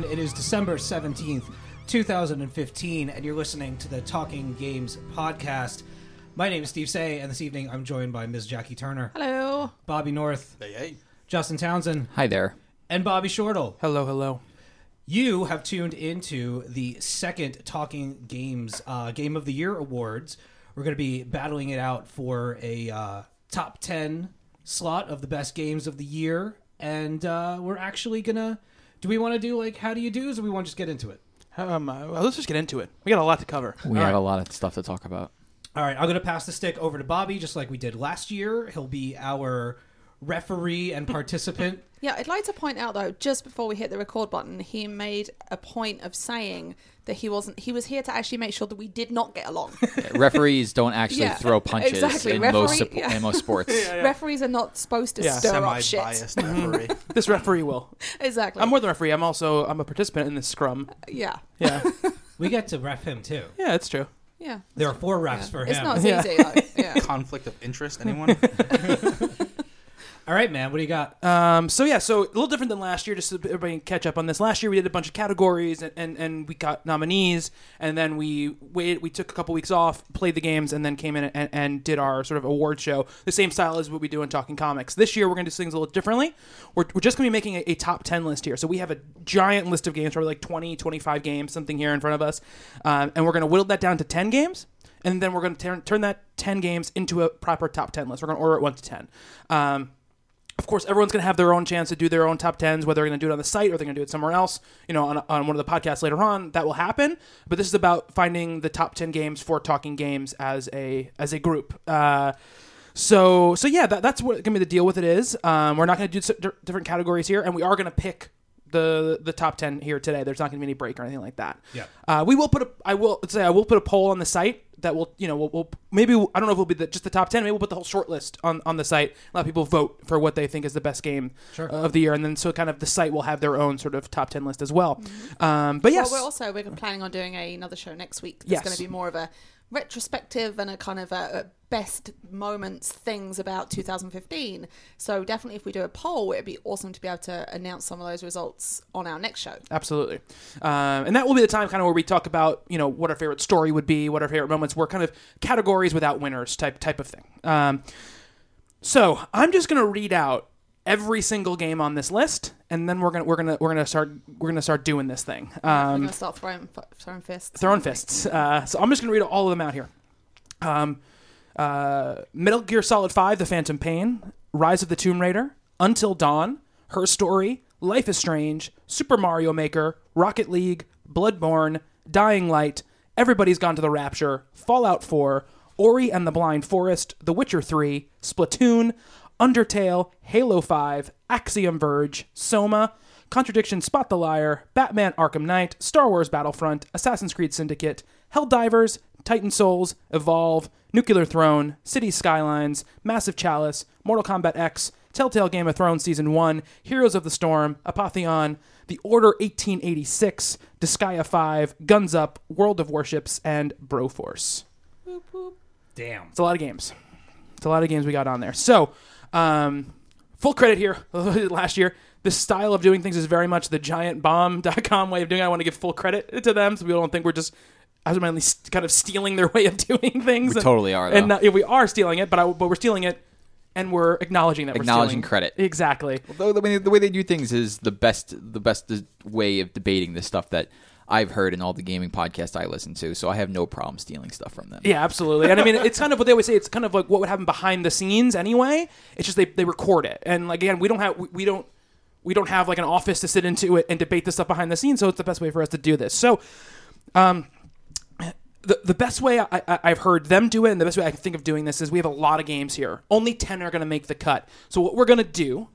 going on? It is December 17th, 2015, and you're listening to the Talking Games podcast. My name is Steve Say, and this evening I'm joined by Ms. Jackie Turner, Hello. Bobby North, Hey, hey. Justin Townsend, Hi there. and Bobby Shortle. Hello, hello. You have tuned into the second Talking Games uh, Game of the Year awards. We're going to be battling it out for a uh, top 10 slot of the best games of the year. And uh, we're actually going to. Do we want to do like how do you do's or we want to just get into it? Um, uh, well, let's just get into it. We got a lot to cover. We All have right. a lot of stuff to talk about. All right, I'm going to pass the stick over to Bobby just like we did last year. He'll be our referee and participant. Yeah, I'd like to point out though, just before we hit the record button, he made a point of saying that he wasn't. He was here to actually make sure that we did not get along. Referees don't actually Yeah, throw punches exactly. in most Referee- supp- yeah. in most sports. Referees are not supposed to Yeah. stir up shit. Referee. Mm-hmm. This referee will. Exactly. I'm more than a referee. I'm also I'm a participant in this scrum. Uh, yeah. Yeah, we get to ref him too. yeah, it's true. Yeah. There are four refs Yeah. for It's not as Yeah. easy though. Yeah. Conflict of interest, anyone? All right, man, what do you got? Um, so yeah, so a little different than last year. Just so everybody can catch up on this. Last year we did a bunch of categories and, and, and we got nominees, and then we waited. We took a couple weeks off, played the games, and then came in and, and did our sort of award show. The same style as what we do in Talking Comics. This year we're going to do things a little differently. We're, we're just going to be making a, a top 10 list here. So we have a giant list of games, probably like 20, 25 games, something here in front of us, um, and we're going to whittle that down to 10 games. And then we're going to turn, turn that 10 games into a proper top 10 list. We're going to order it 1 to 10. Um, of course, everyone's going to have their own chance to do their own top tens, whether they're going to do it on the site or they're going to do it somewhere else. You know, on, on one of the podcasts later on, that will happen. But this is about finding the top ten games for talking games as a as a group. Uh, so so yeah, that, that's what going to be the deal with it is. Um, we're not going to do different categories here, and we are going to pick the the top ten here today. There's not going to be any break or anything like that. Yeah. Uh, we will put a. I will say I will put a poll on the site that will you know we'll, we'll maybe I don't know if it'll be the, just the top ten. Maybe we'll put the whole short list on on the site. Let people vote for what they think is the best game Sure. of the year, and then so kind of the site will have their own sort of top ten list as well. Um, but yes, Well, we're also we're planning on doing a, another show next week. It's Yes. going to be more of a retrospective and a kind of a, a best moments things about 2015. So definitely, if we do a poll, it'd be awesome to be able to announce some of those results on our next show. Absolutely, um, and that will be the time kind of where we talk about you know what our favorite story would be, what our favorite moments were, kind of categories without winners type type of thing. Um, so I'm just gonna read out every single game on this list, and then we're gonna we're gonna we're gonna start we're gonna start doing this thing. we're Um, going to start throwing throwing fists. throwing fists. Uh, so I'm just gonna read all of them out here. Um, uh, Metal Gear Solid Five: The Phantom Pain, Rise of the Tomb Raider, Until Dawn, Her Story, Life is Strange, Super Mario Maker, Rocket League, Bloodborne, Dying Light, Everybody's Gone to the Rapture, Fallout 4, Ori and the Blind Forest, The Witcher 3, Splatoon, Undertale, Halo 5, Axiom Verge, Soma, Contradiction Spot the Liar, Batman Arkham Knight, Star Wars Battlefront, Assassin's Creed Syndicate, Helldivers, Titan Souls, Evolve, Nuclear Throne, City Skylines, Massive Chalice, Mortal Kombat X, Telltale Game of Thrones Season 1, Heroes of the Storm, Apotheon, The Order 1886, Disgaea 5, Guns Up, World of Warships, and Broforce. Damn. It's a lot of games. It's a lot of games we got on there. So, um, full credit here. Last year, this style of doing things is very much the giantbomb.com way of doing it. I want to give full credit to them so people don't think we're just ultimately st- kind of stealing their way of doing things. We And- totally are, though. And not, yeah, we are stealing it, but, I, but we're stealing it and we're acknowledging that Acknowledging we're stealing. credit. Exactly. Though the way, the way they do things is the best the best way of debating this stuff that I've heard in all the gaming podcasts I listen to. So I have no problem stealing stuff from them. Yeah, absolutely. And I mean, it's kind of what they always say. It's kind of like what would happen behind the scenes anyway. It's just they, they record it, and like again, we don't have we, we don't we don't have like an office to sit into it and debate the stuff behind the scenes. So it's the best way for us to do this. So, um, the the best way I, I, I've heard them do it, and the best way I can think of doing this is we have a lot of games here. Only ten are going to make the cut. So what we're going to do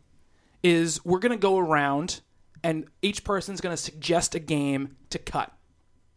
is we're going to go around, and each person's going to suggest a game to cut.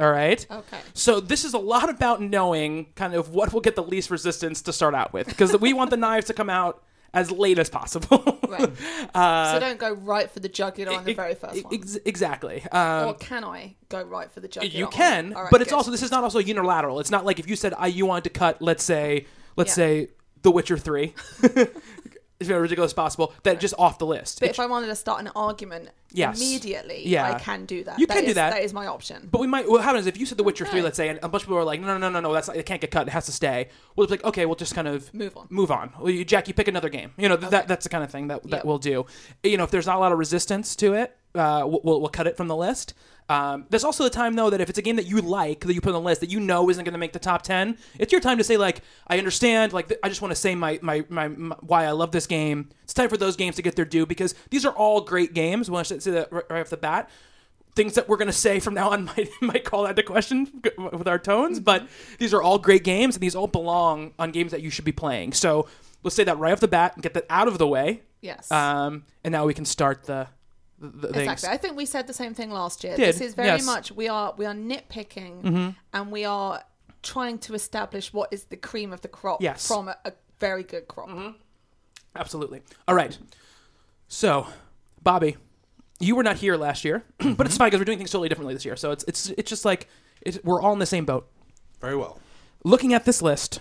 All right. Okay. So this is a lot about knowing kind of what will get the least resistance to start out with, because we want the knives to come out as late as possible. Right. Uh, so don't go right for the jugular on the very first one. Uh, Ex- exactly. Um, or can I go right for the jugular? you can, right, but it's good. also this is not also unilateral. It's not like if you said I you wanted to cut, let's say, let's Yeah. say, The Witcher Three. as ridiculous as possible, that just off the list. But It- if I wanted to start an argument Yes. immediately, Yeah. I can do that. You can do that. That is my option. But we might. What happens if you said The Witcher three, let's say, and a bunch of people are like, no, no, no, no, no, that's not, it can't get cut. It has to stay. We'll be like, okay, we'll just kind of Move on. Move on. Well, you, Jack, you pick another game. You know, th- that that's the kind of thing that that Yep. we'll do. You know, if there's not a lot of resistance to it, uh, we'll, we'll we'll cut it from the list. Um, there's also the time though that if it's a game that you like that you put on the list that you know isn't going to make the top ten, it's your time to say like, I understand. Like, th- I just want to say my, my my my why I love this game. It's time for those games to get their due because these are all great games. Well, I should say that right, right off the bat things that we're going to say from now on might, might call that to question with our tones, but these are all great games and these all belong on games that you should be playing. So let's say that right off the bat and get that out of the way. Yes. Um, and now we can start the, the, the things. Exactly. I think we said the same thing last year. Did, This is very yes. Mm-hmm. much we are we are nitpicking and we are trying to establish what is the cream of the crop Yes. Mm-hmm. from a, a very good crop. Absolutely. All right. So, Bobby, you were not here last year, but it's fine because we're doing things totally differently this year. So it's it's it's just like it's, we're all in the same boat. Very well. looking at this list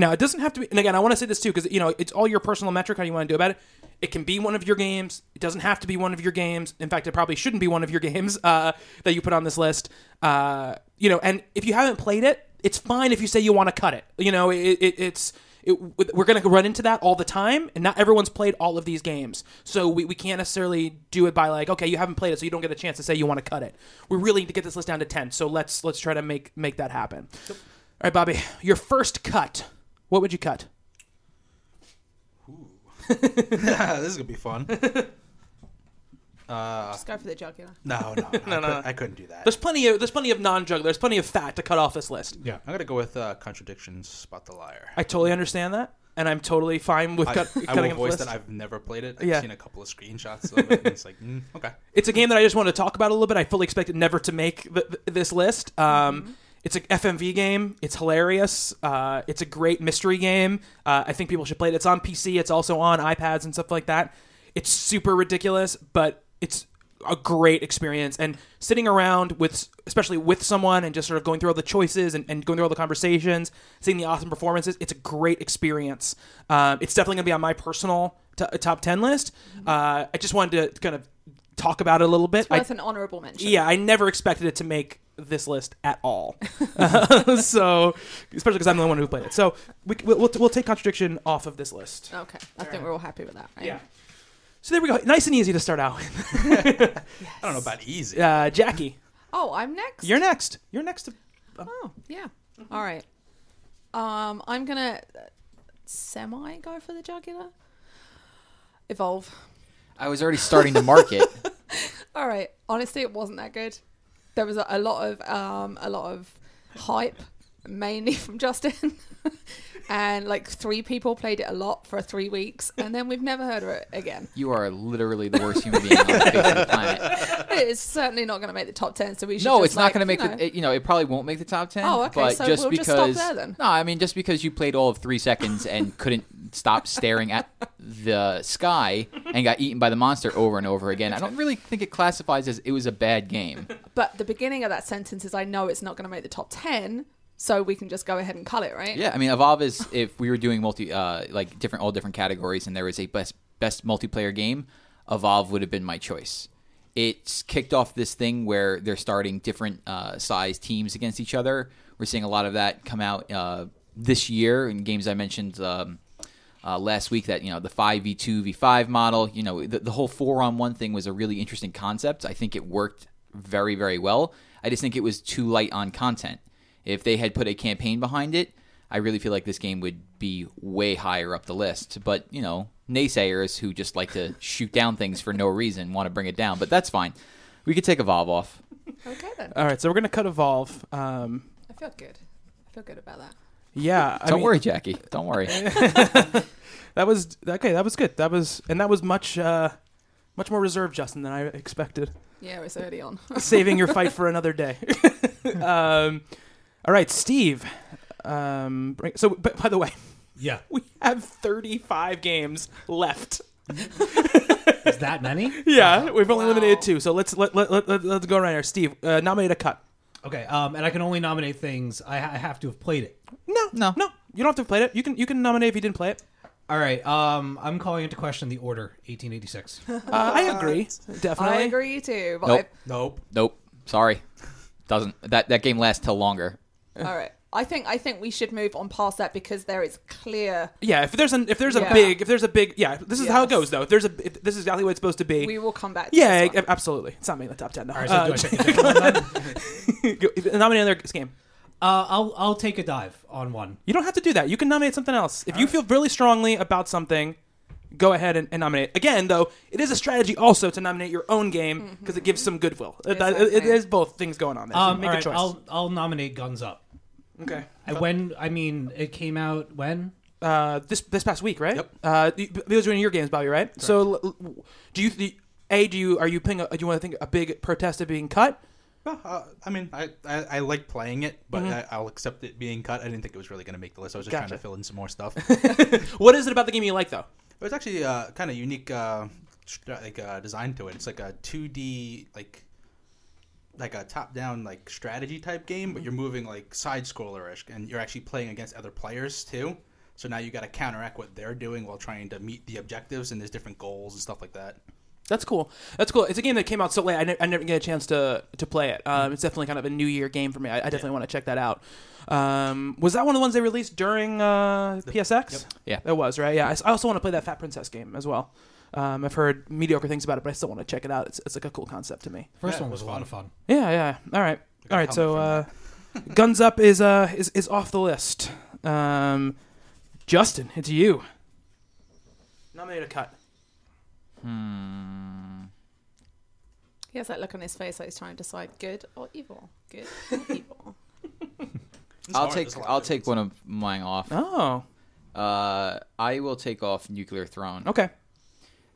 now it doesn't have to be and again i want to say this too because you know it's all your personal metric how you want to do about it. It can be one of your games. It doesn't have to be one of your games. In fact it probably shouldn't be one of your games uh, that you put on this list. Uh, you know and if you haven't played it it's fine if you say you want to cut it. You know it, it, it's it, we're going to run into that all the time and not everyone's played all of these games. So we, we can't necessarily do it by like okay you haven't played it so you don't get a chance to say you want to cut it. We really need to get this list down to 10 so let's let's try to make make that happen. All right bobby your first cut what would you cut this is gonna be fun. Uh, Just go for the jugular. no, no, no, I, couldn't, I couldn't do that. there's plenty of there's plenty of non-juggler there's plenty of fat to cut off this list Yeah. I'm gonna go with uh, contradictions. Spot the liar. i totally understand that and i'm totally fine with I, cut, I cutting will off voice the list. that I've never played it. I've Yeah. seen a couple of screenshots of it. And it's like, mm, okay. it's a game that I just want to talk about a little bit. I fully expected never to make th th this list. Um, It's an FMV game. It's hilarious. Uh, it's a great mystery game. Uh, I think people should play it. It's on PC. It's also on iPads and stuff like that. It's super ridiculous, but it's a great experience. And sitting around with, especially with someone, and just sort of going through all the choices and, and going through all the conversations, seeing the awesome performances, it's a great experience. Um, it's definitely going to be on my personal t- top ten list. Uh, I just wanted to kind of talk about it a little bit. It's I- an honourable mention. yeah, I never expected it to make this list at all. so, especially because I'm the only one who played it. So, we, we'll, we'll, we'll take contradiction off of this list. Okay. I think we're all happy with that, right? Yeah. So there we go. Nice and easy to start out with. I don't know about easy. Uh, Jackie, Oh, I'm next. you're next. You're next. To, Oh, yeah. All right. Um, I'm gonna uh, semi go for the jugular. Evolve. I was already starting to mark it. All right. Honestly, it wasn't that good. There was a, a lot of um, a lot of hype, mainly from Justin, and like three people played it a lot for three weeks, and then we've never heard of it again. You are literally the worst human being on the face of the planet. It is certainly not going to make the top ten. So we should. No, just, it's not going to make you know, the. It, you know, it probably won't make the top ten. Oh, okay, But so just we'll just because, stop there then. no, I mean just because you played all of three seconds and couldn't stop staring at the sky and got eaten by the monster over and over again, I don't really think it classifies as it was a bad game. But the beginning of that sentence is, I know it's not going to make the top ten, so we can just go ahead and cut it, right? Yeah, I mean, Evolve is if we were doing multi, uh, like different, all different categories, and there was a best best multiplayer game, Evolve would have been my choice. It's kicked off this thing where they're starting different uh, size teams against each other. We're seeing a lot of that come out uh, this year in games I mentioned um, uh, last week. That you know the five v two v five model. You know the, the whole four on one thing was a really interesting concept. I think it worked very very well. I just think it was too light on content. If they had put a campaign behind it, I really feel like this game would be way higher up the list. But, you know, naysayers who just like to shoot down things for no reason want to bring it down. But that's fine. We could take Evolve off. Okay then. all right, so we're gonna cut evolve. Um, I feel good. I feel good about that. yeah, I Don't mean, worry, Jackie. Don't worry. That was okay. That was good. That was and that was much uh, much more reserved, Justin, than I expected. Yeah, it's early on. Saving your fight for another day. um, all right, Steve. Um, bring, so, but by the way, Yeah. we have 35 games left. Is that many? Yeah, we've only Wow. eliminated two. So let's let, let, let, let, let's go around here. Steve, uh, nominate a cut. Okay. Um, and I can only nominate things I, I have to have played it. No, No. no. You don't have to have played it. You can you can nominate if you didn't play it. All right. Um, I'm calling into question the order 1886. Uh, I agree, definitely. I agree too. But Nope. Nope. Nope. Sorry. Doesn't that that game lasts till longer? I, all right. I think I think we should move on past that because there is clear. Yeah, if there's an if there's a Yeah. big if there's a big yeah, this is how it Yes. goes though. If there's a if this is exactly what it's supposed to be. We will come back. to yeah, this one. absolutely. It's not making the top ten. No. All right. So Uh, do I take a different one go- nominate another game. Uh, I'll I'll take a dive on one. You don't have to do that. You can nominate something else. If you feel really strongly about something, go ahead and, and nominate. Again, though, it is a strategy also to nominate your own game because it gives some goodwill. It- it- it Exactly. both things going on there. So Um, make all a choice. I'll I'll nominate Guns Up. okay. And when I mean it came out when? Uh, this this past week, right? Yep. Uh, you- those are one of your games, Bobby, right? So, l- l- do you the a do you are you putting a, do you want to think a big protest of being cut? Uh, I mean, I, I, I like playing it, but Mhm. I, I'll accept it being cut. I didn't think it was really going to make the list. I was just Gotcha. trying to fill in some more stuff. What is it about the game you like though? It was actually a kind of unique, uh, like uh, design to it. It's like a 2D, like like a top-down like strategy type game, but you're moving like side scrollerish, and you're actually playing against other players too. So now you got to counteract what they're doing while trying to meet the objectives, and there's different goals and stuff like that. That's cool. That's cool. It's a game that came out so late. I, ne- I never get a chance to to play it. Um, it's definitely kind of a New Year game for me. I, I definitely want to check that out. Um, was that one of the ones they released during uh, PSX? Yep. Yeah. it was right. Yeah, I also want to play that Fat Princess game as well. Um, I've heard mediocre things about it, but I still want to check it out. It's, it's like a cool concept to me. First Yeah, one was was a lot of fun. Yeah, yeah. All right, got all a right. So, uh, Guns Up is uh is, is off the list. Um, Justin, it's you. Nominate a cut. Hmm. He has that look on his face like he's trying to decide good or evil. Good or evil. I'll hard. take There's a lot I'll take one of mine off. Oh, Uh, I will take off Nuclear Throne. okay.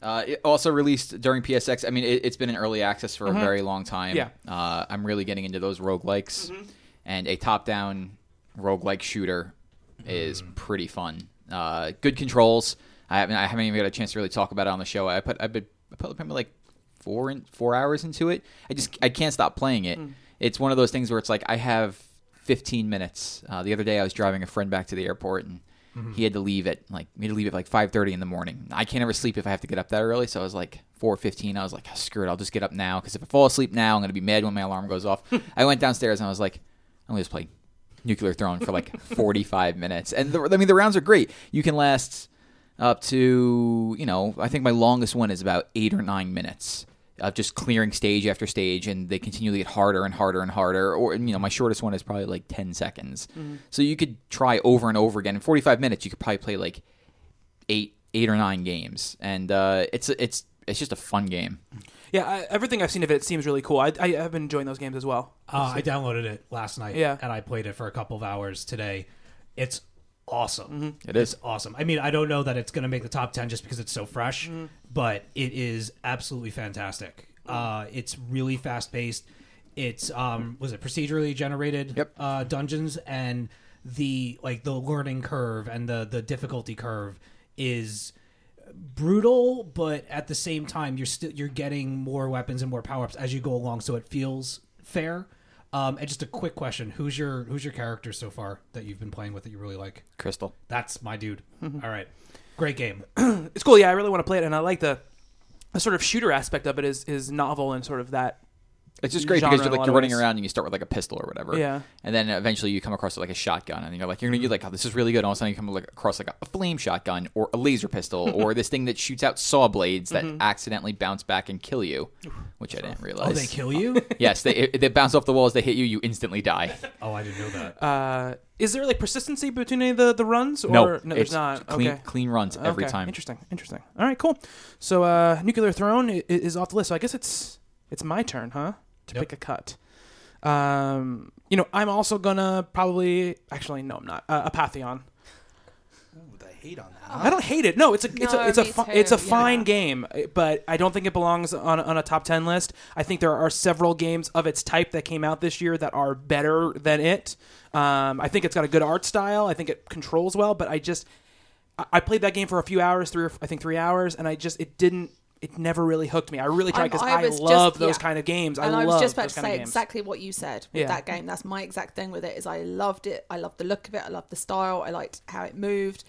Uh, it also released during PSX. I mean, it, it's been in early access for a very long time. Yeah. Uh, I'm really getting into those roguelikes. And a top down roguelike shooter is pretty fun. Uh, good controls. I haven't, I haven't even got a chance to really talk about it on the show. I put, I put, I put probably like four in, four hours into it. I just, I can't stop playing it. Hmm. It's one of those things where it's like I have 15 minutes. Uh, the other day, I was driving a friend back to the airport, and mm-hmm. he had to leave at like we had to leave at like 5:30 in the morning. I can't ever sleep if I have to get up that early, so I was like 4:15. I was like, screw it, I'll just get up now because if I fall asleep now, I'm gonna be mad when my alarm goes off. I went downstairs and I was like, I'm gonna just play Nuclear Throne for like 45 minutes, and the, I mean the rounds are great. You can last up to you know I think my longest one is about eight or nine minutes of just clearing stage after stage, and they continually get harder and harder and harder. Or you know my shortest one is probably like 10 seconds. So you could try over and over again in 45 minutes. You could probably play like eight eight or nine games, and uh, it's it's it's just a fun game. Yeah, I, everything I've seen of it seems really cool. I, I have been enjoying those games as well. Uh, I downloaded it last night. Yeah. And I played it for a couple of hours today. It's awesome. Mm-hmm. It is. It's awesome. I mean, I don't know that it's going to make the top 10 just because it's so fresh, Mm-hmm. but it is absolutely fantastic. Uh, it's really fast paced. It's, um, was it procedurally generated Yep. uh, dungeons and the, like, the learning curve and the, the difficulty curve is brutal, but at the same time, you're still you're getting more weapons and more power ups as you go along, so it feels fair. Um, and just a quick question: Who's your who's your character so far that you've been playing with that you really like? Crystal. That's my dude. All right, great game. It's cool. Yeah, I really want to play it, and I like the the sort of shooter aspect of it is is novel and sort of that. It's just great because you're like you're running ways. around and you start with like a pistol or whatever. Yeah. And then eventually you come across like a shotgun and you're like you're gonna you're like oh this is really good. And all of a sudden you come like, across like a flame shotgun or a laser pistol or this thing that shoots out saw blades that Mm-hmm. accidentally bounce back and kill you, which I didn't realize. Oh, they kill you? yes, they they bounce off the walls. They hit you. You instantly die. oh, I didn't know that. Uh, is there like persistency between any of the, the runs? Or no, there's it's not. Clean okay. clean runs every Okay, time. Interesting, interesting. All right, cool. So, uh, Nuclear Throne i- i- is off the list. So I guess it's it's my turn, huh? To Yep. pick a cut. Um, you know, I'm also gonna probably actually no, I'm not. Uh, Apotheon. Ooh, the hate on that. I don't hate it. No, it's a it's a it's a me fi- it's a yeah. fine game, but I don't think it belongs on on a top ten list. I think there are several games of its type that came out this year that are better than it. Um, I think it's got a good art style. I think it controls well, but I just I- I played that game for a few hours, three or I think three hours, and I just it didn't. It never really hooked me. I really tried because I I, love just- those yeah. kind of games. I and I was just about to say exactly what you said with Yeah. that game. That's my exact thing with it. Is I loved it. I loved the look of it. I loved the style. I liked how it moved.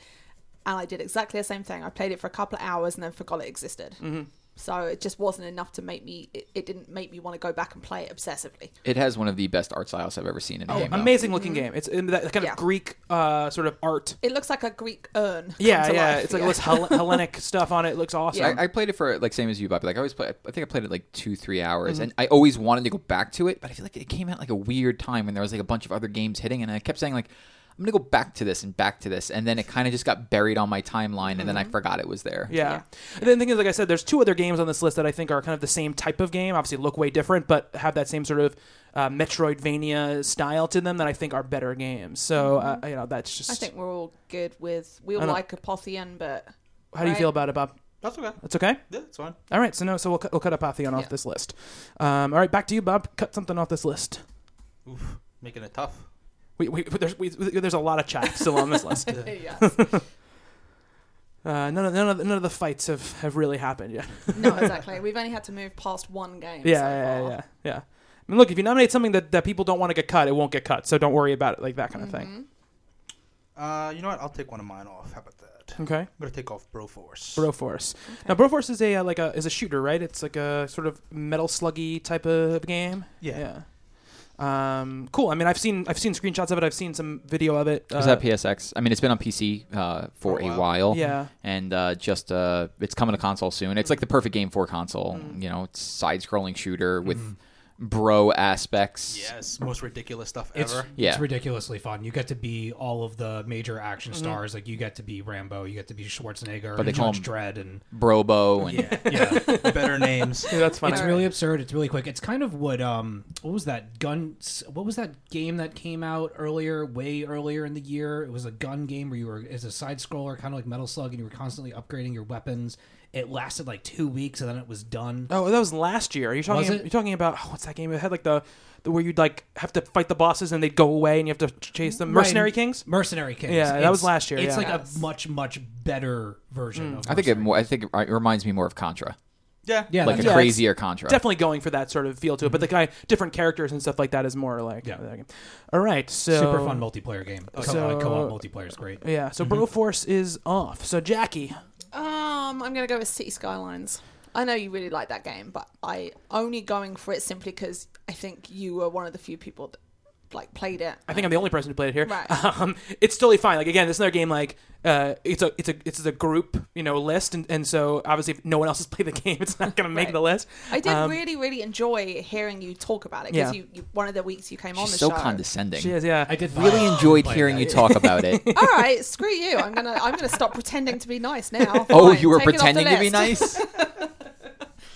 and I did exactly the same thing. I played it for a couple of hours and then forgot it existed. Mm-hmm. So it just wasn't enough to make me. It, it didn't make me want to go back and play it obsessively. It has one of the best art styles I've ever seen in a Oh, game. though. amazing looking game. It's in that kind Yeah. of Greek uh, sort of art. It looks like a Greek urn. come Yeah, to yeah. life, It's like yeah. all this Hell- Hellenic stuff on it. It looks awesome. Yeah. I, I played it for like same as you, Bobby. Like I always play. I think I played it like two, three hours, and I always wanted to go back to it. But I feel like it came out like a weird time when there was like a bunch of other games hitting, and I kept saying like, I'm gonna go back to this and back to this, and then it kind of just got buried on my timeline, and then I forgot it was there. Yeah. And then the thing is, like I said, there's two other games on this list that I think are kind of the same type of game. Obviously, look way different, but have that same sort of uh, Metroidvania style to them that I think are better games. So, uh, you know, that's just. I think we're all good with. We all know. like Apotheon, but How do you feel about it, Bob? That's okay. That's okay. Yeah, it's fine. All right. So no. So we'll cut, we'll cut Apotheon off Yeah. this list. Um, all right. Back to you, Bob. Cut something off this list. Oof, making it tough. We, we, there's, we, there's a lot of chat still on this list. yes. Uh, none of none of the, none of the fights have, have really happened yet. no, exactly. We've only had to move past one game. yeah, so yeah, far. yeah, yeah. I mean, look, if you nominate something that, that people don't want to get cut, it won't get cut. So don't worry about it, like that kind of thing. Uh, you know what? I'll take one of mine off. How about that? Okay. I'm gonna take off Broforce. Broforce. Now, Broforce is a uh, like a is a shooter, right? It's like a sort of metal sluggy type of game. Yeah. Yeah. Um, cool. I mean, I've seen I've seen screenshots of it. I've seen some video of it. Was Uh, that PSX? I mean, it's been on PC uh, for, For a a while. while. Yeah. and uh, just uh, it's coming to console soon. It's like the perfect game for console. Mm. You know, it's side-scrolling shooter with bro aspects. Yes, most ridiculous stuff It's, ever. Yeah. it's ridiculously fun. You get to be all of the major action Mm-hmm. stars. Like you get to be Rambo, you get to be Schwarzenegger, But they and call Judge him- Dredd, and Brobo and Yeah, yeah, better names. Yeah, that's funny. it's Alright. really absurd. It's really quick. It's kind of what um what was that gun? What was that game that came out earlier, way earlier in the year? It was a gun game where you were as a side scroller, kind of like Metal Slug, and you were constantly upgrading your weapons. It lasted like two weeks, and then it was done. Oh, that was last year. Are you talking? You're talking about oh, what's that game? It had like the, the where you'd like have to fight the bosses and they'd go away and you have to chase them. Mercenary Right. Kings. Mercenary Kings. Yeah, that It's- was last year, It's yeah. like Yes. a much much better version. Mm. of I think it Mercenary more. I think it uh, it reminds me more of Contra, Yeah, Yeah, like a that's- Yeah, crazier Contra. Definitely going for that sort of feel to it, but the mm-hmm. guy different characters and stuff like that is more like Yeah. that game. All right, so super fun multiplayer game. Co- So- uh, co-op multiplayer is great. Yeah, so mm-hmm. Broforce is off. So Jackie, Um, I'm gonna go with City Skylines. I know you really like that game, but I only going for it simply because I think you were one of the few people that like played it. I think I'm the only person who played it here. Right. Um, it's totally fine. Like again, this is another game. Like uh, it's a it's a it's a group you know list, and, and so obviously if no one else has played the game, it's not going to make Right. the list. I did Um, really, really enjoy hearing you talk about it because Yeah. you, you one of the weeks you came on She's the so show. condescending. She is, yeah. I did Really fine enjoyed hearing that. you talk about it. All right, screw you. I'm gonna I'm gonna stop pretending to be nice now. oh, Fine, you were take it off the pretending to be nice.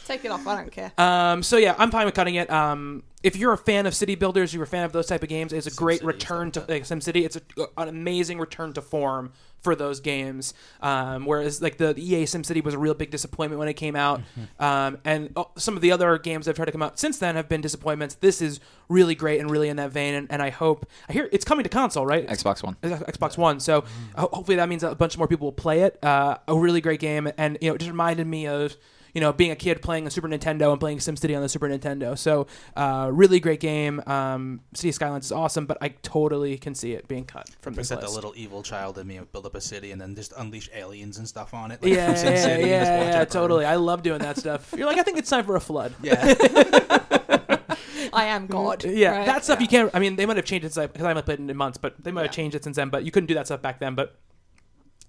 Take it off. I don't care. Um, so yeah, I'm fine with cutting it. Um, if you're a fan of city builders, you're a fan of those type of games, it's a great SimCity, return to like, SimCity. It's a, an amazing return to form for those games. Um, whereas like the, the EA SimCity was a real big disappointment when it came out, um, and uh, some of the other games that have tried to come out since then have been disappointments. This is really great and really in that vein, and, and I hope I hear it's coming to console, right? Xbox One. Xbox One. So ho- hopefully that means that a bunch more people will play it. Uh, a really great game, and you know, it just reminded me of you know being a kid playing a Super Nintendo and playing SimCity on the Super Nintendo. So uh, really great game. Um, City Skylines is awesome, but I totally can see it being cut from this Except the list. little evil child in me build up a city and then just unleash aliens and stuff on it. Like yeah, from yeah, City, and just yeah, yeah, totally. I love doing that stuff. You're like, I think it's time for a flood. Yeah, I am God. Yeah, right? that stuff Yeah. you can't. I mean, they might have changed it since because I haven't played it in months, but they might have changed it since then. But you couldn't do that stuff back then. But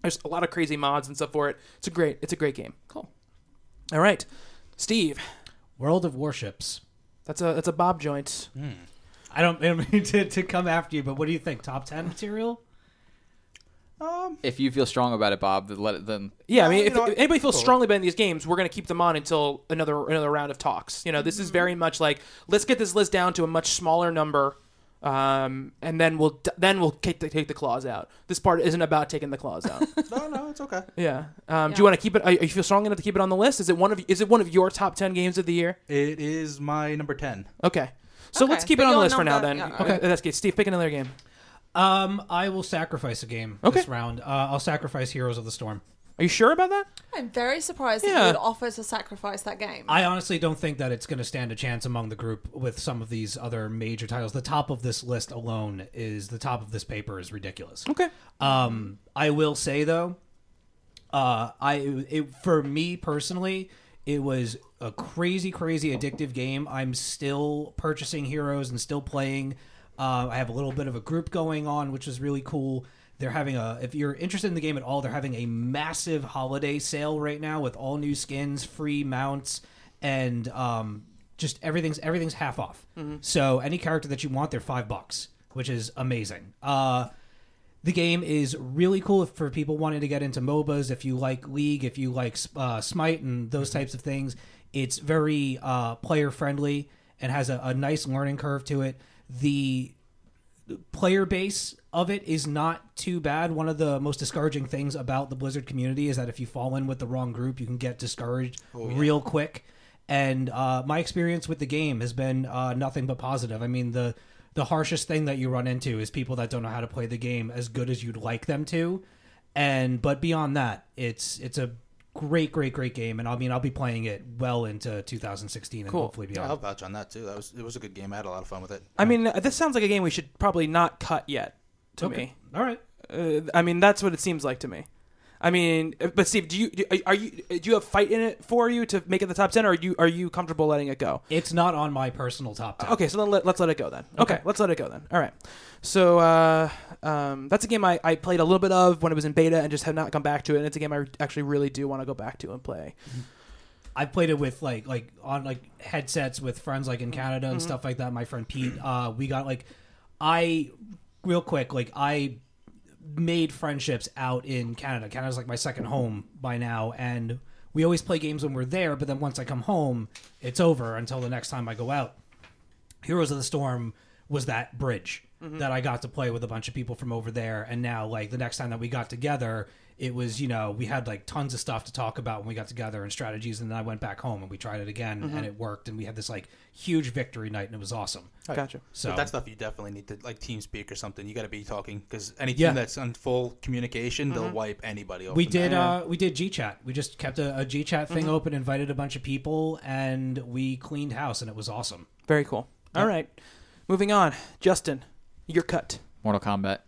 there's a lot of crazy mods and stuff for it. It's a great. It's a great game. Cool. All right, Steve. World of Warships. That's a that's a Bob joint. Hmm. I don't, I don't mean to, to come after you, but what do you think? Top ten material? um, If you feel strong about it, Bob, then let it then. Yeah, I mean, uh, if, know if anybody feels Cool. strongly about these games, we're going to keep them on until another another round of talks. You know, this is very mm-hmm. much like let's get this list down to a much smaller number, um, and then we'll then we'll take the, take the claws out. This part isn't about taking the claws out. no, no, it's okay. yeah. Um, Do you want to keep it? Are you feel strong enough to keep it on the list? Is it one of is it one of your top ten games of the year? It is my number ten. Okay. So Okay, let's keep it on the your list for now. number- Then yeah, okay, okay. that's good. Steve, pick another game. Um, I will sacrifice a game Okay. this round. Uh, I'll sacrifice Heroes of the Storm. Are you sure about that? I'm very surprised that Yeah. you would offer to sacrifice that game. I honestly don't think that it's going to stand a chance among the group with some of these other major titles. The top of this list alone is the top of this paper is ridiculous. Okay. Um, I will say though, Uh, I it, for me personally, it was a crazy, crazy addictive game. I'm still purchasing heroes and still playing. Uh, I have a little bit of a group going on, which is really cool. They're having a. If you're interested in the game at all, they're having a massive holiday sale right now with all new skins, free mounts, and um, just everything's everything's half off. So any character that you want, they're five bucks, which is amazing. Uh, the game is really cool for people wanting to get into MOBAs. If you like League, if you like uh, Smite and those types of things, it's very uh, player friendly and has a, a nice learning curve to it. The player base of it is not too bad. One of the most discouraging things about the Blizzard community is that if you fall in with the wrong group, you can get discouraged real quick. And uh, my experience with the game has been uh, nothing but positive. I mean, the the harshest thing that you run into is people that don't know how to play the game as good as you'd like them to. And but beyond that, it's it's a great, great, great game. And I mean, I'll be playing it well into 2016 and Cool. hopefully Yeah, beyond. I'll vouch on that too. That was it was a good game. I had a lot of fun with it. I mean, uh, this sounds like a game we should probably not cut yet. To Okay. me, All right. uh, I mean, that's what it seems like to me. I mean, uh, but Steve, do you do- are you do you have fight in it for you to make it the top ten, or are you are you comfortable letting it go? It's not on my personal top 10. Okay, so then let, let's let it go then. Okay. Okay. let's let it go then. All right. So uh, um, that's a game I, I played a little bit of when it was in beta and just have not come back to it. And it's a game I actually really do want to go back to and play. I've played it with like like on like headsets with friends like in Canada and stuff like that. My friend Pete, uh, we got like I real quick like I made friendships out in Canada. Canada's like my second home by now, and we always play games when we're there. But then once I come home, it's over until the next time I go out. Heroes of the Storm was that bridge mm-hmm. that I got to play with a bunch of people from over there, and now like the next time that we got together, it was you know we had like tons of stuff to talk about when we got together and strategies, and then I went back home and we tried it again, mm-hmm. and it worked, and we had this like huge victory night, and it was awesome. Gotcha. So But that stuff you definitely need to like team speak or something. You got to be talking because any team Yeah. that's on full communication, they'll mm-hmm. wipe anybody. Off we the did uh we did gchat we just kept a, a gchat thing mm-hmm. open invited a bunch of people and we cleaned house and it was awesome Very cool. All right. Moving on. Justin, your cut. Mortal Kombat.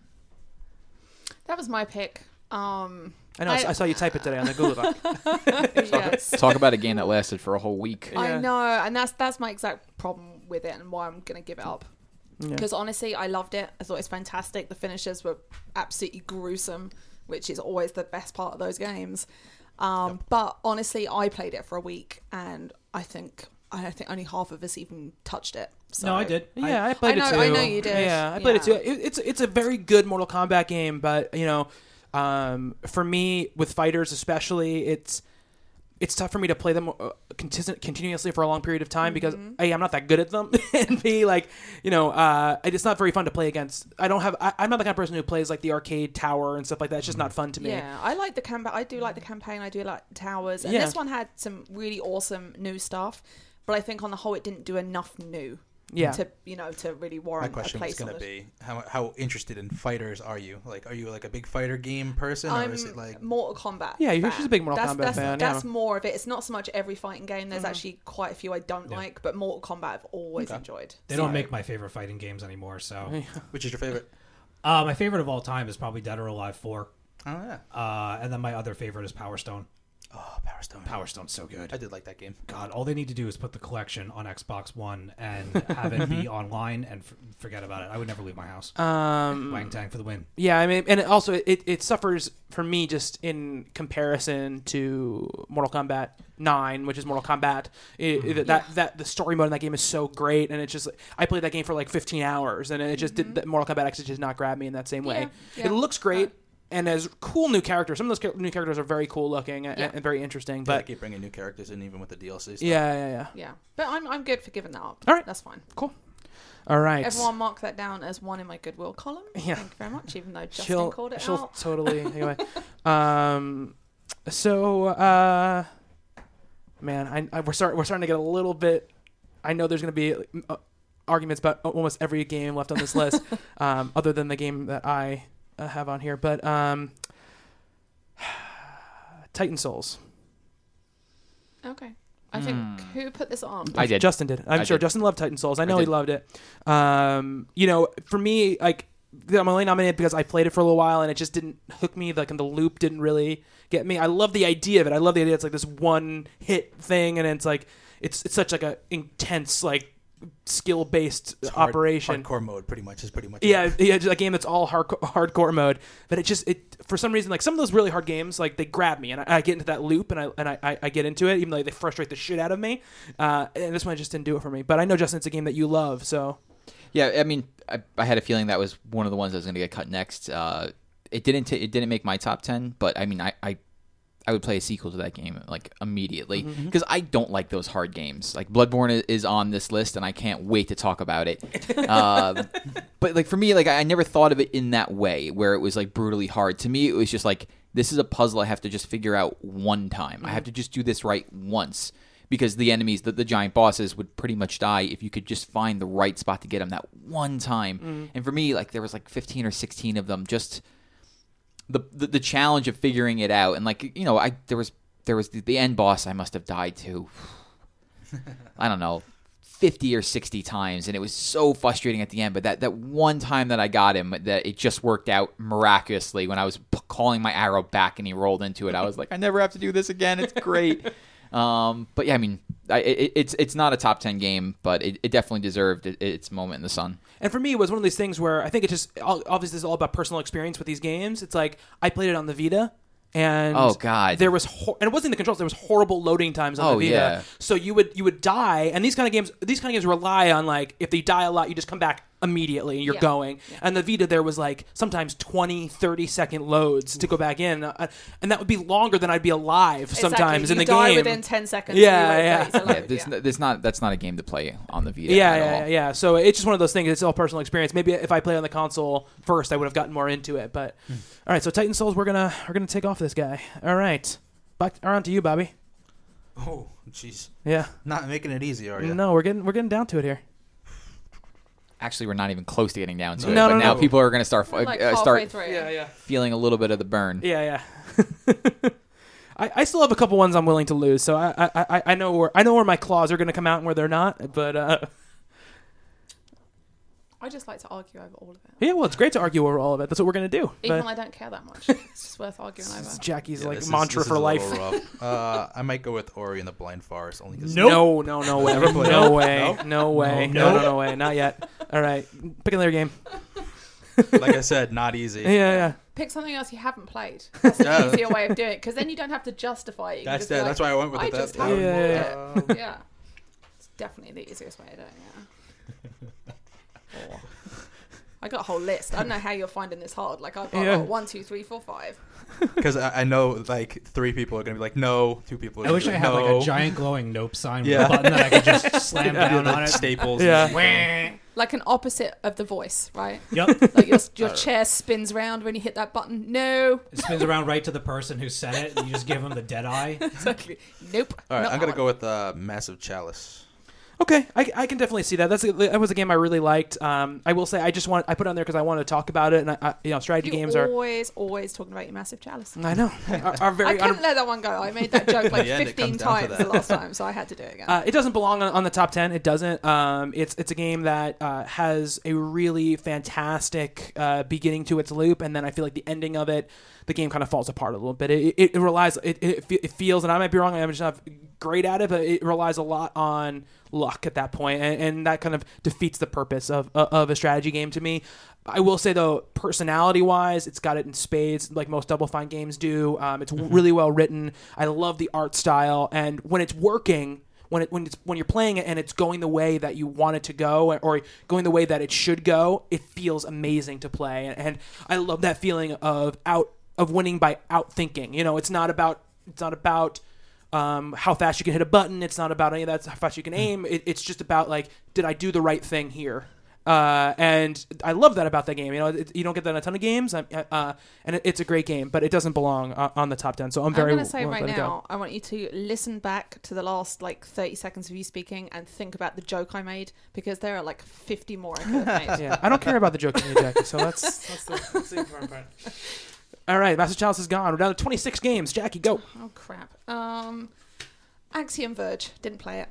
That was my pick. Um, I know. I, I- I saw you type it today on the Google Doc. yes. Talk about a game that lasted for a whole week. Yeah. I know, and that's that's my exact problem with it, and why I'm gonna give it up. Yeah. Because honestly, I loved it. I thought it was fantastic. The finishes were absolutely gruesome, which is always the best part of those games. Um, But honestly, I played it for a week, and I think I don't think only half of us even touched it. So. no i did Yeah, I played I know- it too. I know you did. Yeah, I played it too. Yeah. It, it's it's a very good Mortal Kombat game, but you know, um, for me with fighters especially, it's it's tough for me to play them uh, continuously for a long period of time because Mm-hmm. a I'm not that good at them, and b like you know, uh, it's not very fun to play against. I don't have. I, I'm not the kind of person who plays like the arcade tower and stuff like that. It's just not fun to me. Yeah, I like the campaign. I do like the campaign. I do like towers, and Yeah. this one had some really awesome new stuff. But I think on the whole, it didn't do enough new. Yeah. To you know, to really My warrant a question was place on going to be how how interested in fighters are you? Like, are you like a big fighter game person, or I'm is it like Mortal Kombat. Yeah, you're- fan. she's a big Mortal that's, Kombat that's, fan, yeah. That's more of it. It's not so much every fighting game. There's actually quite a few I don't Yeah. like, but Mortal Kombat I've always Okay. enjoyed. they So- don't make my favorite fighting games anymore so which is your favorite? uh my favorite of all time is probably dead or alive 4 Oh yeah, uh and then my other favorite is power stone oh Power Stone. power stone's so good I did like that game. god all they need to do is put the collection on xbox one and have it be online and f- forget about it i would never leave my house Um, wang tang for the win Yeah, I mean, and it also it, it suffers for me just in comparison to Mortal Kombat Nine, which is Mortal Kombat. It, it- that that the story mode in that game is so great, and it's just I played that game for like 15 hours, and it just did that Mortal Kombat X just did not grab me in that same way. Mm-hmm. Yeah, It looks great. And as cool new characters. Some of those new characters are very cool looking and, Yeah. and very interesting. But I But keep bringing new characters in, even with the DLC. Stuff. yeah, yeah, yeah. Yeah, but I'm I'm good for giving that up. All right. that's fine. Cool. All right. Everyone mark that down as one in my goodwill column. Yeah. Thank you very much. Even though Justin she'll called it she'll out. totally anyway. Um, so uh, man, I, I we're start we're starting to get a little bit. I know there's going to be uh, arguments about almost every game left on this list, um, other than the game that I uh, have on here. But um, Titan Souls. Okay. I think who put this on? I did. Justin did. I'm I sure did. Justin loved Titan Souls. I know he did. loved it. Um, you know, for me, like I'm only nominated because I played it for a little while and it just didn't hook me. Like, and the loop didn't really get me. I love the idea of it. I love the idea. It's like this one hit thing, and it's like it's it's such like a intense like skill based Hard- operation. hardcore mode, pretty much is pretty much. Yeah, it. yeah, just a game that's all hardcore, hardcore mode. But it just it for some reason like some of those really hard games like they grab me and I, I get into that loop and I and I, I, I get into it even though they frustrate the shit out of me. Uh, and this one just didn't do it for me. But I know Justin, it's a game that you love, so Yeah, I mean, I, I had a feeling that was one of the ones that was going to get cut next. Uh, it didn't. T- it didn't make my top ten, but I mean, I, I, I would play a sequel to that game like immediately mm-hmm, mm-hmm. because I don't like those hard games. Like Bloodborne is, on this list, and I can't wait to talk about it. uh, but like for me, like I never thought of it in that way, where it was like brutally hard. To me, it was just like this is a puzzle I have to just figure out one time. I have mm-hmm. to just do this right once because the enemies, the, the giant bosses, would pretty much die if you could just find the right spot to get them that one time. And for me, like there was like 15 or 16 of them. Just the, the the challenge of figuring it out, and like you know, I there was there was the, the end boss I must have died to. I don't know. 50 or 60 times. And it was so frustrating at the end. But that, that one time that i got him that it just worked out miraculously. When i was p- calling my arrow back and he rolled into it i was like i never have to do this again. It's great um, but yeah i mean I, it, it's it's not a top 10 game but it, it definitely deserved it, its moment in the sun And for me, it was one of these things where I think it just obviously this is all about personal experience with these games. It's like I played it on the Vita, and Oh, God. there was hor- and it wasn't the controls. There was horrible loading times on Oh, the Vita. yeah. So you would you would die, and these kind of games these kind of games rely on like if they die a lot, you just come back immediately and you're Yeah. going. And the Vita, there was like sometimes 20, 30 second loads to go back in, uh, and that would be longer than I'd be alive sometimes exactly. in you the die game. within 10 seconds. Yeah, you yeah. 30 yeah, load, this, yeah. this not that's not a game to play on the Vita yeah, at yeah, all. yeah. So it's just one of those things. It's all personal experience. Maybe if I play on the console first, I would have gotten more into it. But Hmm. all right, so Titan Souls, we're gonna we're gonna take off this guy. All right, back around to you, Bobby. Oh, jeez. Yeah. Not making it easy, are you? No, we're getting we're getting down to it here. Actually, we're not even close to getting down to it. No, but no, now no. people are going to start Like uh, start through. yeah. feeling a little bit of the burn. Yeah, yeah. I, I still have a couple ones I'm willing to lose, so I I, I, I know where I know where my claws are going to come out and where they're not. But uh, I just like to argue over all of it. yeah, well, it's great to argue over all of it. That's what we're going to do. Even But when I don't care that much. It's just worth arguing this is over. Jackie's Yeah, like this is- mantra this is for a life. little rough. uh, I might go with Ori and the Blind Forest only because Nope. No, no, no way, Never played no it. way, no way, No. no, no, no way, not yet. All right, pick another game. like I said, not easy. Yeah, yeah. Pick something else you haven't played. That's an Yeah. easier way of doing it because then you don't have to justify it. You can That's just be that. like, That's why I went with I it. just That, haven't Yeah, played it. Yeah. It's definitely the easiest way of doing it. Or- I got a whole list. I don't know how you're finding this hard. Like I've got Yeah. oh, one, two, three, four, five. Because I, I know like three people are gonna be like no, two people. Are I gonna wish be I like, had like a giant glowing nope sign with Yeah. a button that I could just slam Yeah, down the on it. Staples. Yeah. Wah. Like an opposite of the voice, right? Yep. Like your your chair spins round when you hit that button. No, It spins around right to the person who said it, and you just give them the dead eye. exactly. Nope. All right, not I'm gonna one. go with uh, Massive Chalice. Okay, I, I can definitely see that. That's a, that was a game I really liked. Um, I will say I just want I put it on there because I wanted to talk about it, and I, I you know strategy You're games are. always, always talking about your massive chalice. I know are, are I couldn't un- let that one go. I made that joke like the end, 15 comes down to times the last time, so I had to do it again. Uh, it doesn't belong on, on the top ten. It doesn't. Um, it's it's a game that uh, has a really fantastic uh, beginning to its loop, and then I feel like the ending of it, the game kind of falls apart a little bit. It, it, it relies. It, it, it feels, and I might be wrong. I'm just not great at it, but it relies a lot on luck at that point, and, and that kind of defeats the purpose of of a strategy game to me. I will say though, personality wise, it's got it in spades, like most Double Fine games do. Um, it's really well written. I love the art style, and when it's working, when it when it's when you're playing it and it's going the way that you want it to go, or going the way that it should go, it feels amazing to play, and, and I love that feeling of out of winning by outthinking. You know, it's not about it's not about um, how fast you can hit a button. It's not about any of that. How fast you can aim. It, it's just about like, did I do the right thing here? Uh, and I love that about that game. You know, it, you don't get that in a ton of games, um, uh, and it, it's a great game, but it doesn't belong uh, on the top ten. So I'm very. I'm very. going to say willing right let it go. now, I want you to listen back to the last like 30 seconds of you speaking and think about the joke I made because there are like 50 more I could have made. Yeah, I don't care about the joke in your Jackie. So that's that's the, that's the important part. All right, Massive Chalice is gone. We're down to 26 games. Jackie, go. Oh crap. Um, Axiom Verge didn't play it.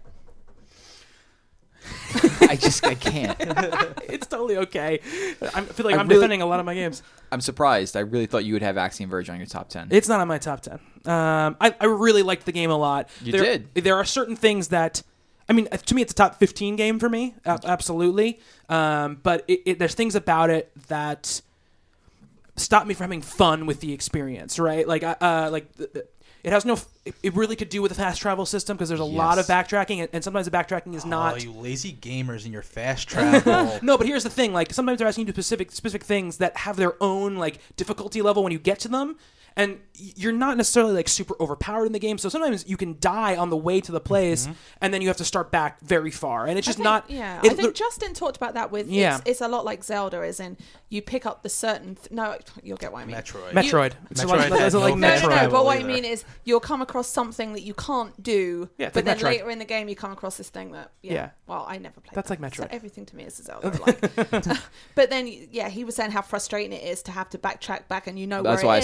I just I can't. it's totally okay. I feel like I I'm really- defending a lot of my games. I'm surprised. I really thought you would have Axiom Verge on your top ten. It's not on my top ten. Um, I, I really liked the game a lot. You there, did. There are certain things that, I mean, to me, it's a top fifteen game for me. a- absolutely. Um, but it, it, there's things about it that stop me from having fun with the experience. Right? Like, uh, like. th- th- It has no. f- It really could do with a fast travel system because there's a lot of backtracking, and, and sometimes the backtracking is not. Oh, you lazy gamers and your fast travel. No, but here's the thing: like sometimes they're asking you to specific specific things that have their own like difficulty level when you get to them, and you're not necessarily like super overpowered in the game. So sometimes you can die on the way to the place, mm-hmm. and then you have to start back very far, and it's just think- not. Yeah, it- I think Justin talked about that with. Yeah. It's, it's a lot like Zelda, is in you pick up the certain. Th- no, you'll get what I mean. Metroid. Metroid. So like- Metroid is it like no No, Metroid? no, no. But what I mean is, you'll come across something that you can't do. Yeah, it's but like then Metroid. later in the game, you come across this thing that. Yeah. Yeah. Well, I never played. That's that. like So Metroid. everything to me is a Zelda. Like. but then, yeah, he was saying how frustrating it is to have to backtrack back, and you know That's where why I it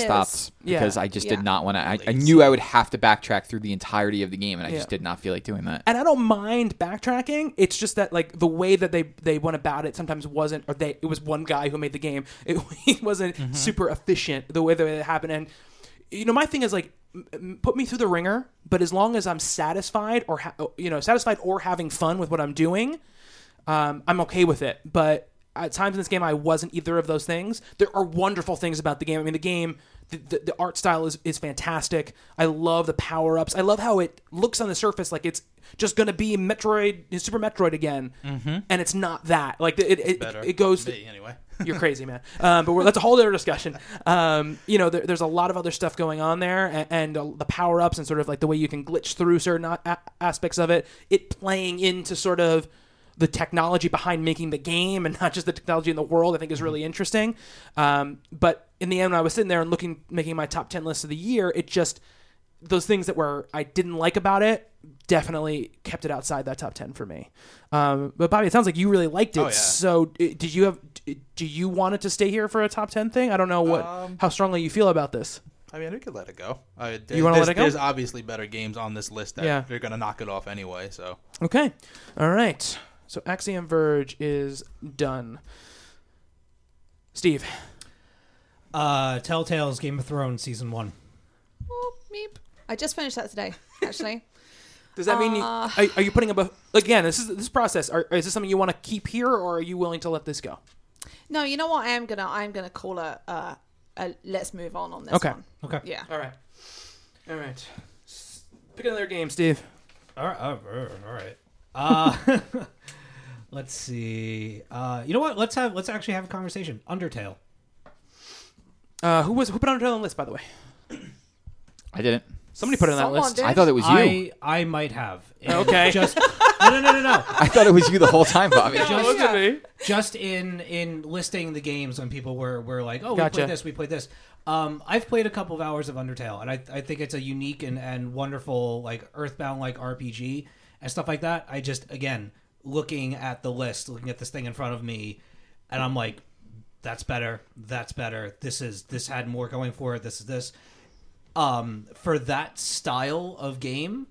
is. stopped Yeah. because I just Yeah. did not want to. I, I knew I would have to backtrack through the entirety of the game, and I Yeah. just did not feel like doing that. and I don't mind backtracking. It's just that like the way that they they went about it sometimes wasn't, or they it was one guy who made the game. It, it wasn't Mm-hmm. super efficient the way that it happened. And you know, my thing is like m- m- put me through the ringer, but as long as I'm satisfied or ha- you know satisfied or having fun with what I'm doing, um, I'm okay with it. But at times in this game, I wasn't either of those things. There are wonderful things about the game. I mean, the game, the, the, the art style is, is fantastic. I love the power ups. I love how it looks on the surface like it's just going to be Metroid, Super Metroid again, and it's not that. Like it, it, Better. it goes. Anyway. You're crazy, man. Um, but we're, that's a whole other discussion. Um, you know, there, there's a lot of other stuff going on there, and, and uh, the power ups and sort of like the way you can glitch through certain a- a- aspects of it. It playing into sort of the technology behind making the game and not just the technology in the world. I think is really interesting. Um, but in the end, when I was sitting there and looking, making my top ten list of the year, it just those things that were I didn't like about it definitely kept it outside that top 10 for me. Um, but Bobby, it sounds like you really liked it. Oh, yeah. So did you have do you want it to stay here for a top 10 thing? I don't know what Um, how strongly you feel about this. I mean, we could let it go. Uh, You wanna let it go? There's obviously better games on this list that Yeah. they're gonna knock it off anyway. So Okay. All right. So Axiom Verge is done. Steve. Uh, Telltale's Game of Thrones season one. Oh, meep. I just finished that today, actually. Does that mean you, Uh, are, are you putting up a again? This is this process. Are, is this something you want to keep here, or are you willing to let this go? no, you know what? I am gonna. I'm gonna call a. Uh, a let's move on on this Okay. one. Okay. Yeah. All right. All right. Pick another game, Steve. All right. all right. Uh, let's see. Uh, you know what? Let's have let's actually have a conversation. Undertale. Uh, who was who put Undertale on the list, by the way? I didn't. Somebody put it on that Someone list. did. I thought it was you. I I might have. And Okay. Just no no no no no. I thought it was you the whole time, Bobby. Just- Look at me. just in in listing the games when people were were like, oh, we played this, we played this. Um, I've played a couple of hours of Undertale, and I I think it's a unique and and wonderful like Earthbound like RPG and stuff like that. I just again looking at the list, looking at this thing in front of me, and I'm like, that's better, that's better. This is this had more going for it. This is this. Um, for that style of game,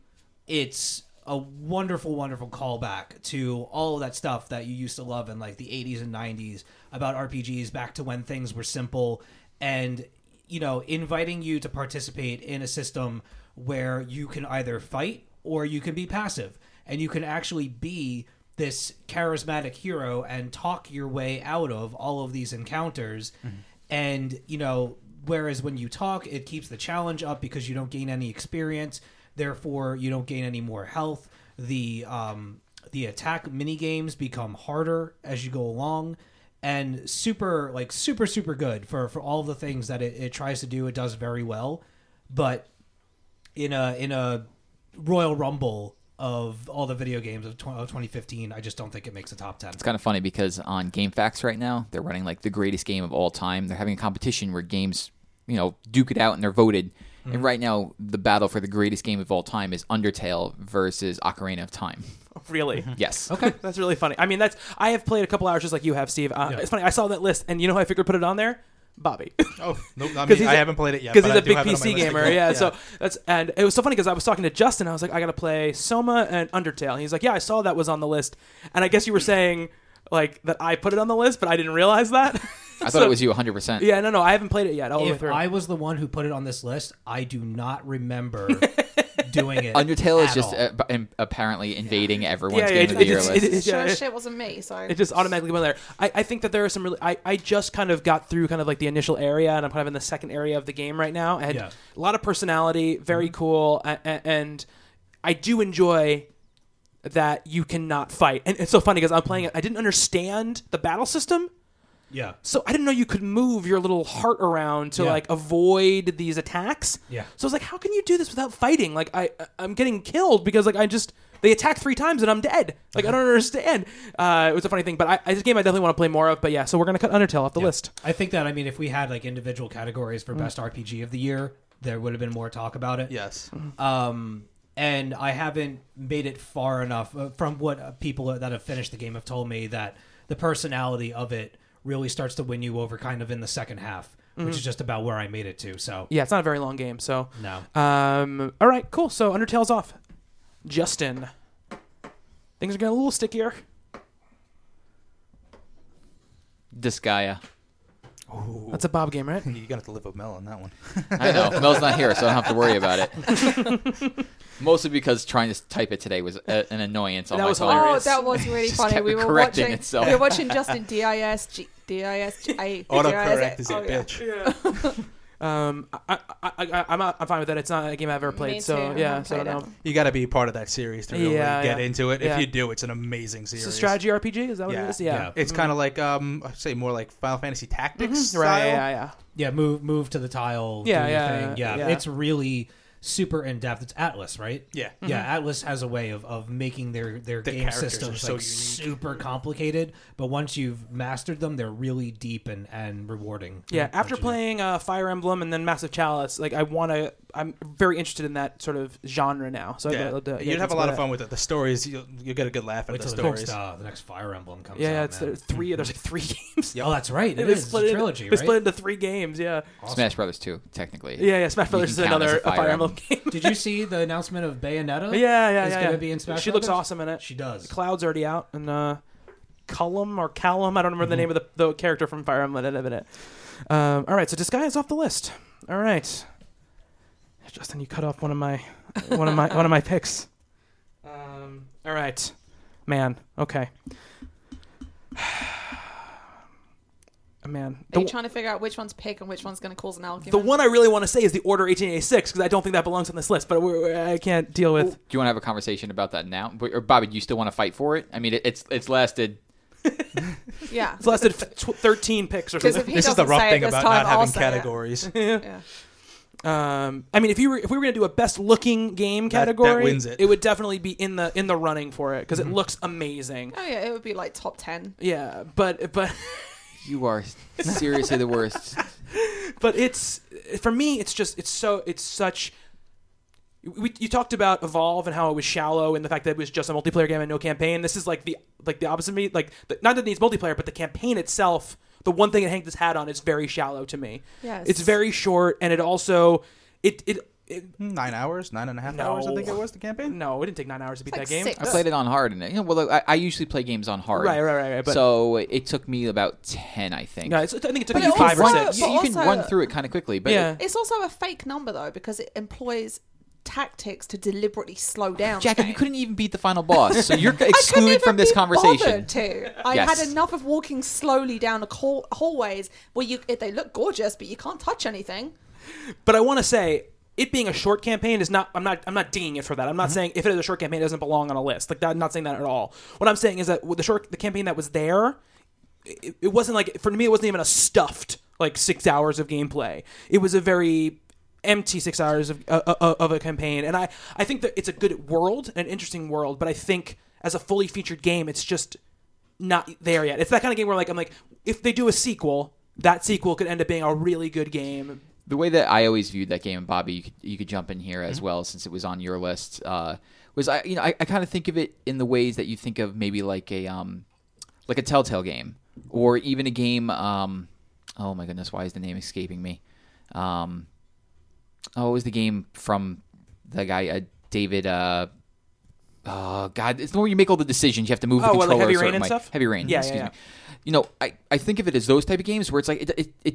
it's a wonderful, wonderful callback to all that stuff that you used to love in like the 80s and 90s about RPGs back to when things were simple and, you know, inviting you to participate in a system where you can either fight or you can be passive and you can actually be this charismatic hero and talk your way out of all of these encounters. And you know whereas when you talk it keeps the challenge up because you don't gain any experience. Therefore you don't gain any more health. The um the attack mini games become harder as you go along. And super like super super good for for all the things that it, it tries to do. It does very well. But in a in a royal rumble of all the video games of, tw- of 2015 i just don't think it makes a top 10 It's kind of funny because on GameFAQs right now, they're running like the greatest game of all time. They're having a competition where games, you know, duke it out and they're voted. And right now, the battle for the greatest game of all time is Undertale versus Ocarina of Time. Really? Yes. okay That's really funny. I mean, that's I have played a couple hours just like you have, Steve. Uh, Yeah. It's funny. I saw that list, and you know how I figured to put it on there? Bobby. Oh, nope, not 'Cause me. he's I a- haven't played it yet. because he's I a big have it on my PC gamer. get. Yeah, so that's and it was so funny because I was talking to Justin. I was like, I got to play Soma and Undertale. And he's like, Yeah, I saw that was on the list, and I guess you were saying like that I put it on the list, but I didn't realize that. I So- thought it was you 100. percent Yeah, no, no, I haven't played it yet. All the way If through. I was the one who put it on this list, I do not remember doing it. Undertale is just all. uh, b- apparently invading everyone's Yeah, yeah, game it- of the it year just- list. it- it- sure yeah, as shit wasn't me. So it just automatically went there. I, I think that there are some really. I, I just kind of got through kind of like the initial area, and I'm kind of in the second area of the game right now. And Yeah. a lot of personality, very cool, a- a- and I do enjoy that you cannot fight. And it's so funny because I'm playing it. I didn't understand the battle system. Yeah. So I didn't know you could move your little heart around to Yeah. like avoid these attacks. Yeah. So I was like, how can you do this without fighting? Like I I'm getting killed because like I just they attack three times and I'm dead. Like I don't understand. Uh, it was a funny thing, but I, I this game I definitely want to play more of. But yeah, so we're gonna cut Undertale off the list. I think that I mean, if we had like individual categories Mm. for best RPG of the year, there would have been more talk about it. Yes. Um, and I haven't made it far enough uh, from what uh, people that have finished the game have told me that the personality of it really starts to win you over kind of in the second half, Mm-hmm. which is just about where I made it to. So Yeah, it's not a very long game. So no. um, all right, cool. So Undertale's off. Justin, things are getting a little stickier. Disgaea. That's a Bob game, right? You're gonna have to live with Mel on that one. I know Mel's not here, so I don't have to worry about it. Mostly because trying to type it today was a, an annoyance on That my was phone. Oh, that was really funny. kept We were correcting watching. itself. We were watching Justin D I S G D I S G A. Autocorrect is a Oh, yeah. bitch. Um, I, I, I, I'm, not, I'm fine with that. It's not a game I've ever played. Me so too. I yeah, haven't so played no. it. You got to be part of that series to really Yeah, get yeah. into it. Yeah. If you do, it's an amazing series. It's a strategy RPG. Is that what Yeah. it is? Yeah. Yeah. It's kind of like um, I'd say more like Final Fantasy Tactics. Mhm. Right. style. Yeah. Yeah. Yeah, move move to the tile. Yeah, do your yeah, thing. yeah, yeah. It's really super in depth. It's Atlus, right? Yeah. Yeah, Atlus has a way of, of making their, their The game systems so like unique. super complicated, but once you've mastered them, they're really deep and, and rewarding. Yeah. After playing uh, Fire Emblem and then Massive Chalice, like I want to. I'm very interested in that sort of genre now. So Yeah. I'd, I'd, uh, yeah, You'd have a lot of fun with it. The stories, you'll, you'll get a good laugh at Wait the the stories. next, uh, the next Fire Emblem comes. Yeah. out. yeah it's man. three. There's like three games. Oh, that's right. It They is. It's split a trilogy, They right? split into three games. Yeah. Smash Brothers 2, technically. Yeah. Yeah. Smash You Brothers is can count as another a Fire Fire Emblem game. Did you see the announcement of Bayonetta? yeah. Yeah. Is yeah. gonna yeah. be in Smash She looks awesome in it. She does. Cloud's already out, and uh, Cullum or Callum, I don't remember the name of the, the character from Fire Emblem in a minute. Um, all right, so this guy is off the list. All right, Justin, you cut off one of my one of my one of my picks. Um, all right, man. Okay, man. Are The, you trying to figure out which one's pick and which one's going to cause an argument? the one I really want to say is the Order 1886 because I don't think that belongs on this list, but we're, we're- I can't deal with. Do you want to have a conversation about that now? But- Or Bobby, do you still want to fight for it? I mean, it, it's it's lasted. Yeah. It's lasted f- tw- 13 picks or 'Cause something. This is the rough thing about not having categories. Yeah. Um, I mean, if you were if we were gonna do a best looking game That- that category, wins it. would definitely be in the in the running for it because it looks amazing. Oh yeah, it would be like top ten. Yeah, but but You are seriously the worst. but it's for me, it's just it's so it's such. We, you talked about Evolve and how it was shallow and the fact that it was just a multiplayer game and no campaign. This is like the like the opposite of me. Like the, not that it needs multiplayer, but the campaign itself, the one thing it hangs its hat on, is very shallow to me. Yes. It's very short, and it also it it, it Nine hours, nine and a half No. hours, I think it was the campaign. no, it didn't take nine hours to beat like that game. six. I played it on hard, and you know, well, I, I usually play games on hard. Right, right, right, right. But so it took me about ten, I think. no, it's, I think it took But you it five or six. You, you can run through it kind of quickly, but Yeah. It's also a fake number though because it employs tactics to deliberately slow down. Jack, you couldn't even beat the final boss, so you're excluded from this be conversation. bothered To. I Yes. had enough of walking slowly down the hall- hallways where you they look gorgeous, but you can't touch anything. But I want to say it being a short campaign is not. I'm not. I'm not dinging it for that. I'm not saying if it is a short campaign, it doesn't belong on a list. Like that, I'm not saying that at all. What I'm saying is that the short, the campaign that was there, it, it wasn't like for me. It wasn't even a stuffed like six hours of gameplay. It was a very empty six hours of uh, uh, of a campaign, and I I think that it's a good world, an interesting world. But I think as a fully featured game, it's just not there yet. It's that kind of game where like I'm like, if they do a sequel, that sequel could end up being a really good game. The way that I always viewed that game, and Bobby, you could, you could jump in here as well since it was on your list. Uh, was I, you know, I, I kind of think of it in the ways that you think of maybe like a um, like a Telltale game, or even a game. Um, oh my goodness, why is the name escaping me? Um, oh, it was the game from the guy uh, David. Uh, oh God, it's the one where you make all the decisions. You have to move the Oh, what, controller. like Heavy Rain and stuff? Heavy Rain. Yeah, yeah, excuse yeah. me. You know, I, I think of it as those type of games where it's like it, it, it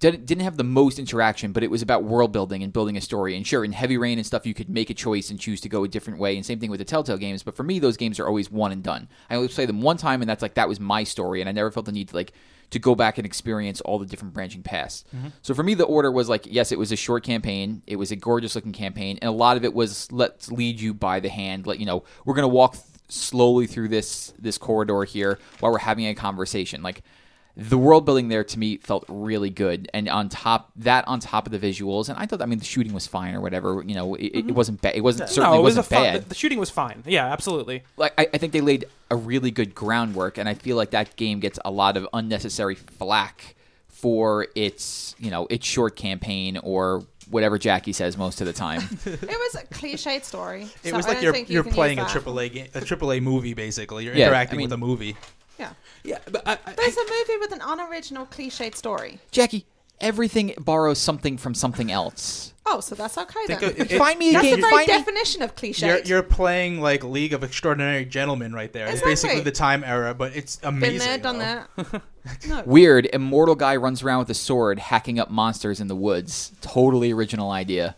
didn't didn't have the most interaction, but it was about world building and building a story. And sure, in Heavy Rain and stuff, you could make a choice and choose to go a different way. And same thing with the Telltale games. But for me, those games are always one and done. I always play them one time, and that's like that was my story, and I never felt the need to like to go back and experience all the different branching paths. Mm-hmm. So for me, the order was like, yes, it was a short campaign, it was a gorgeous looking campaign, and a lot of it was let's lead you by the hand. Let you know we're gonna walk th- slowly through this this corridor here while we're having a conversation. Like the world building there to me felt really good, and on top that on top of the visuals, and I thought I mean the shooting was fine or whatever. You know, it, it mm-hmm. wasn't bad. It wasn't certainly no, it was a wasn't fun. bad The, the shooting was fine. Yeah, absolutely. like I, I think they laid a really good groundwork, and I feel like that game gets a lot of unnecessary flack for its you know its short campaign or whatever Jackie says most of the time. It was a cliched story. It so was like you're you you're playing a that. AAA game, a AAA movie basically. You're Yeah, interacting I mean- with a movie. Yeah. Yeah, but I, I, But it's a movie with an unoriginal cliched story. Jackie, everything borrows something from something else. Oh, so that's okay Think then. of- it- Find me a that's game. the very Find me. definition of cliche. You're, you're playing like League of Extraordinary Gentlemen right there. It's Exactly. basically the time era, but it's amazing. Been there, done though. that. no. Weird, immortal guy runs around with a sword, hacking up monsters in the woods. Totally original idea.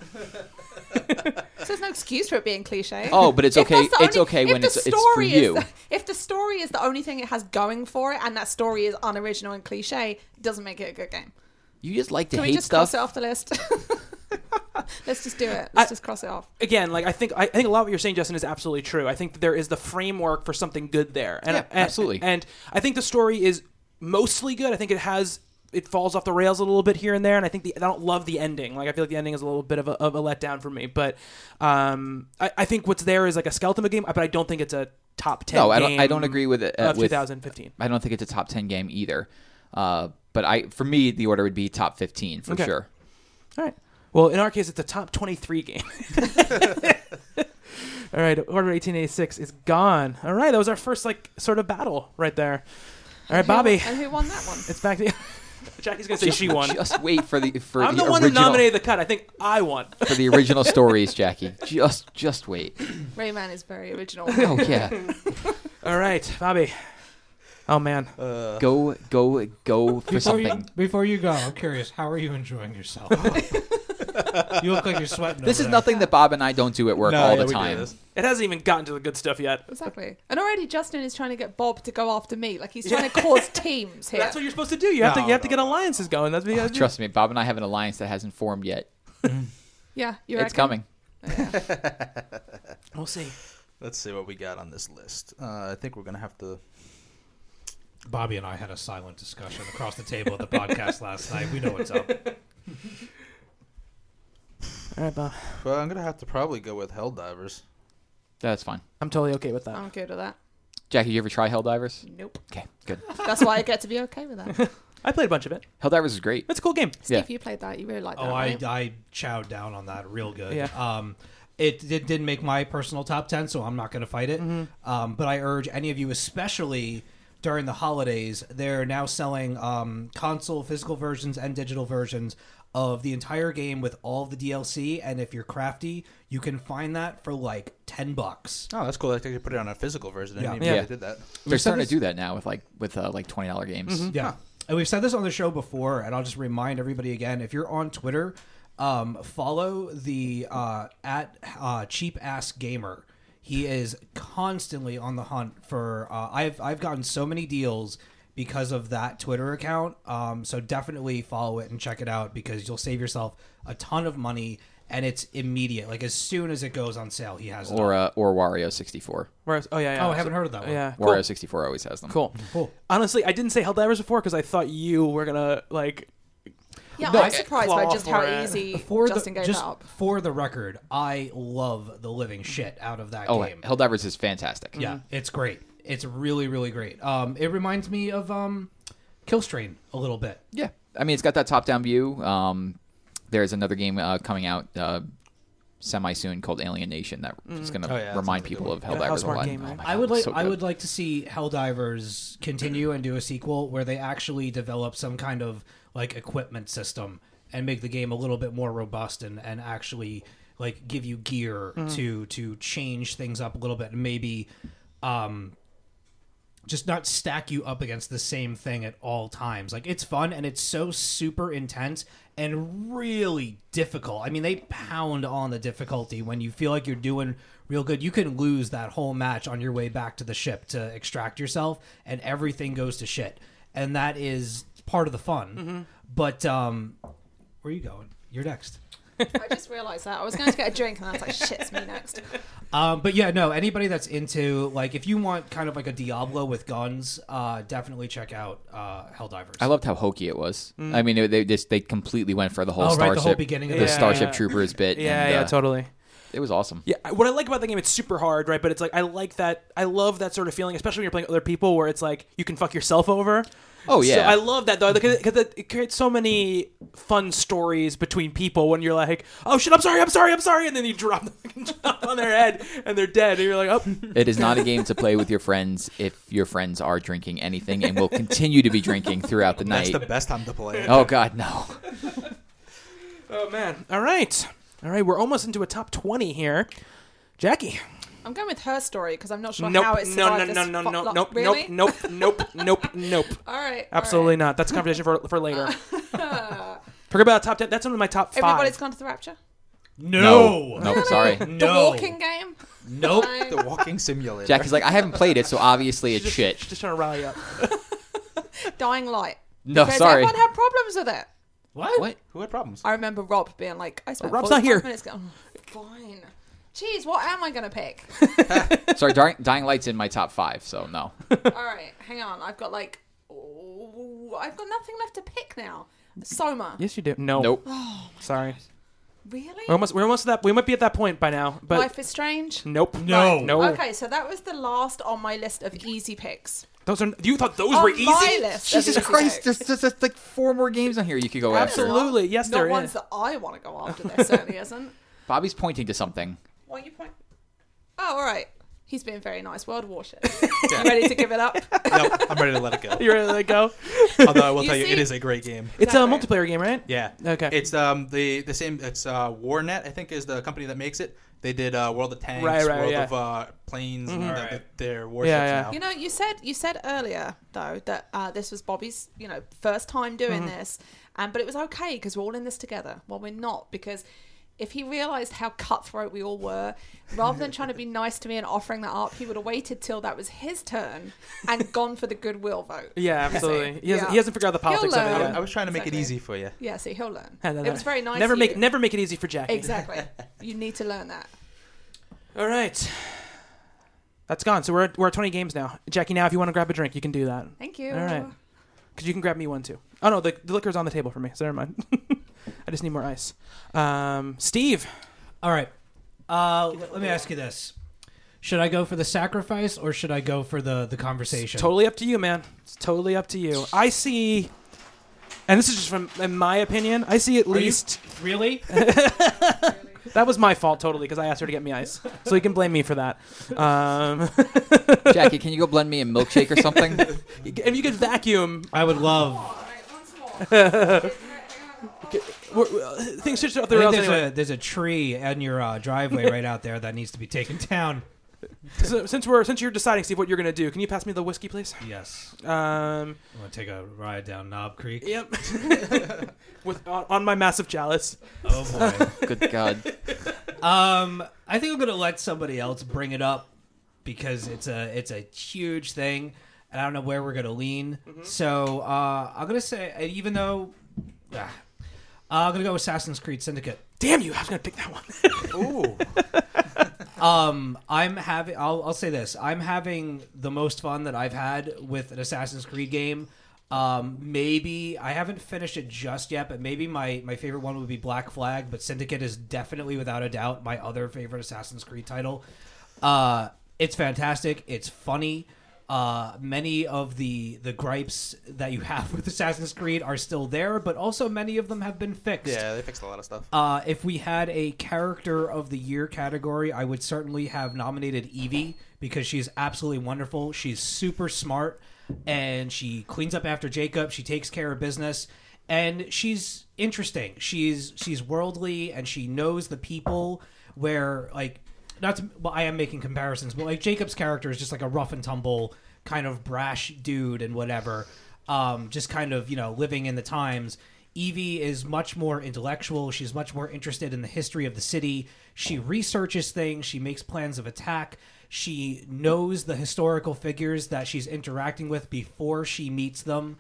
So there's no excuse for it being cliche. Oh, but it's If okay. that's the It's only- okay if when the it's it's for story is you. the- if the story is the only thing it has going for it, and that story is unoriginal and cliche, it doesn't make it a good game. You just like to Can we hate just stuff. cross it off the list? Let's just do it. Let's I- just cross it off. again, like I think I think a lot of what you're saying, Justin, is absolutely true. I think that there is the framework for something good there, and, Yeah, and- absolutely. And I think the story is mostly good. I think it has it falls off the rails a little bit here and there, and I think the, I don't love the ending. Like I feel like the ending is a little bit of a, of a letdown for me. But um, I, I think what's there is like a skeleton of a game, but I don't think it's a top ten. No, I don't. I don't agree with it. Uh, Of with, 2015. I don't think it's a top ten game either. Uh, but I, for me, the order would be top fifteen for Okay. sure. All right. Well, in our case, it's a top 23 game. All right, Order 1886 is gone. All right, that was our first like sort of battle right there. All right, Who- Bobby, And who won that one? it's back to you. Jackie's gonna say she won. Just wait for the for I'm the, the one that original nominated the cut. I think I won. for the original stories, Jackie. Just just wait. Rayman is very original. Oh yeah, All right, Bobby. Oh man, Uh, go go go for Before you, something. before you go, I'm curious. How are you enjoying yourself? you look like you're sweating. This over is there. nothing that Bob and I don't do at work no, all yeah, the we do time. this. it hasn't even gotten to the good stuff yet. Exactly. And already Justin is trying to get Bob to go after me. Like he's trying to cause teams here. That's what you're supposed to do. You have to No, you have to no, get alliances going. That's what you Oh, gotta do. trust me, Bob and I have an alliance that hasn't formed yet. yeah, you it's reckon? coming. We'll see. Let's see what we got on this list. Uh, I think we're gonna have to. Bobby and I had a silent discussion across the table at the podcast last night. We know what's up. All right, Bob. Well, I'm gonna have to probably go with Helldivers. That's fine. I'm totally okay with that. I'm okay with that. Jackie, you ever try Helldivers? Nope. Okay, good. That's why I get to be okay with that. I played a bunch of it. Helldivers is great. It's a cool game. Steve, Yeah. you played that. You really liked that. Oh, that. I, right? I chowed down on that real good. Yeah. Um, it, it didn't make my personal top 10, so I'm not going to fight it. Um, but I urge any of you, especially during the holidays, they're now selling um, console physical versions and digital versions of the entire game with all the DLC. And if you're crafty, you can find that for like 10 bucks. Oh, that's cool. I think they put it on a physical version. I didn't Yeah. know Yeah. they did that. They're starting this- to do that now with like with uh, like twenty dollar games. Yeah. And we've said this on the show before, and I'll just remind everybody again if you're on Twitter, um, follow the uh, at uh, cheap ass gamer. He is constantly on the hunt for. Uh, I've I've gotten so many deals because of that Twitter account. Um, so definitely follow it and check it out because you'll save yourself a ton of money and it's immediate. Like as soon as it goes on sale, he has it. Or up. uh, or Wario sixty four. Oh yeah, yeah. oh, I haven't heard of that one. Yeah, cool. Wario sixty four always has them. Cool. Cool. Honestly, I didn't say Helldivers before because I thought you were gonna like. yeah, No, I'm surprised by just how it. easy For Justin the just up. for the record, I love the living shit out of that Oh, game. Helldivers is fantastic. Yeah, it's great. It's really, really great. Um, it reminds me of um, Killstrain a little bit. Yeah, I mean, it's got that top-down view. Um, there's another game uh, coming out uh, semi soon called Alienation that is going to Oh, yeah, that's remind people one. of Yeah, Helldivers a Housemarque lot. game, Oh right? my I God, would like so I good. would like to see Helldivers continue and do a sequel where they actually develop some kind of like equipment system and make the game a little bit more robust and and actually like give you gear to to change things up a little bit and maybe um just not stack you up against the same thing at all times. Like it's fun and it's so super intense and really difficult. I mean, they pound on the difficulty when you feel like you're doing real good. You can lose that whole match on your way back to the ship to extract yourself and everything goes to shit. And that is part of the fun. But um where are you going? You're next. I just realised that I was going to get a drink, and I was like, "Shit, it's me next." Um, but yeah, no. Anybody that's into like, if you want kind of like a Diablo with guns, uh, definitely check out uh, Helldivers. I loved how hokey it was. I mean, they just they completely went for the whole Oh, right, the starship, whole beginning of the. Yeah, Starship yeah. Troopers bit. Yeah, and, yeah, uh, totally. It was awesome. Yeah, what I like about the game, it's super hard, right? But it's like I like that. I love that sort of feeling, especially when you're playing other people, where it's like you can fuck yourself over. Oh, So yeah. I love that though, because it, it creates so many fun stories between people when you're like, "Oh shit, I'm sorry, I'm sorry, I'm sorry," and then you drop the fucking drop on their head and they're dead, and you're like, "Oh, It is not a game to play with your friends if your friends are drinking anything and will continue to be drinking throughout the night. That's the best time to play. it. oh God, no! oh man." All right, all right, we're almost into a top twenty here. Jackie, I'm going with her story because I'm not sure nope, how it's no, it no, survived no, this no, fo- no, lo- nope, really? nope, nope, nope, nope, nope. All right, Absolutely all not. That's a conversation for for later. Forget about top ten. That's one of my top right. five. Everybody's gone to the Rapture. no, no, sorry. The no, walking game. nope. Fine. The walking simulator. Jackie's like, I haven't played it, so obviously it's just, shit. Just trying to rally up. Dying Light. No, Because sorry. everyone had problems with it. What? What? Who had problems? I remember Rob being like, "I uh, spent Rob's 45 not here. minutes going, fine." Jeez, what am I going to pick? Sorry, Dying, Dying Light's in my top five, so no. All right, hang on. I've got like, oh, I've got nothing left to pick now. Soma. Yes, you do. No. Nope. Oh, Sorry. Really? We're almost. We're almost at that. We might be at that point by now. But Life is Strange. nope. No. No. Okay, so that was the last on my list of easy picks. Those are. You thought those on were easy? my list. of Jesus easy Christ! picks. There's, there's, like four more games on here you could go after. Absolutely. Yes, Not there ones that I want to go after. There certainly isn't. Bobby's pointing to something. Why are you point? Oh, all right. He's been very nice. World Warship. You ready to give it up? no, I'm ready to let it go. You ready to let go? Although I will You tell you, see- it is a great game. It's a Exactly. multiplayer game, right? Yeah. Okay. It's um the the same. It's uh Warnet. I think is the company that makes it. They did uh, World of Tanks, Right, right, World yeah. of uh, Planes, and the- Right. the- their warships Yeah, yeah. now. You know, you said you said earlier though that uh, this was Bobby's, you know, first time doing Mm-hmm. this, and but it was okay because we're all in this together. Well, we're not because if he realised how cutthroat we all were, rather than trying to be nice to me and offering that up, he would have waited till that was his turn and gone for the goodwill vote. yeah, absolutely. He hasn't, Yeah. he hasn't figured out the politics of it yet. I was trying to make Exactly. it easy for you. Yeah, see, he'll learn. No, no, It was very nice. Never make you. never make it easy for Jackie. exactly. you need to learn that. All right. That's gone. So we're at, we're at 20 games now. Jackie, now if you want to grab a drink, you can do that. Thank you. All right. Because you can grab me one too. Oh, no, the, the liquor's on the table for me, so never mind. I just need more ice. Um, Steve. All right. Uh, let me ask you this: Should I go for the sacrifice or should I go for the the conversation? Totally up to you, man. It's totally up to you. I see, and this is just from in my opinion. I see at Are you- least really? that was my fault totally because I asked her to get me ice, so you can blame me for that. Um, Jackie, can you go blend me a milkshake or something? if you could vacuum, I would love. we're- we're- things should I out there think else there's anyway. a there's a tree in your uh, driveway right out there that needs to be taken down. So, since we're since you're deciding, Steve, what you're gonna do, can you pass me the whiskey, please? Yes. Um, I want to take a ride down Knob Creek. yep. With on, on my massive chalice. Oh boy. Good God. Um, I think I'm gonna let somebody else bring it up because it's a it's a huge thing, and I don't know where we're gonna lean. So uh, I'm gonna say, uh, even though, ah, uh, I'm gonna go Assassin's Creed Syndicate. Damn you! I was gonna pick that one. Ooh. Um, I'm having. I'll, I'll say this. I'm having the most fun that I've had with an Assassin's Creed game. Um, maybe I haven't finished it just yet, but maybe my my favorite one would be Black Flag. But Syndicate is definitely, without a doubt, my other favorite Assassin's Creed title. Uh, it's fantastic. It's funny. Uh, many of the the gripes that you have with Assassin's Creed are still there, but also many of them have been fixed. Yeah, they fixed a lot of stuff. Uh, if we had a character of the year category, I would certainly have nominated Evie because she's absolutely wonderful. She's super smart and she cleans up after Jacob. She takes care of business. and she's interesting. She's she's worldly and she knows the people. Where like not to, well, I am making comparisons, but like Jacob's character is just like a rough and tumble kind of brash dude and whatever. Um, just kind of you know living in the times. Evie is much more intellectual. She's much more interested in the history of the city. She researches things. She makes plans of attack. She knows the historical figures that she's interacting with before she meets them.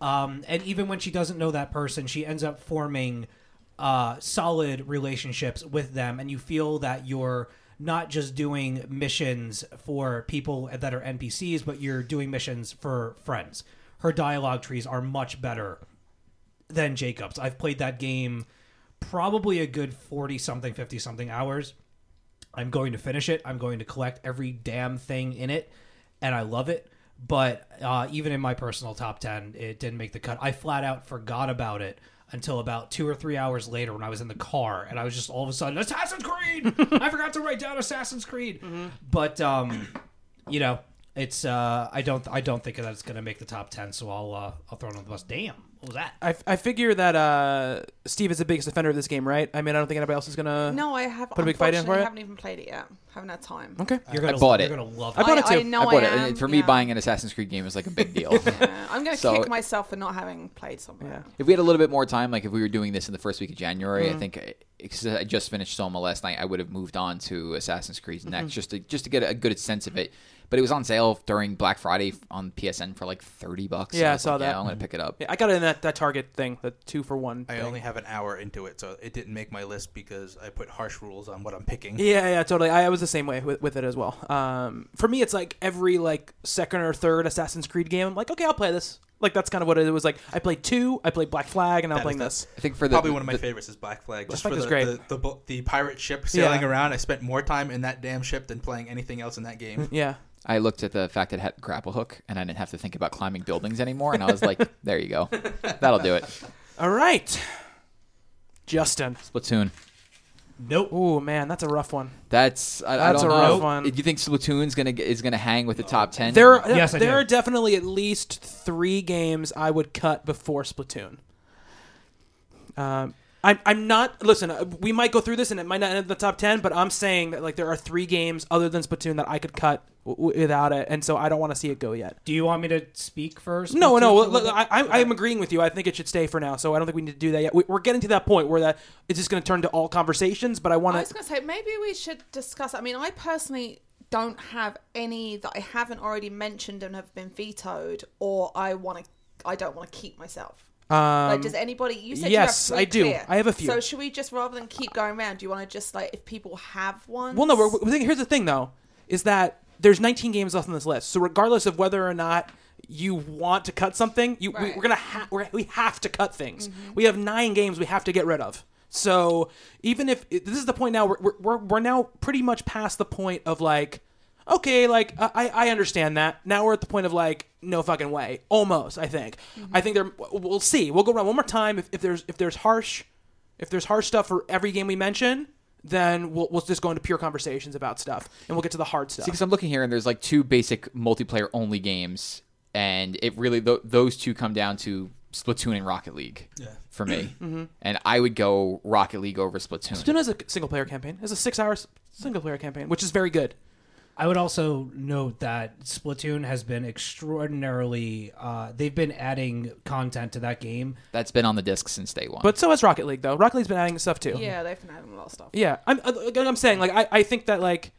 Um, and even when she doesn't know that person, she ends up forming uh, solid relationships with them. And you feel that you're not just doing missions for people that are NPCs, but you're doing missions for friends. Her dialogue trees are much better than Jacob's. I've played that game probably a good 40 something, 50 something hours. I'm going to finish it. I'm going to collect every damn thing in it, and I love it. But uh, even in my personal top 10, it didn't make the cut. I flat out forgot about it until about two or three hours later when I was in the car, and I was just all of a sudden, Assassin's Creed! I forgot to write down Assassin's Creed. But, um, you know, it's uh, I don't I don't think that it's going to make the top 10, so I'll uh, I'll throw it on the bus. Damn, what was that? I, I figure that uh, Steve is the biggest defender of this game, right? I mean, I don't think anybody else is gonna. No, I have. Put a big fight in for unfortunately it? haven't even played it yet. Haven't had time. Okay. You're gonna, bought you're it. gonna love I it. bought it too. I know I bought it. am, And for me, yeah. buying an Assassin's Creed game is like a big deal. Yeah, I'm gonna So- kick myself for not having played something. Yeah. if we had a little bit more time, like if we were doing this in the first week of January, Mm-hmm. I think because I just finished Soma last night, I would have moved on to Assassin's Creed Mm-hmm. next just to just to get a good sense of it. But it was on sale during Black Friday on PSN for like thirty bucks. Yeah, I was saw like, that. Yeah, I'm gonna pick it up. Yeah, I got it in that, that Target thing, the two for one. I thing. only have an hour into it, so it didn't make my list because I put harsh rules on what I'm picking. Yeah, yeah, totally. I, I was the same way with, with it as well. Um, for me, it's like every like second or third Assassin's Creed game. I'm like, okay, I'll play this. Like that's kind of what it was like. I played two, I played Black Flag, and I'm That playing is this. I think for the Probably one of my the- favorites is Black Flag. Just Flag for is the, great. The, the, bo- the pirate ship sailing Yeah. around, I spent more time in that damn ship than playing anything else in that game. Yeah. I looked at the fact that it had grapple hook, and I didn't have to think about climbing buildings anymore. And I was like, there you go, that'll do it. All right, Justin. Splatoon. Nope. Ooh man, that's a rough one. That's I, I That's don't a know. rough one. Do you think Splatoon's gonna is gonna hang with the top ten? There, are, Yes, I there do. are definitely at least three games I would cut before Splatoon. Um, I'm, I'm not. Listen, uh, we might go through this and it might not end in the top ten, but I'm saying that like there are three games other than Splatoon that I could cut w- w- without it, and so I don't want to see it go yet. Do you want me to speak first? No, no, for a look, little I, bit? I, I'm agreeing with you. I think it should stay for now, so I don't think we need to do that yet. We, we're getting to that point where that it's just going to turn to all conversations, but I want to. I was going to say maybe we should discuss. I mean, I personally don't have any that I haven't already mentioned and have been vetoed, or I want to. I don't want to keep myself. Um, Like, does anybody? You said yes, you have I do. clear. I have a few. So should we just rather than keep going around? Do you want to just like if people have one? Well, no. We're, we're, here's the thing, though, is that there's 19 games left on this list. So regardless of whether or not you want to cut something, you we, Right. we're gonna ha- we're, we have to cut things. We have nine games we have to get rid of. So even if this is the point now, we're we're, we're, we're now pretty much past the point of like. Okay, like I, I understand that. Now we're at the point of like no fucking way, almost. I think. I think there. We'll see. We'll go around one more time. If, if there's if there's harsh, if there's harsh stuff for every game we mention, then we'll, we'll just go into pure conversations about stuff, and we'll get to the hard stuff. because I'm looking here and there's like two basic multiplayer only games, and it really th- those two come down to Splatoon and Rocket League Yeah. for me. Mm-hmm. And I would go Rocket League over Splatoon. Splatoon has a single player campaign. It's a six hour single player campaign, which is very good. I would also note that Splatoon has been extraordinarily. Uh, they've been adding content to that game. That's been on the disc since day one. But so has Rocket League, though. Rocket League's been adding stuff too. yeah, they've been adding a lot of stuff. Yeah, I'm. uh, I'm saying like I, I think that like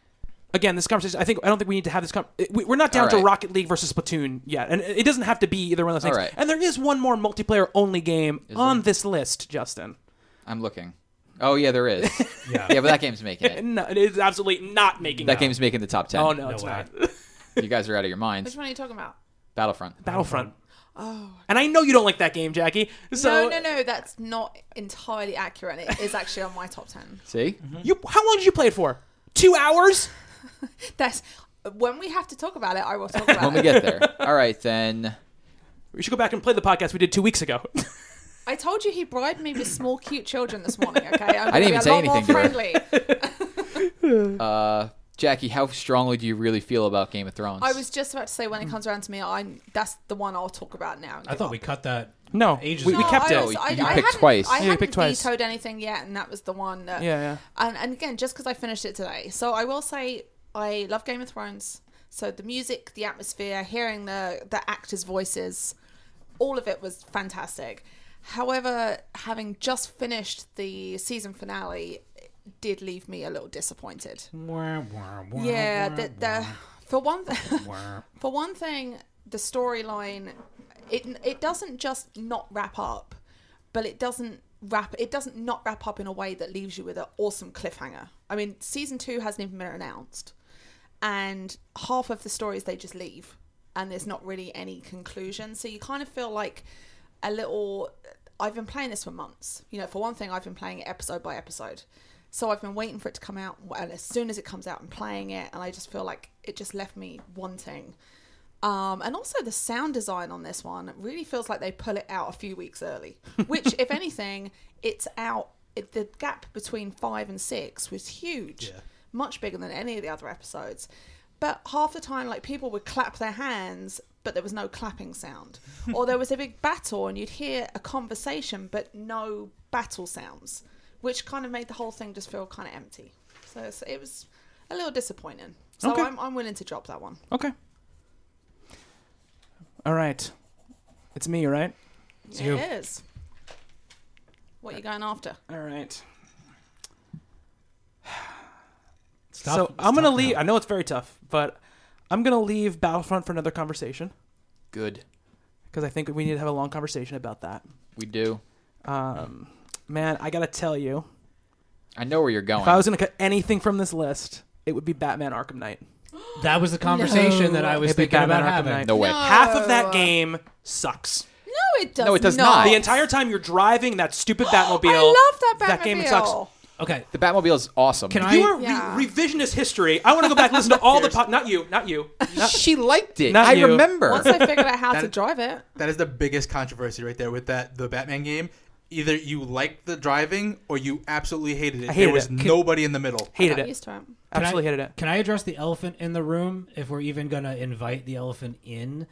again this conversation. I think I don't think we need to have this. Com- we- we're not down All to. Rocket League versus Splatoon yet, and it doesn't have to be either one of those things. All right. And there is one more multiplayer only game Is on there? this list, Justin. I'm looking. Oh yeah, there is. Yeah. yeah, but that game's making it. No, it is absolutely not making That it. game's making the top ten. Oh no, No it's way. not. You guys are out of your minds. Which one are you talking about? Battlefront. Battlefront. Oh And I know you don't like that game, Jackie. So no, no, no, that's not entirely accurate. It is actually on my top ten. See, mm-hmm. You, how long did you play it for? Two hours? That's when we have to talk about it. I will talk about it. when we it. get there. All right, then. We should go back and play the podcast we did two weeks ago. I told you he bribed me with small, cute children this morning. Okay, I'm I didn't even be say a lot anything to more friendly. Uh, Jackie, how strongly do you really feel about Game of Thrones? I was just about to say when it comes around to me, I that's the one I'll talk about now. I thought we cut that. No, Ages we, we ago. kept I it. was- I, You I picked hadn't- twice. I yeah, hadn't picked twice. vetoed anything yet, and that was the one that. yeah, yeah. And, and again, just because I finished it today, so I will say I love Game of Thrones. So the music, the atmosphere, hearing the the actors' voices, all of it was fantastic. However, having just finished the season finale, did leave me a little disappointed. Yeah, the, the for one th- for one thing, the storyline it it doesn't just not wrap up, but it doesn't wrap it doesn't not wrap up in a way that leaves you with an awesome cliffhanger. I mean, season two hasn't even been announced, and half of the stories they just leave, and there's not really any conclusion. So you kind of feel like a little. I've been playing this for months. You know, for one thing, I've been playing it episode by episode. So I've been waiting for it to come out, and as soon as it comes out, I'm playing it, and I just feel like it just left me wanting. Um, and also the sound design on this one really feels like they pull it out a few weeks early. Which, if anything, it's out. It, the gap between five and six was huge, Yeah. much bigger than any of the other episodes. But half the time, like people would clap their hands, but there was no clapping sound, or there was a big battle and you'd hear a conversation but no battle sounds, which kind of made the whole thing just feel kind of empty. So it's- it was a little disappointing. So Okay. I'm, I'm willing to drop that one. Okay. All right. It's me, right? It you. is. What you going after? All right. Stop- so I'm gonna leave. now. I know it's very tough, but I'm gonna leave Battlefront for another conversation Good. because I think we need to have a long conversation about that. We do. Um, man, I gotta tell you, I know where you're going. if I was gonna cut anything from this list, it would be Batman Arkham Knight. That was the conversation No. that I was It'd be thinking about Arkham having. Knight. no way. No. Half of that game sucks. No, it does. Not. No, it does not. The entire time you're driving that stupid Batmobile. I love that Batmobile. That game sucks. Okay, The Batmobile is awesome. Can I- You are Yeah. re- revisionist history. I want to go back and listen to all the. Po- not you. Not you. Not, she liked it. Not I you. remember. Once I figured out how to That- drive it, That is the biggest controversy right there with that the Batman game. Either you liked the driving or you absolutely hated it. I hated there was it. nobody in the middle. hated got it. used to it. Can Absolutely I, hated it. Can I address the elephant in the room if we're even going to invite the elephant in?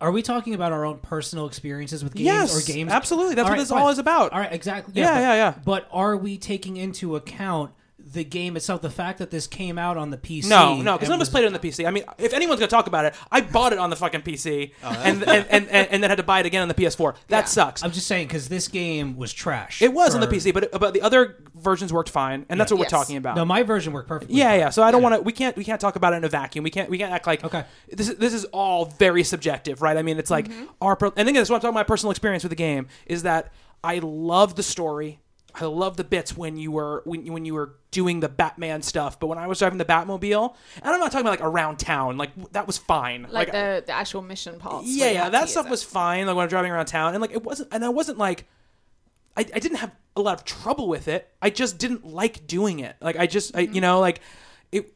Are we talking about our own personal experiences with games Yes, or games? absolutely. That's what right, this fine. all is about. All right, exactly. Yeah, but, yeah, yeah. But are we taking into account the game itself? The fact that this came out on the PC? No, no, because and none of us played it on the PC. I mean, if anyone's gonna talk about it, I bought it on the fucking PC, oh, and, and, and, and and then had to buy it again on the PS4. That Yeah. sucks. I'm just saying because this game was trash. It was on the PC, but but the other versions worked fine, and that's what Yes. we're talking about. No, my version worked perfectly. yeah, fine. yeah. So I don't want to. We can't. We can't talk about it in a vacuum. We can't. We can't act like Okay. This is this is all very subjective, right? I mean, it's like mm-hmm. our. Per- and again, that's what I'm talking. about My personal experience with the game is that I love the story. I love the bits when you were when, when you were doing the Batman stuff, but when I was driving the Batmobile, and I'm not talking about like around town, like that was fine. like, the, the actual mission parts. yeah, yeah, that stuff was fine. Like when I'm driving around town, and like it wasn't, and I wasn't like, I, I didn't have a lot of trouble with it. I just didn't like doing it. Like I just, I, you mm-hmm. know, like it.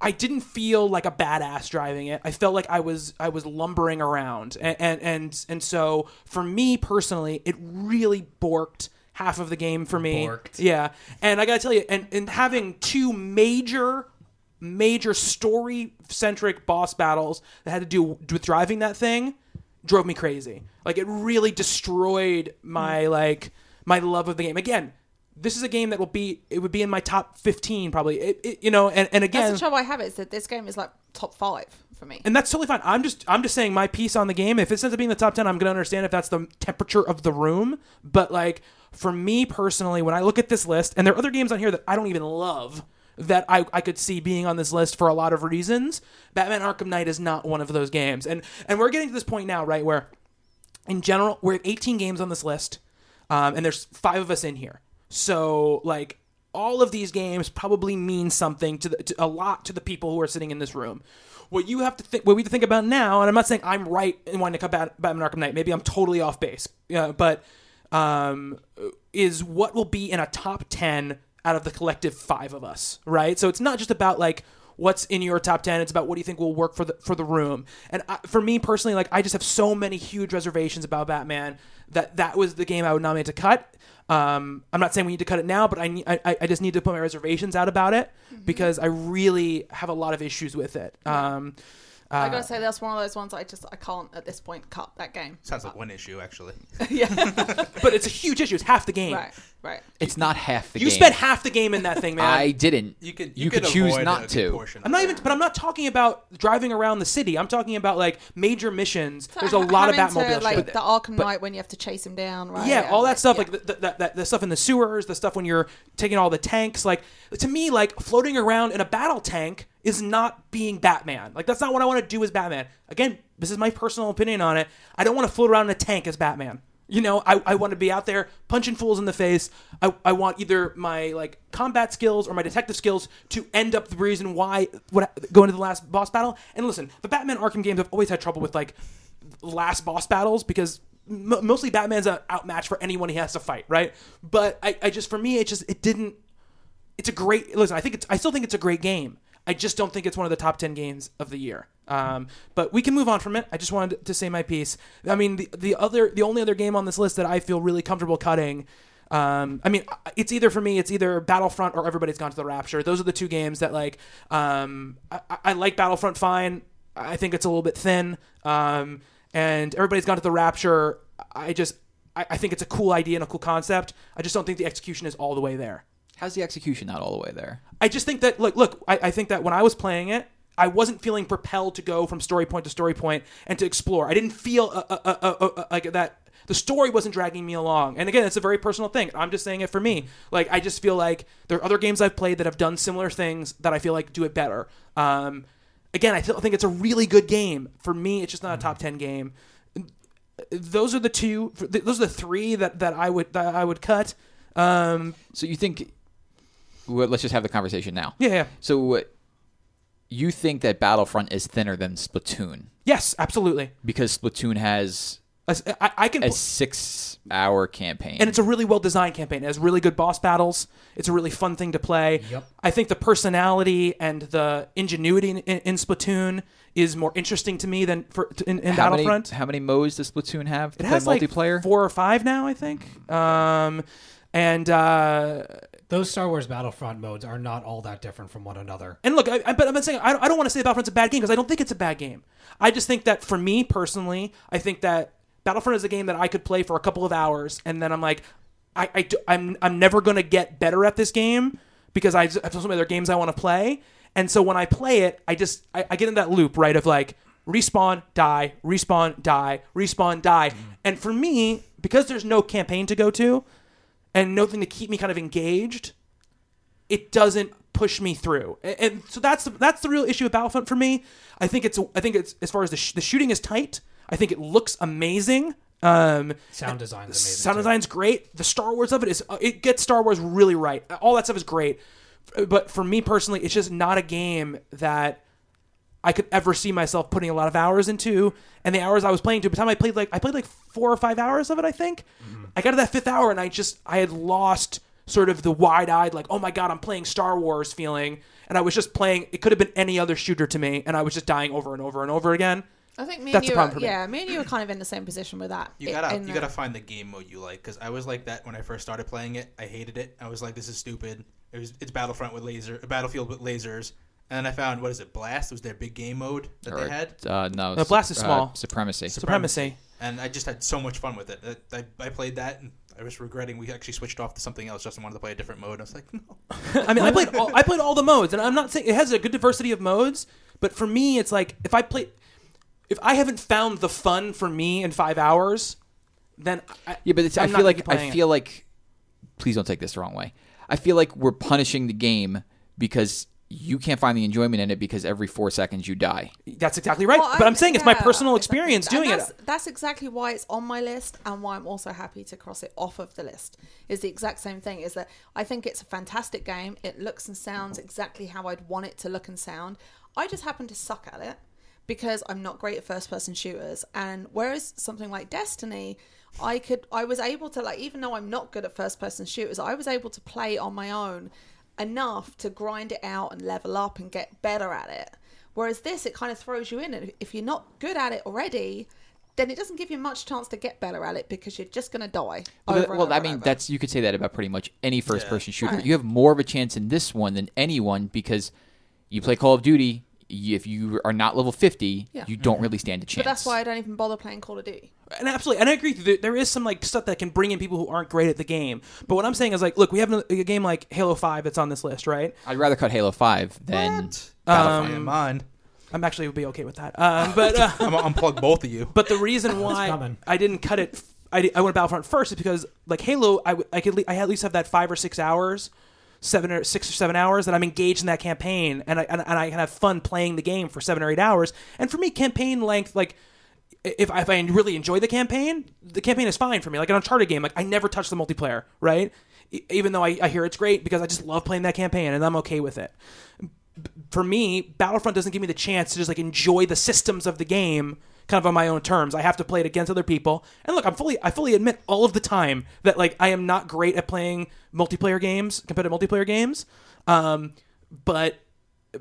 I didn't feel like a badass driving it. I felt like I was I was lumbering around, and and and, and so for me personally, it really borked half of the game for me. Borked. Yeah, and I gotta tell you, and and having two major major story centric boss battles that had to do with driving that thing drove me crazy. Like it really destroyed my hmm. like my love of the game. Again, this is a game that will be it would be in my top 15 probably. It, it, you know, and, and That's again the trouble I have is that this game is like top five for me. and that's totally fine. I'm just I'm just saying my piece on the game. If it ends up being the top ten, I'm gonna understand if that's the temperature of the room. But like for me personally, when I look at this list, and there are other games on here that I don't even love that I, I could see being on this list for a lot of reasons. Batman Arkham Knight is not one of those games. And and we're getting to this point now, right, where in general, we're at 18 games on this list, um, and there's five of us in here. So, like, all of these games probably mean something to, the, to a lot to the people who are sitting in this room. What you have to think, what we have to think about now, and I'm not saying I'm right in wanting to cut Bat- Batman Arkham Knight. Maybe I'm totally off base, yeah, but um, is what will be in a top 10 out of the collective five of us, right? So it's not just about like what's in your top 10 it's about what do you think will work for the for the room. And I, for me personally like i just have so many huge reservations about batman that that was the game i would nominate to cut. Um, i'm not saying we need to cut it now but i, I, I just need to put my reservations out about it because i really have a lot of issues with it. Um, I uh, gotta say that's one of those ones I just I can't at this point cut that game. Sounds like one issue actually. yeah, but it's a huge issue. It's half the game. right, right. It's not half the You game. You spent half the game in that thing, man. I didn't. You could You could choose avoid not a to. I'm not even, but I'm not talking about driving around the city. I'm talking about like major missions. There's a lot of having to, Batmobile like shit. the Arkham Knight when you have to chase him down, right? yeah, all that stuff, yeah. like the, the, that, the stuff in the sewers, the stuff when you're taking all the tanks. Like to me, like floating around in a battle tank is not being Batman. Like that's not what I want to do as Batman. Again, this is my personal opinion on it. I don't want to float around in a tank as Batman. You know, I, I want to be out there punching fools in the face. I, I want either my like combat skills or my detective skills to end up the reason why what go into the last boss battle. And listen, the Batman Arkham games have always had trouble with like last boss battles because m- mostly Batman's a outmatch for anyone he has to fight, right? But I, I just for me, it just it didn't. It's a great listen. I think it's. I still think it's a great game. I just don't think it's one of the top ten games of the year. Um, but we can move on from it. I just wanted to say my piece. I mean, the the other the only other game on this list that I feel really comfortable cutting. Um, I mean, it's either for me, it's either Battlefront or Everybody's Gone to the Rapture. Those are the two games that like. Um, I, I like Battlefront fine. I think it's a little bit thin. Um, and Everybody's Gone to the Rapture. I just I, I think it's a cool idea and a cool concept. I just don't think the execution is all the way there. How's the execution not all the way there? I just think that look, look. I, I think that when I was playing it, I wasn't feeling propelled to go from story point to story point and to explore. I didn't feel uh, uh, uh, like that. The story wasn't dragging me along. And again, it's a very personal thing. I'm just saying it for me. Like I just feel like there are other games I've played that have done similar things that I feel like do it better. Um, again, I still think it's a really good game. For me, it's just not a top ten game. Those are the two. Those are the three that, that I would that I would cut. Um, So you think? Well, let's just have the conversation now. yeah, yeah. So uh, you think that Battlefront is thinner than Splatoon Yes, absolutely. because Splatoon has As- I, I can, a six-hour campaign, and it's a really well designed campaign. It has really good boss battles. It's a really fun thing to play. Yep. I think the personality and the ingenuity in, in, in Splatoon is more interesting to me than for in, in how Battlefront. Many, how many modes does Splatoon have to it play has like multiplayer? four or five now, I think. Um, and uh, Those Star Wars Battlefront modes are not all that different from one another. And look, I, I, but I'm not saying I don't, I don't want to say Battlefront's a bad game because I don't think it's a bad game. I just think that for me personally, I think that Battlefront is a game that I could play for a couple of hours and then I'm like, I, I do- I'm I'm never gonna get better at this game because I have so many other games I want to play. And so when I play it, I just I, I get in that loop right of like respawn, die, respawn, die, respawn, die. Mm. And for me, because there's no campaign to go to and nothing to keep me kind of engaged, it doesn't push me through. And, and so that's the, that's the real issue with Battlefront for me. I think it's I think it's as far as the, sh- the shooting is tight. I think it looks amazing. Um, Sound design's amazing. sound too. design's great. The Star Wars of it is uh, it gets Star Wars really right. All that stuff is great. But for me personally, it's just not a game that I could ever see myself putting a lot of hours into. And the hours I was playing to, by the time I played like I played like four or five hours of it, I think. Mm-hmm. I got to that fifth hour and I just I had lost sort of the wide-eyed like oh my god i'm playing star wars feeling and i was just playing it could have been any other shooter to me and i was just dying over and over and over again I think me That's and you, problem are, me. yeah, me and you are kind of in the same position with that. You gotta in you the- gotta find the game mode you like because I was like that when I first started playing it. I hated it. I was like, this is stupid. It was it's Battlefront with laser, Battlefield with lasers. And then I found what is it? Blast was their big game mode that Or, they had, uh, no, No, Blast is uh, small. supremacy. supremacy and I just had so much fun with it. I, I, I played that, and I was regretting we actually switched off to something else. Justin wanted to play a different mode. I was like, no. I mean, I played all, I played all the modes, and I'm not saying it has a good diversity of modes, but for me, it's like if I play, if I haven't found the fun for me in five hours, then I, Yeah, but it's, I I'm feel not like I playing it. feel like. Please don't take this the wrong way. I feel like we're punishing the game because you can't find the enjoyment in it because every four seconds you die. that's exactly right. Well, but I- I'm saying it's my personal exactly. experience And doing that's, it. That's exactly why it's on my list, and why I'm also happy to cross it off of the list. Is the exact same thing. Is that I think it's a fantastic game. It looks and sounds exactly how I'd want it to look and sound. I just happen to suck at it because I'm not great at first person shooters. And whereas something like Destiny, I could I was able to like even though I'm not good at first person shooters, I was able to play on my own enough to grind it out and level up and get better at it. Whereas this, it kind of throws you in, and if you're not good at it already, then it doesn't give you much chance to get better at it because you're just going to die. Well, over that- and well, over I mean, over. that's you could say that about pretty much any first-person shooter. Right. You have more of a chance in this one than anyone because you play Call of Duty. Y- if you are not level 50, Yeah. you don't really stand a chance. But that's why I don't even bother playing Call of Duty. And absolutely, and I agree. There, there is some like stuff that can bring in people who aren't great at the game. But what I'm saying is like, look, we have a, a game like Halo Five that's on this list, right? I'd rather cut Halo 5 than What? Battlefront. I am mine. I'm actually would be okay with that. Um, but uh, I'm gonna unplug both of you. But the reason why. I didn't cut it, I, di- I went Battlefront first is because like Halo, I, w- I could le- I at least have that five or six hours, seven or six or seven hours that I'm engaged in that campaign, and I and, and I can have fun playing the game for seven or eight hours. And for me, campaign length like. If, if I really enjoy the campaign, the campaign is fine for me. Like an Uncharted game, like I never touch the multiplayer, right? Even though I, I hear it's great because I just love playing that campaign and I'm okay with it for me, Battlefront doesn't give me the chance to just like enjoy the systems of the game kind of on my own terms. I have to play it against other people. And look, I'm fully I fully admit all of the time that like I am not great at playing multiplayer games, competitive multiplayer games. Um, but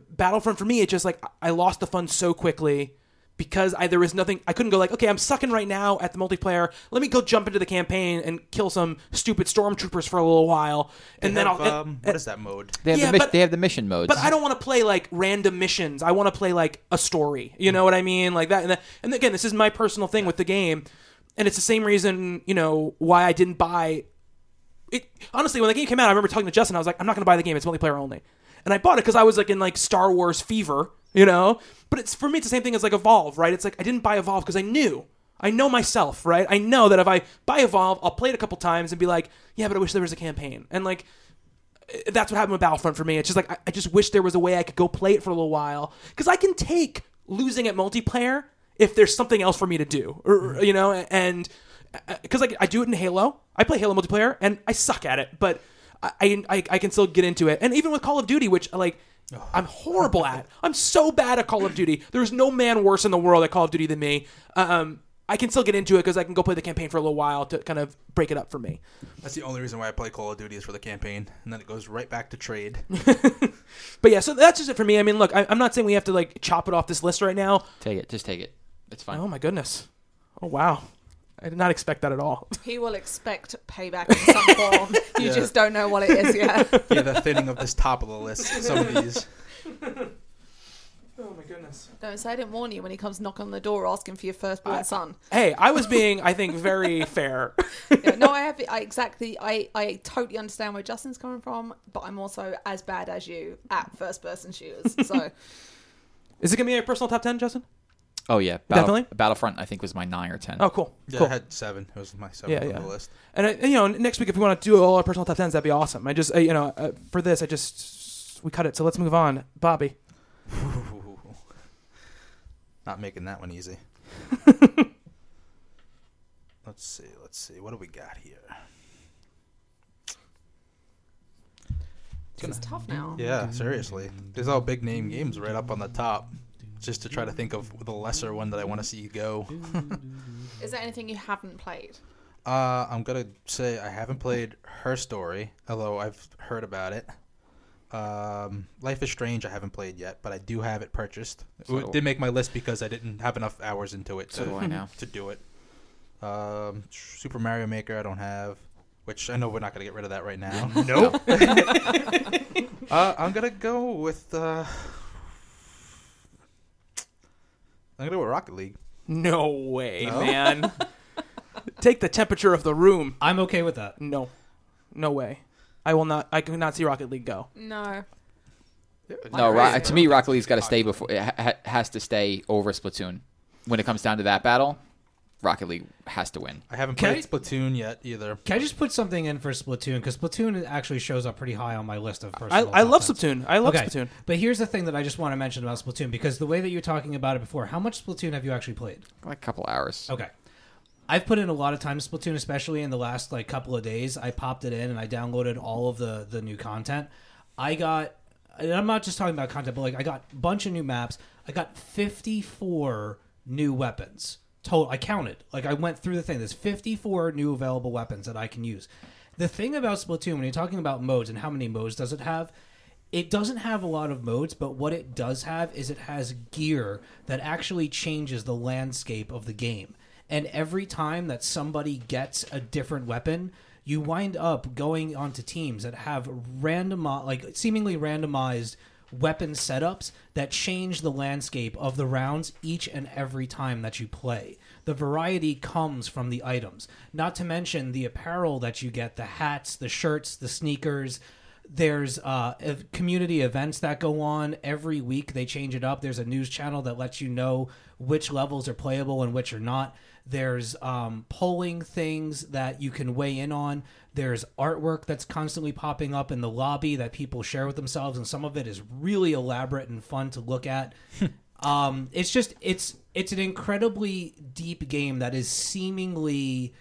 Battlefront for me, it just like I lost the fun so quickly because I there was nothing I couldn't go like okay I'm sucking right now at the multiplayer. Let me go jump into the campaign and kill some stupid stormtroopers for a little while, and then Have, I'll. um, what is that mode? They have, Yeah, the, mis- but- they have the mission modes. But I don't want to play like random missions. I want to play like a story. You know what I mean? Like that. And, that, and again, this is my personal thing with the game, and it's the same reason you know why I didn't buy it. Honestly, when the game came out, I remember talking to Justin. I was like, I'm not going to buy the game. It's multiplayer only. And I bought it because I was like in like Star Wars fever, you know. But it's for me, it's the same thing as like Evolve, right? It's like I didn't buy Evolve because I knew. I know myself, right? I know that if I buy Evolve, I'll play it a couple times and be like, yeah, but I wish there was a campaign. And like, eh, that's what happened with Battlefront for me. It's just like I, I just wish there was a way I could go play it for a little while because I can take losing at multiplayer if there's something else for me to do, or, mm-hmm. you know, and eh, eh, because like I do it in Halo, I play Halo multiplayer and I suck at it, but I, I I can still get into it, and even with Call of Duty, which like. I'm horrible at. I'm so bad at Call of Duty. There's no man worse in the world at Call of Duty than me. Um, I can still get into it because I can go play the campaign for a little while to kind of break it up for me. That's the only reason why I play Call of Duty is for the campaign, and then it goes right back to trade. But yeah, so that's just it for me. I mean, look, I, I'm not saying we have to like chop it off this list right now. Take it. Just take it. It's fine. Oh my goodness. Oh wow. I did not expect that at all. He will expect payback in some form. You Yeah. just don't know what it is yet. yeah, the thinning of this top of the list. Some of these. Oh my goodness. Don't say I didn't warn you when he comes knocking on the door asking for your firstborn son. Hey, I was being, I think, very fair. Yeah, no, I have. I exactly. I I totally understand where Justin's coming from, but I'm also as bad as you at first person shooters. So Is it gonna be a personal top ten, Justin? Oh yeah, Battle- Definitely? Battlefront. I think was my nine or ten. Oh, cool. Yeah, cool. I had seven. It was my seventh Yeah, on yeah. the list. And, and, you know, next week if we want to do all our personal top tens, that'd be awesome. I just, uh, you know, uh, for this, I just we cut it. So let's move on, Bobby. Not making that one easy. let's see. Let's see. What do we got here? it's tough now. Yeah, seriously. There's all big name games right up on the top. Just to try to think of the lesser one that I want to see you go. Is there anything you haven't played? Uh, I'm gonna say I haven't played Her Story, although I've heard about it. Um, Life is Strange I haven't played yet, but I do have it purchased. So- it did make my list because I didn't have enough hours into it So to, do I now. to do it. Um, Super Mario Maker I don't have, which I know we're not gonna get rid of that right now. nope. uh, I'm gonna go with. Uh, I'm gonna go with Rocket League. No way, No? man. Take the temperature of the room. I'm okay with that. No, no way. I will not. I could not see Rocket League go. No. No, Right. Ro- to me, Rocket League's got to stay before it ha- has to stay over Splatoon. When it comes down to that battle, Rocket League has to win. I haven't Can played I- Splatoon yet either. Can I just put something in for Splatoon? Because Splatoon actually shows up pretty high on my list of I, personal. I top love tens. Splatoon. I love okay, Splatoon. but here's the thing that I just want to mention about Splatoon because the way that you're talking about it before, how much Splatoon have you actually played? Like a couple hours. Okay. I've put in a lot of time to Splatoon, especially in the last like couple of days. I popped it in and I downloaded all of the the new content. I got, and I'm not just talking about content, but like I got a bunch of new maps. I got 54 new weapons. Total. I counted. Like I went through the thing. There's 54 new available weapons that I can use. The thing about Splatoon, when you're talking about modes and how many modes does it have, it doesn't have a lot of modes, but what it does have is it has gear that actually changes the landscape of the game. And every time that somebody gets a different weapon, you wind up going onto teams that have random, like seemingly randomized weapon setups that change the landscape of the rounds each and every time that you play. The variety comes from the items, not to mention the apparel that you get the hats, the shirts, the sneakers. There's uh, community events that go on every week. They change it up. There's a news channel that lets you know which levels are playable and which are not. There's um, polling things that you can weigh in on. There's artwork that's constantly popping up in the lobby that people share with themselves, and some of it is really elaborate and fun to look at. um, it's just it's it's an incredibly deep game that is seemingly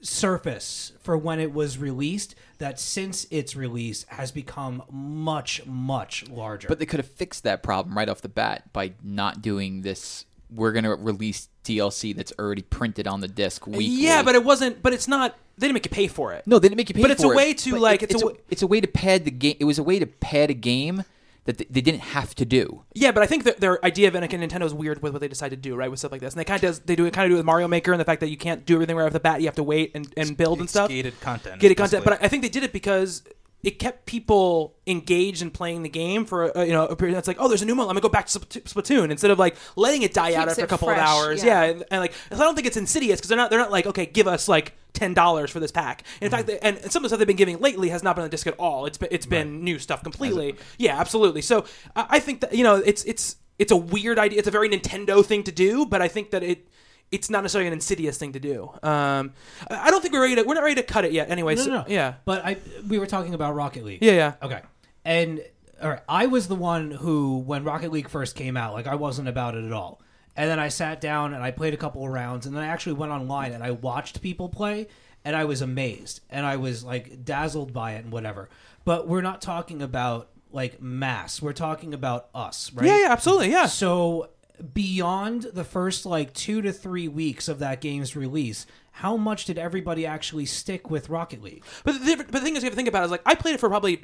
surface for when it was released that since its release has become much much larger But they could have fixed that problem right off the bat by not doing this. We're going to release DLC that's already printed on the disc weekly. Yeah, but it wasn't. But it's not. They didn't make you pay for it. no, they didn't make you pay But it's for a it. way to, But like, it- it's it's a a, w- it's a way to pad the game. It was a way to pad a game that they, they didn't have to do. Yeah, but I think that their idea of it, and Nintendo is weird with what they decide to do, right, with stuff like this. And they kind of does, they do it kind of do it with Mario Maker and the fact that you can't do everything right off the bat. You have to wait and, and build and stuff. gated content, Gated content. basically. But I think they did it because it kept people engaged in playing the game for uh, you know a period. It's like, oh, there's a new one. Let me go back to Splatoon instead of like letting it die out after a it couple of hours. yeah. Yeah, and, and like I don't think it's insidious because they're not they're not like okay, give us like ten dollars for this pack. In fact, they, and some of the stuff they've been giving lately has not been on the disc at all. It's been it's been new stuff completely. Yeah, absolutely. So I I think that you know it's it's it's a weird idea. It's a very Nintendo thing to do, but I think that it. It's not necessarily an insidious thing to do. Um, I don't think we're ready to. We're not ready to cut it yet. Anyway, no, so- no, no. yeah, but i we were talking about rocket league yeah, yeah. Okay. And all right, I was the one who, when Rocket League first came out, like I wasn't about it at all. And then I sat down and I played a couple of rounds, and then I actually went online and I watched people play, and I was amazed and I was like dazzled by it and whatever. But we're not talking about like mass. We're talking about us, right? Yeah, yeah, absolutely, yeah. So beyond the first like two to three weeks of that game's release, how much did everybody actually stick with Rocket League? But the, but the thing is, you have to think about it, is like I played it for probably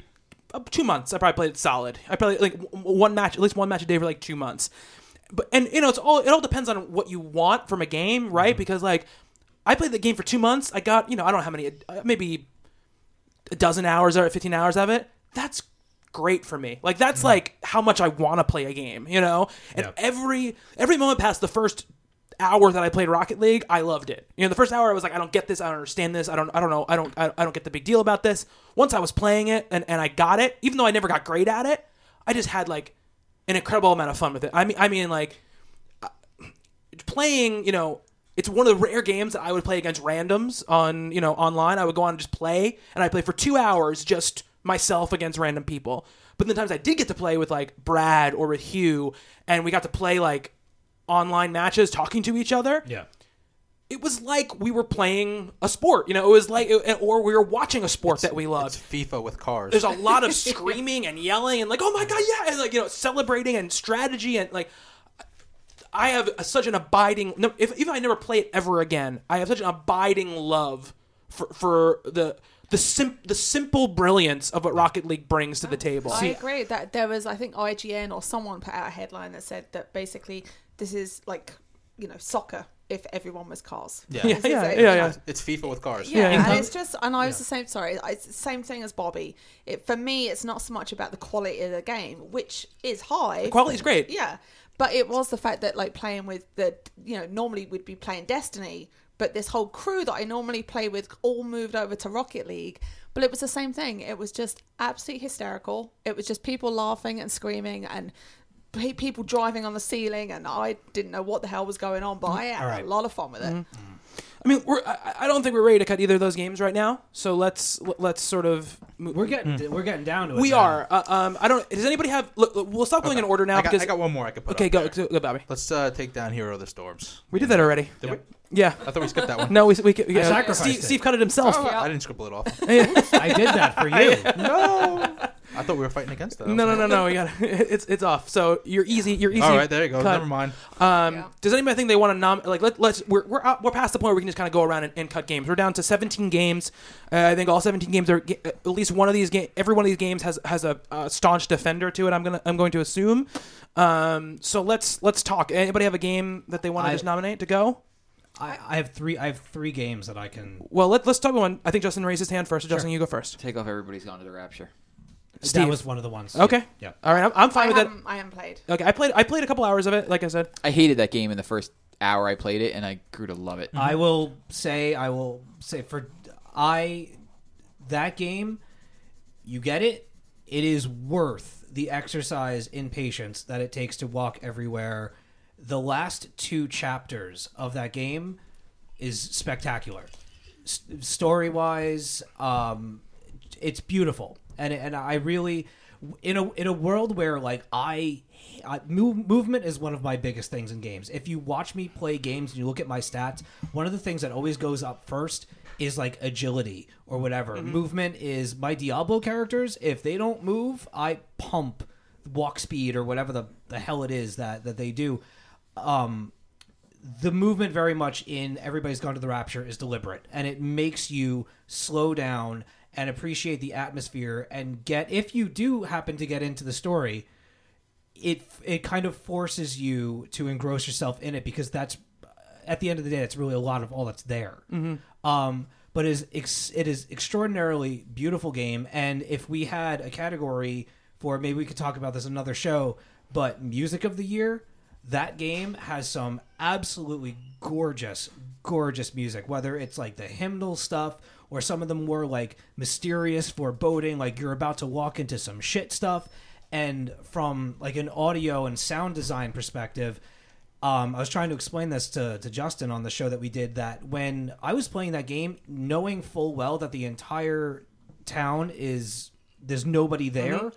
uh, two months. I probably played it solid. I probably like one match, at least one match a day for like two months. But and you know, it's all it all depends on what you want from a game, right? Because like I played the game for two months. I got you know I don't know how many, uh, maybe a dozen hours or fifteen hours of it. That's great for me. Like that's like how much I want to play a game, you know. And Yeah. every every moment past the first hour that I played Rocket League, I loved it. You know, the first hour I was like, I don't get this, I don't understand this, I don't, I don't know, I don't, I, I don't get the big deal about this. Once I was playing it and, and I got it, even though I never got great at it, I just had like an incredible amount of fun with it. I mean, I mean, like uh, playing, you know. It's one of the rare games that I would play against randoms on, you know, online. I would go on and just play, and I play for two hours just myself against random people. But the times I did get to play with like Brad or with Hugh, and we got to play like online matches, talking to each other, Yeah. it was like we were playing a sport. You know, it was like, or we were watching a sport that we It's loved. FIFA with cars. There's a lot of screaming and yelling and like, oh my god, yeah, and like you know, celebrating and strategy and like. I have a, such an abiding. No, if if I never play it ever again, I have such an abiding love for for the the sim, the simple brilliance of what Rocket League brings to the ah, table. I agree that there was, I think, IGN or someone put out a headline that said that basically this is like, you know, soccer if everyone was cars. Yeah. Yeah, yeah, a- yeah, yeah. It's FIFA with cars. Yeah, Yeah. and it's just, and I was the same. Sorry, it's the same thing as Bobby. It, for me, it's not so much about the quality of the game, which is high. quality's great. Yeah, but it was the fact that like playing with the, you know, normally we'd be playing Destiny, but this whole crew that I normally play with all moved over to Rocket League. But it was the same thing. It was just absolutely hysterical. It was just people laughing and screaming and people driving on the ceiling, and I didn't know what the hell was going on, but I had All right. a lot of fun with it. Mm-hmm. I mean, we're, I, I don't think we're ready to cut either of those games right now. So let's let's sort of move. We're getting we're getting down to it. We now. are. Uh, um, I don't. Does anybody have? Look, look, we'll stop going in order now I got, because. I got one more I could put okay, up go, there. go, go, Bobby. Let's uh, take down Hero of the Storms. We did that already. Did we? Yeah. I thought we skipped that one. No, we we, we yeah, sacrificed Steve, it. Steve cut it himself. Oh, yeah. I didn't scribble it off. I did that for you. no. I thought we were fighting against that. No, no, no, no. We got it's it's off. So you're easy. You're easy. All right, there you go. cut. Never mind. Um, Yeah. Does anybody think they want to nom? Like, let, let's we're we're out, we're past the point where we can just kind of go around and, and cut games. We're down to 17 games. Uh, I think all 17 games are ga- at least one of these game. Every one of these games has has a, a staunch defender to it. I'm gonna I'm going to assume. Um, so let's let's talk. Anybody have a game that they want to just nominate to go? I, I have three. I have three games that I can. Well, let, let's talk one. I think Justin raised his hand first. So Justin, you go first. Take off everybody's gone to the rapture. That Steve. was one of the ones. Okay. Yeah. All right. I'm, I'm I fine with it. haven't, I haven't played. Okay. I played. I played a couple hours of it. Like I said. I hated that game in the first hour I played it, and I grew to love it. I will say, I will say for I that game, you get it. It is worth the exercise in patience that it takes to walk everywhere. The last two chapters of that game is spectacular, S- story wise. Um, it's beautiful, and and I really in a in a world where like I. I move, movement is one of my biggest things in games. If you watch me play games and you look at my stats, one of the things that always goes up first is like agility or whatever. Movement is my Diablo characters. If they don't move, I pump walk speed or whatever the, the hell it is that, that they do. Um, the movement very much in everybody's gone to the rapture is deliberate and it makes you slow down and appreciate the atmosphere and get if you do happen to get into the story it it kind of forces you to engross yourself in it because that's at the end of the day that's really a lot of all that's there. Um but it is ex- it is extraordinarily beautiful game and if we had a category for maybe we could talk about this another show but music of the year that game has some absolutely gorgeous gorgeous music whether it's like the hymnal stuff or some of them were like mysterious foreboding like you're about to walk into some shit stuff. And from like an audio and sound design perspective um, I was trying to explain this to, to Justin on the show that we did that when I was playing that game, knowing full well that the entire town is there's nobody there,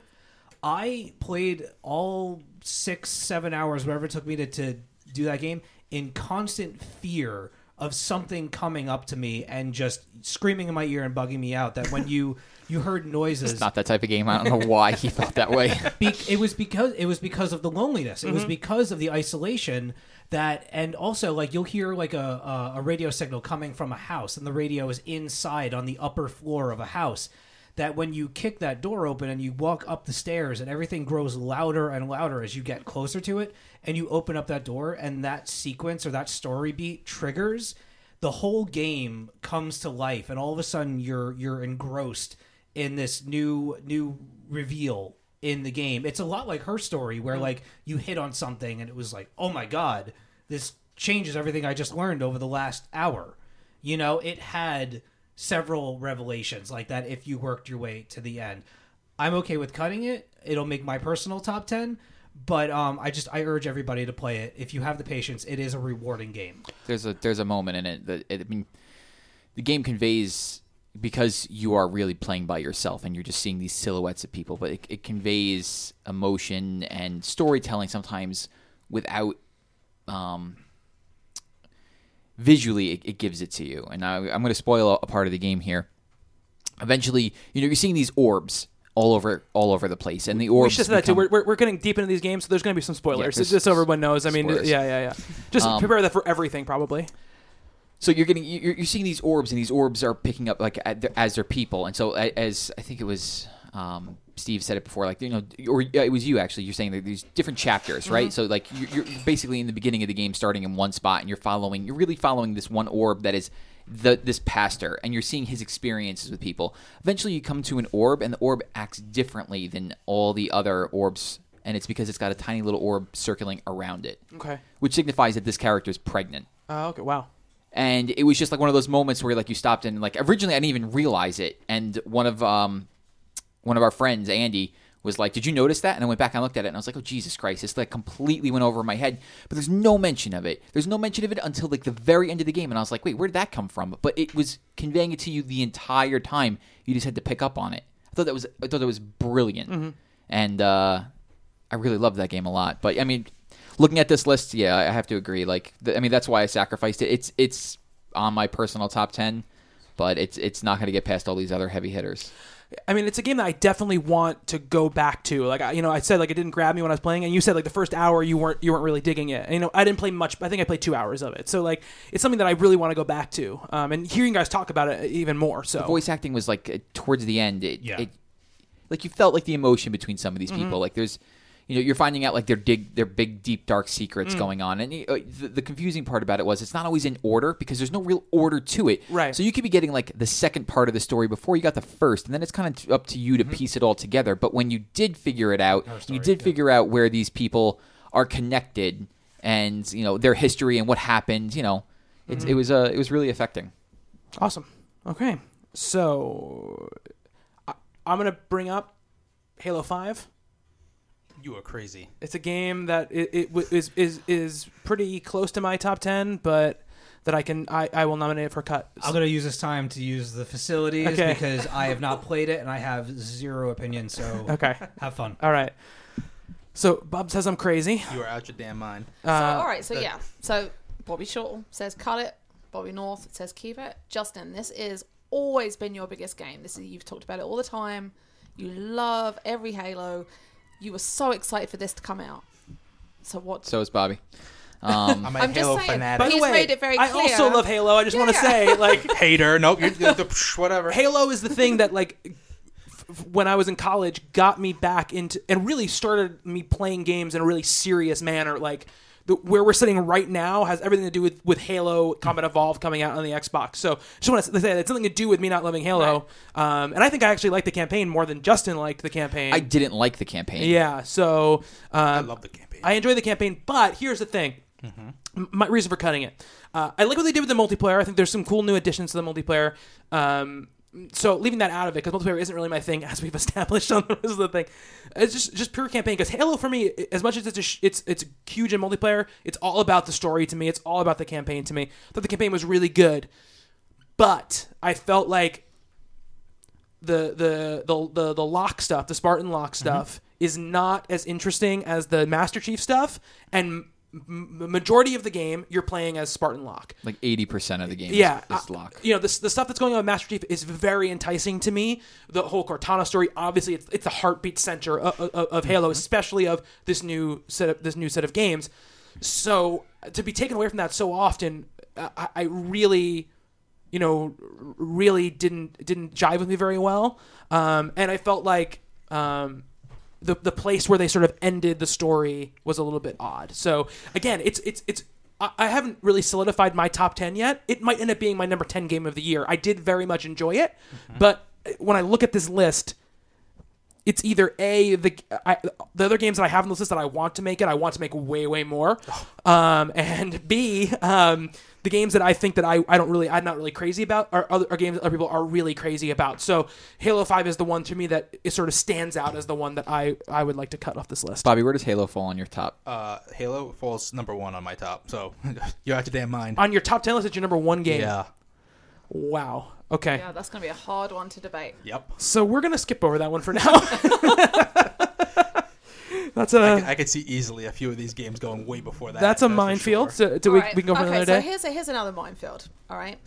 I played all six, seven hours, whatever it took me to, to do that game, in constant fear of something coming up to me and just screaming in my ear and bugging me out. That when you you heard noises, It's not that type of game. I don't know why he felt that way. be- it was because it was because of the loneliness. It was mm-hmm. because of the isolation that, and also like you'll hear like a, a a radio signal coming from a house, and the radio is inside on the upper floor of a house. That when you kick that door open and you walk up the stairs, and everything grows louder and louder as you get closer to it, and you open up that door, and that sequence or that story beat triggers, the whole game comes to life, and all of a sudden you're you're engrossed in this new new reveal in the game. It's a lot like her story where like you hit on something and it was like, "Oh my god, this changes everything I just learned over the last hour." You know, it had several revelations like that if you worked your way to the end. I'm okay with cutting it. It'll make my personal top 10, but um I just I urge everybody to play it. If you have the patience, it is a rewarding game. there's a there's a moment in it that it, I mean, the game conveys because you are really playing by yourself and you're just seeing these silhouettes of people, but it, it conveys emotion and storytelling sometimes without um, visually it, it gives it to you. And I, I'm going to spoil a, a part of the game here. Eventually, you know, you're seeing these orbs all over all over the place, and the orbs. We should say that too. We're we're, we're getting deep into these games, so there's going to be some spoilers. there's just so everyone knows. I mean, spoilers. yeah, yeah, yeah. Just Um, prepare that for everything, probably. So you're getting you're, you're seeing these orbs, and these orbs are picking up like as their people. And so as I think it was um, Steve said it before, like you know, or yeah, it was you actually. You're saying that there's different chapters, right? So like you're, you're basically in the beginning of the game, starting in one spot, and you're following. You're really following this one orb that is the this pastor, and you're seeing his experiences with people. Eventually, you come to an orb, and the orb acts differently than all the other orbs. And it's because it's got a tiny little orb circling around it, Okay. which signifies that this character is pregnant Uh, okay. Wow. and it was just like one of those moments where like you stopped and like originally I didn't even realize it, and one of um one of our friends Andy was like, "Did you notice that?" And I went back and looked at it, and I was like, "Oh Jesus Christ!" This like completely went over my head. But there's no mention of it. There's no mention of it until like the very end of the game, and I was like, "Wait, where did that come from?" But it was conveying it to you the entire time. You just had to pick up on it. I thought that was I thought that was brilliant, and uh, I really loved that game a lot. But I mean, looking at this list, yeah, I have to agree. Like, th- I mean, that's why I sacrificed it. It's it's on my personal top ten, but it's it's not going to get past all these other heavy hitters. I mean, it's a game that I definitely want to go back to. Like, I, you know, I said like it didn't grab me when I was playing, and you said like the first hour you weren't you weren't really digging it. And, you know, I didn't play much. I think I played two hours of it. So like, it's something that I really want to go back to. Um, and hearing guys talk about it even more. So The voice acting was like towards the end. It, Yeah. it like you felt like the emotion between some of these people. Like there's, you know you're finding out like their dig their big deep dark secrets Mm. going on and uh, the, the confusing part about it was it's not always in order because there's no real order to it Right. so you could be getting like the second part of the story before you got the first and then it's kind of up to you to Mm-hmm. piece it all together but when you did figure it out and you did yeah. figure out where these people are connected and you know their history and what happened you know it's, Mm-hmm. it was uh, it was really affecting Awesome. Okay. So I, I'm going to bring up Halo 5. You are crazy. It's a game that it, it w- is is is pretty close to my top 10, but that I can I, I will nominate it for cut. I'm going to use this time to use the facilities Okay. because I have not played it and I have zero opinion. So Okay. have fun. All right. So Bob says I'm crazy. You are out your damn mind. So, Uh, all right, so yeah. So Bobby Short says cut it. Bobby North says keep it. Justin, this is always been your biggest game. This is you've talked about it all the time. You love every Halo. You were so excited for this to come out. So what? so is Bobby um, I'm a I'm just saying, fanatic. By the He's way, made it very I clear. also love Halo. I just want to Yeah. say like Hater. Nope. You're, you're the, psh, whatever. Halo is the thing that like f- f- when I was in college got me back into and really started me playing games in a really serious manner like the, where we're sitting right now has everything to do with, with Halo Combat Evolved coming out on the Xbox. So just want to say that it's nothing to do with me not loving Halo. Um, and I think I actually liked the campaign more than Justin liked the campaign. I didn't like the campaign yeah. So um, I love the campaign. I enjoy the campaign, but here's the thing. M- My reason for cutting it. Uh, I like what they did with the multiplayer. I think there's some cool new additions to the multiplayer. Um, so leaving that out of it because multiplayer isn't really my thing, as we've established on the rest of the thing. It's just just pure campaign. Because Halo for me, as much as it's a sh- it's it's huge in multiplayer, it's all about the story to me. It's all about the campaign to me. I thought the campaign was really good, but I felt like the the the the, the Locke stuff, the Spartan Locke mm-hmm. stuff, is not as interesting as the Master Chief stuff. And m- majority of the game, you're playing as Spartan Locke. like 80% of the game Yeah, is, is uh, Locke You know, the, the stuff that's going on with Master Chief is very enticing to me. The whole Cortana story, obviously, it's it's the heartbeat center of, of, of Halo, especially of this new set of this new set of games. So to be taken away from that so often, I, I really, you know, really didn't didn't jive with me very well. Um, and I felt like um, the the place where they sort of ended the story was a little bit odd. So again, it's it's it's. I haven't really solidified my top ten yet. It might end up being my number ten game of the year. I did very much enjoy it, mm-hmm. but when I look at this list, it's either a the I, the other games that I have on this list that I want to make it, I want to make way way more, um, and b um, the games that I think that I, I don't really I'm not really crazy about are other are games that other people are really crazy about. So Halo Five is the one to me that it sort of stands out as the one that I I would like to cut off this list. Bobby, where does Halo fall on your top? Uh, Halo falls number one on my top. So you're out your damn mind. On your top ten list, it's your number one game. Yeah. Wow. Okay. Yeah, that's going to be a hard one to debate. Yep. So we're gonna skip over that one for now. that's a I, could, I could see easily a few of these games going way before that. that's a minefield. sure. So do All we, right, we can go for okay, another so day? here's a, here's another minefield. All right,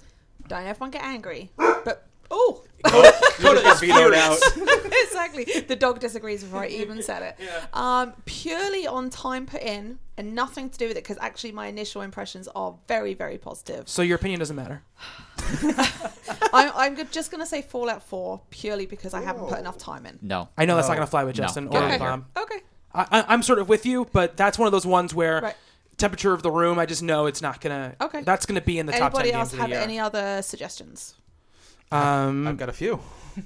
don't everyone get angry, but oh, Coda is vetoed out. exactly. The dog disagrees before I even said it. Yeah. Um, purely on time put in and nothing to do with it because actually my initial impressions are very, very positive. So your opinion doesn't matter. I'm, I'm just going to say Fallout 4 purely because I haven't put enough time in. No. I know that's not gonna fly with No. Justin Get or outta with here. Okay. I, I, I'm sort of with you, but that's one of those ones where Right. temperature of the room. I just know it's not gonna. Okay. That's gonna be in the top ten Anybody games else of the have year. any other suggestions? um, I've got a few.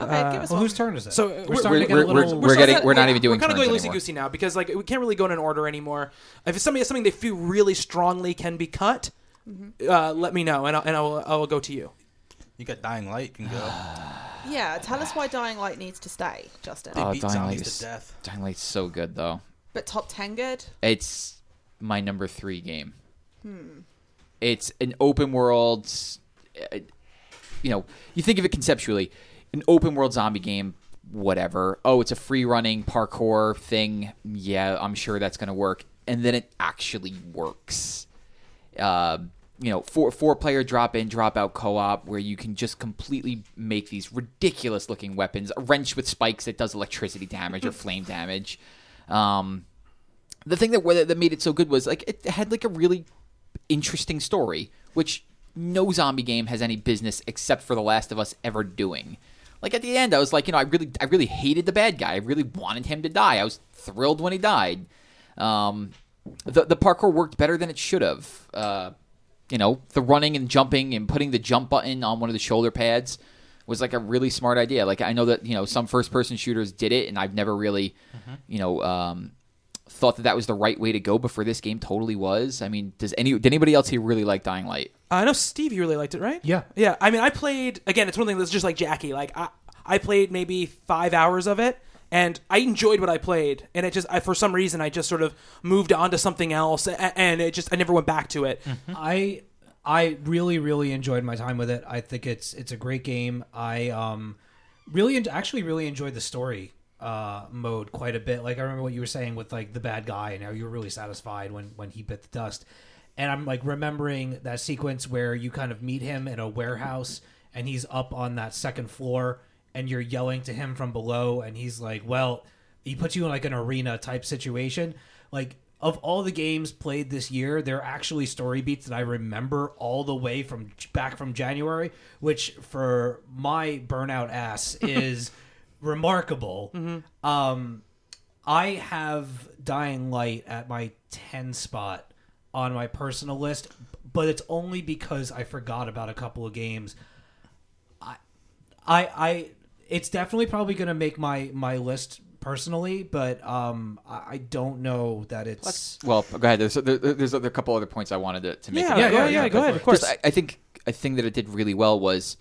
Okay, give us Well, one. whose turn is it? So, we're we're- starting to get we're- a little. we're getting- sort of- we're not yeah, even doing We're kind of turns going loosey anymore. goosey now because like we can't really go in an order anymore. If it's something, something they feel really strongly can be cut, Mm-hmm. uh, let me know and I'll, and I will I will go to you. You got Dying Light. Can go. Yeah, tell us why Dying Light needs to stay, Justin. They Oh, beat Dying zombies Light is- to death. Dying Light's so good though. But top 10 good? It's my number three game. It's an open world. uh, You know, you think of it conceptually, an open world zombie game. Whatever. Oh, it's a free running parkour thing. Yeah, I'm sure that's going to work. And then it actually works. Uh, you know, four four player drop in, drop out co op where you can just completely make these ridiculous looking weapons. A wrench with spikes that does electricity damage or flame damage. Um, the thing that that made it so good was like it had like a really interesting story, which no zombie game has any business except for The Last of Us ever doing. Like at the end, I was like, you know, I really, I really hated the bad guy. I really wanted him to die. I was thrilled when he died. Um, the the parkour worked better than it should have. Uh, you know, the running and jumping and putting the jump button on one of the shoulder pads was like a really smart idea. Like I know that you know some first person shooters did it, and I've never really, you know, um, thought that that was the right way to go. But for this game, totally was. I mean, does any did anybody else here really like Dying Light? I know Steve, you really liked it, right? Yeah. Yeah. I mean, I played again. It's one thing that's just like Jackie. Like I, I played maybe five hours of it, and I enjoyed what I played. And it just, I, for some reason, I just sort of moved on to something else, and it just, I never went back to it. I I really really enjoyed my time with it. I think it's it's a great game. I um really en- actually really enjoyed the story uh mode quite a bit. Like I remember what you were saying with like the bad guy and how you were really satisfied when when he bit the dust. And I'm like remembering that sequence where you kind of meet him in a warehouse and he's up on that second floor and you're yelling to him from below and he's like, "Well, he puts you in like an arena type situation." Like of all the games played this year, there are actually story beats that I remember all the way from back from January, which for my burnout ass is remarkable. Um, I have Dying Light at my 10 spot on my personal list, but it's only because I forgot about a couple of games. I, I, I it's definitely probably going to make my my list personally, but um, I, I don't know that it's. Well, go ahead. There's there, there's a couple other points I wanted to, to make. Yeah, Yeah, go, yeah, yeah, yeah, go go ahead. Of course. Just, I, I think a thing that it did really well was.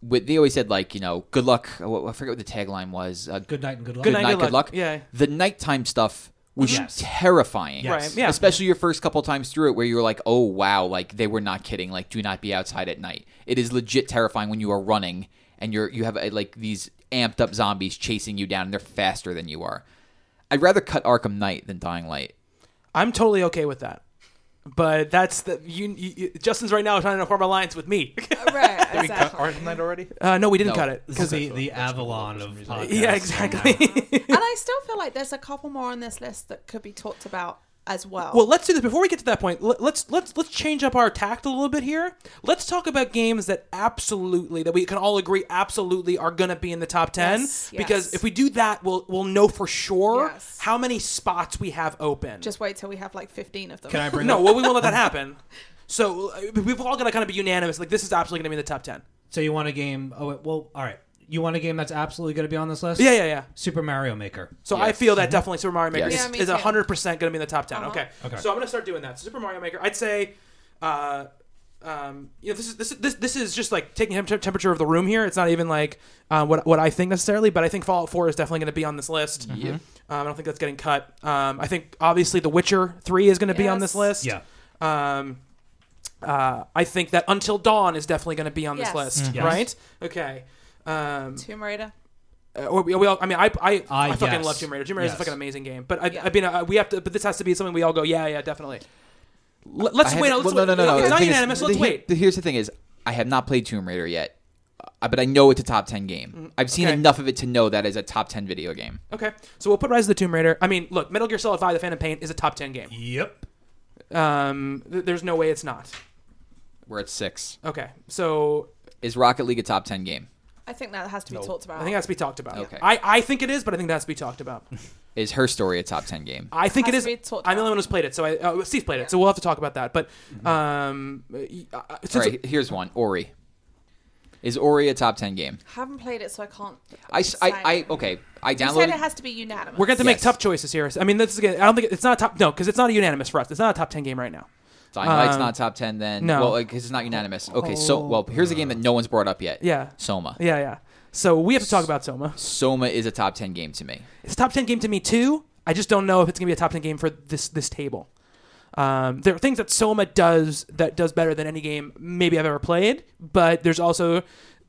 With, they always said like you know good luck. uh, I forget what the tagline was. Uh, Good night and good luck. Good good night, night, good good luck. luck. Yeah. The nighttime stuff was Yes. terrifying. Yes. Right, yeah. Especially your first couple times through it where you were like, oh wow, like they were not kidding. Like do not be outside at night. It is legit terrifying when you are running and you're you have uh, like these amped up zombies chasing you down and they're faster than you are. I'd rather cut Arkham Knight than Dying Light. I'm totally okay with that. But that's the you, you, you- Justin's right now trying to form alliance with me. right, Did we cut exactly. Arkham Knight already? uh, no, we didn't No. cut it. because the, the Avalon of podcasts. Yeah, exactly. and I still feel like there's a couple more on this list that could be talked about as well. Well, let's do this before we get to that point. let- Let's let's let's change up our tact a little bit here. Let's talk about games that absolutely that we can all agree absolutely are going to be in the top 10 Yes, because yes. if we do that, we'll we'll know for sure Yes. how many spots we have open. Just wait till we have like 15 of them. Can I bring no, well, we won't let that happen. So uh, we've all got to kind of be unanimous. Like this is absolutely going to be in the top 10. So you want a game? Oh, wait, well, all right. You want a game that's absolutely going to be on this list? Yeah, yeah, yeah. Super Mario Maker. So I Yes. feel that definitely Super Mario Maker Yes. Yeah, is- me is too. hundred percent going to be in the top 10 Uh-huh. Okay. Okay. So I'm going to start doing that. Super Mario Maker, I'd say, uh, um, you know, this is this is this, this is just like taking temp- temperature of the room here. It's not even like uh, what what I think necessarily, but I think Fallout 4 is definitely going to be on this list. Yeah. Um, I don't think that's getting cut. Um, I think obviously The Witcher 3 is going to be on this Yes. list. Yeah. Um, uh, I think that Until Dawn is definitely going to be on this Yes. list, Yes. right? Okay. Um, Tomb Raider. uh, or we, we all, I mean, I I, I Uh, fucking yes. love Tomb Raider. Tomb Raider is a fucking amazing game. But I, Yeah. I mean, uh, we have to. But this has to be something we all go, yeah, yeah, definitely. Let, us wait. Let's well, no, wait. no, no, no. It's not thing is- unanimous. let's here- wait. the- here's the thing: is I have not played Tomb Raider yet, uh, but I know it's a top ten game. I've seen Mm, okay. enough of it to know that is a top ten video game. Okay, so we'll put Rise of the Tomb Raider. I mean, look, Metal Gear Solid 5: The Phantom Pain is a top ten game. Yep. Um, th- there's no way it's not. We're at six. Okay, so Is Rocket League a top ten game? I think that has to be talked about. I think it has to be talked about. Okay. I, I think it is, but I think that has to be talked about. Is Her Story a top ten game? I think it Has is. to be talked I'm the about. only one who's played it, so I uh, Steve played it, so we'll have to talk about that. But um, uh, uh, since right, here's one. Ori. Is Ori a top ten game? haven't played it, so I can't. I, s- I, I okay. I downloaded You said it downloaded. has to be unanimous. We're going to make Yes. tough choices here. I mean, this is. I don't think it's not a top. No, because it's not a unanimous for us. It's not a top ten game right now. Dying Light's um, not top ten. Then no. well, because it's not unanimous. Okay, so well, here's a game that no one's brought up yet. Yeah, Soma. yeah, yeah. So we have to talk about Soma. Soma is a top ten game to me. It's a top ten game to me too. I just don't know if it's going to be a top ten game for this this table. Um, there are things that Soma does that does better than any game maybe I've ever played, but there's also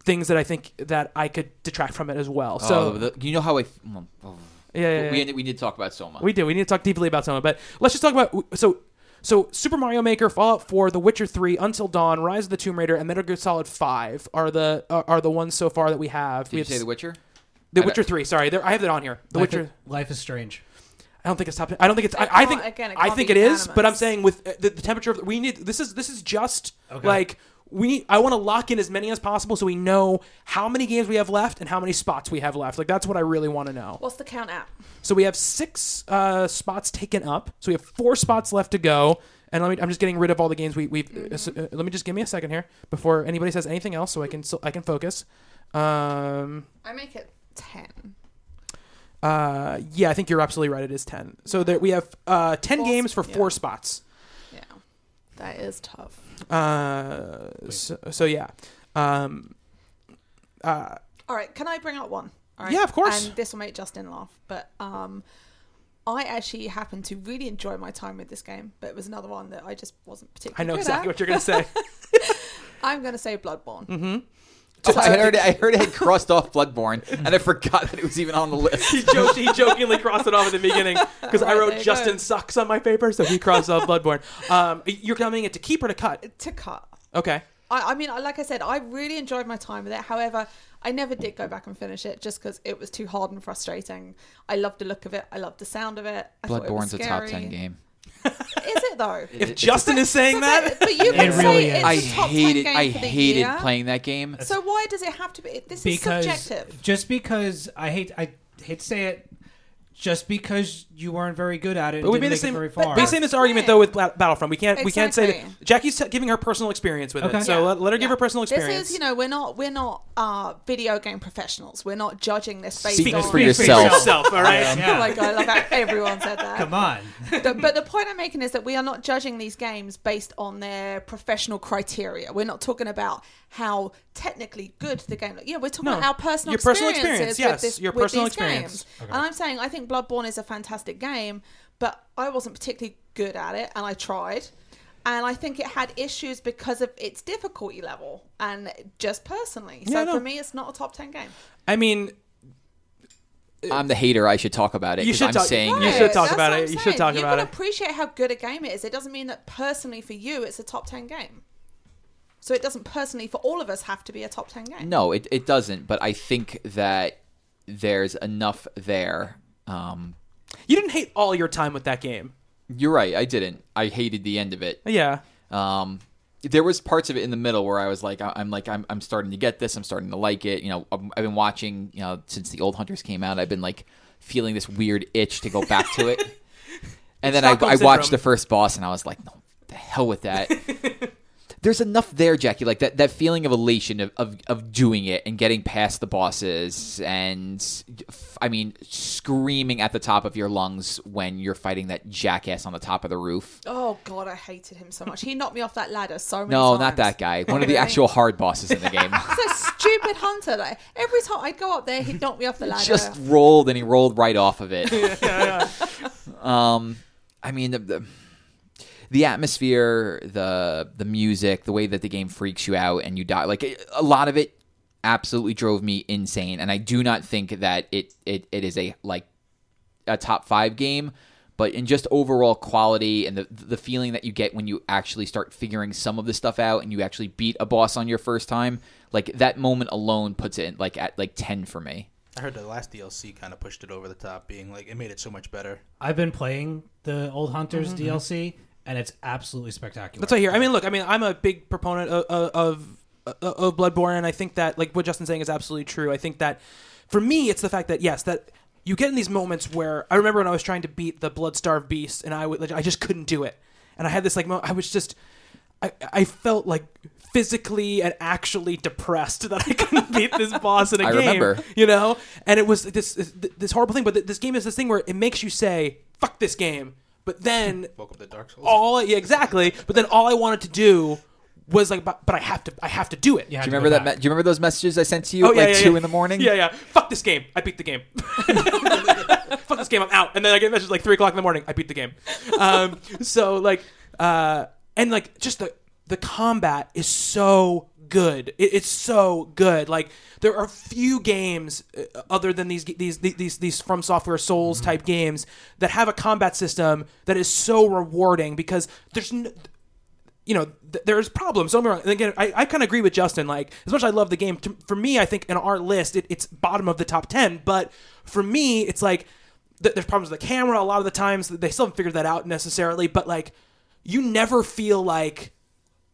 things that I think that I could detract from it as well. So oh, the, you know how I. oh, yeah, yeah, we, yeah. we need to talk about Soma. We do. We need to talk deeply about Soma, but let's just talk about so so Super Mario Maker, Fallout 4, The Witcher 3, Until Dawn, Rise of the Tomb Raider, and Metal Gear Solid 5 are the are, are the ones so far that we have. Did we you have say s- The Witcher? The I Witcher 3. Sorry, there, I have that on here. The Life, Witcher. is, Life is strange. I don't think it's top. I don't think it's. I, It I think. again, it I can't think be it is. But I'm saying with uh, the, the temperature of we need. This is this is just Okay. like we need, I want to lock in as many as possible so we know how many games we have left and how many spots we have left. Like that's what I really want to know. What's the count at? So we have six uh, spots taken up. So we have four spots left to go. And let me, I'm just getting rid of all the games we, we've. Uh, so, uh, let me just give me a second here before anybody says anything else, so I can so I can focus. Um, I make it ten. uh, yeah, I think you're absolutely right. It is ten. So there we have uh, ten Four games for sp- four spots. Yeah, that is tough. Uh, so, so yeah. Um, uh, All right, can I bring up one? All right? Yeah, of course. And this will make Justin laugh, but um, I actually happened to really enjoy my time with this game, but it was another one that I just wasn't particularly. I know good exactly at. what you're gonna say. I'm going to say Bloodborne. Mm-hmm. Oh, I heard it. I heard it had crossed off Bloodborne, and I forgot that it was even on the list. he, joked, he jokingly crossed it off at the beginning because I wrote Justin go. sucks on my paper, so he crossed off Bloodborne. Um, you're coming it to keep or to cut? To cut. Okay. I, I mean, like I said, I really enjoyed my time with it. However, I never did go back and finish it just because it was too hard and frustrating. I loved the look of it. I loved the sound of it. I thought it was Bloodborne's a top ten game. Is it though? If Justin is saying that, But, but you can It say really it's is. a I top 10 hated. game I for the hated year. playing that game. So why does it have to be? This because is subjective. just because I hate I hate to say it, just because you weren't very good at it, But we've made the same. very But far. we've seen this argument though with Battlefront. We can't. We can't say that. Jackie's t- giving her personal experience with Okay. it. So Yeah. let, let her give Yeah. her personal experience. This is, you know, we're not we're not uh, video game professionals. We're not judging this based Speak on. for yourself. all right. Oh my god! I love how everyone said that. Come on, The- but the point I'm making is that we are not judging these games based on their professional criteria. We're not talking about how technically good the game. Yeah, we're talking No. about our personal Your personal experiences experience, yes, with this, your with personal these experience. games. And I'm saying I think Bloodborne is a fantastic game, but I wasn't particularly good at it, and I tried. And I think it had issues because of its difficulty level, and just personally. So Yeah, no. for me, it's not a top ten game. I mean, uh, I'm the hater. I should talk about it You should I'm talk- saying You Right, should talk that's about what it. I'm You should saying. talk You've about got it. to appreciate how good a game it is. It doesn't mean that personally for you it's a top ten game. So it doesn't personally for all of us have to be a top ten game. No, it, it doesn't. But I think that there's enough there. Um, you didn't hate all your time with that game. you're right. I didn't. I hated the end of it. Yeah. Um, there was parts of it in the middle where I was like, I- I'm like, I'm, I'm starting to get this. I'm starting to like it. You know, I've I've been watching. You know, since the old Hunters came out, I've been like feeling this weird itch to go back to it. and then I, I watched syndrome. the first boss, and I was like, no, the hell with that. There's enough there, Jackie. Like that, that feeling of elation of, of, of doing it and getting past the bosses, and I mean, screaming at the top of your lungs when you're fighting that jackass on the top of the roof. Oh god, I hated him so much. He knocked me off that ladder so many No, times. not that guy. One of the actual hard bosses in the game. He's a stupid hunter. Like every time I'd go up there, he'd knock me off the ladder. He just rolled and he rolled right off of it. Um, I mean the, the the atmosphere, the the music, the way that the game freaks you out and you die. Like a lot of it absolutely drove me insane, and I do not think that it it, it is a like a top five game. But in just overall quality and the the feeling that you get when you actually start figuring some of the stuff out and you actually beat a boss on your first time, like that moment alone puts it like at like ten for me. I heard the last DLC kind of pushed it over the top, being like it made it so much better. I've been playing the Old Hunters Mm-hmm. DLC, and it's absolutely spectacular. That's what I hear. I mean, look, I mean, I'm a big proponent of of, of, of Bloodborne, and I think that like what Justin's saying is absolutely true. I think that for me, it's the fact that yes, that you get in these moments where I remember when I was trying to beat the Bloodstarved Beast, and I would like, I just couldn't do it, and I had this like mo- I was just I I felt like physically and actually depressed that I couldn't beat this boss in a I game. remember. you know, and it was this this horrible thing. But th- this game is this thing where it makes you say "fuck this game," but then Welcome to Dark Souls. all yeah, exactly. But then all I wanted to do was like, but, but I have to, I have to do it. You Do you remember that? Me- do you remember those messages I sent to you Oh at yeah, like yeah, two yeah. in the morning? Yeah, yeah. Fuck this game. I beat the game. Fuck this game. I'm out. And then I get messages like three o'clock in the morning. I beat the game. Um, so like, uh, and like just the the combat is so good. It, it's so good. Like there are few games uh, other than these these these these FromSoftware Souls type games that have a combat system that is so rewarding because there's. No, you know, th- there's problems. Don't me wrong. And again, I, I kind of agree with Justin. Like, as much as I love the game, to, for me, I think in our list, it, it's bottom of the top 10. But for me, it's like th- there's problems with the camera a lot of the times. They still haven't figured that out necessarily. But, like, you never feel like,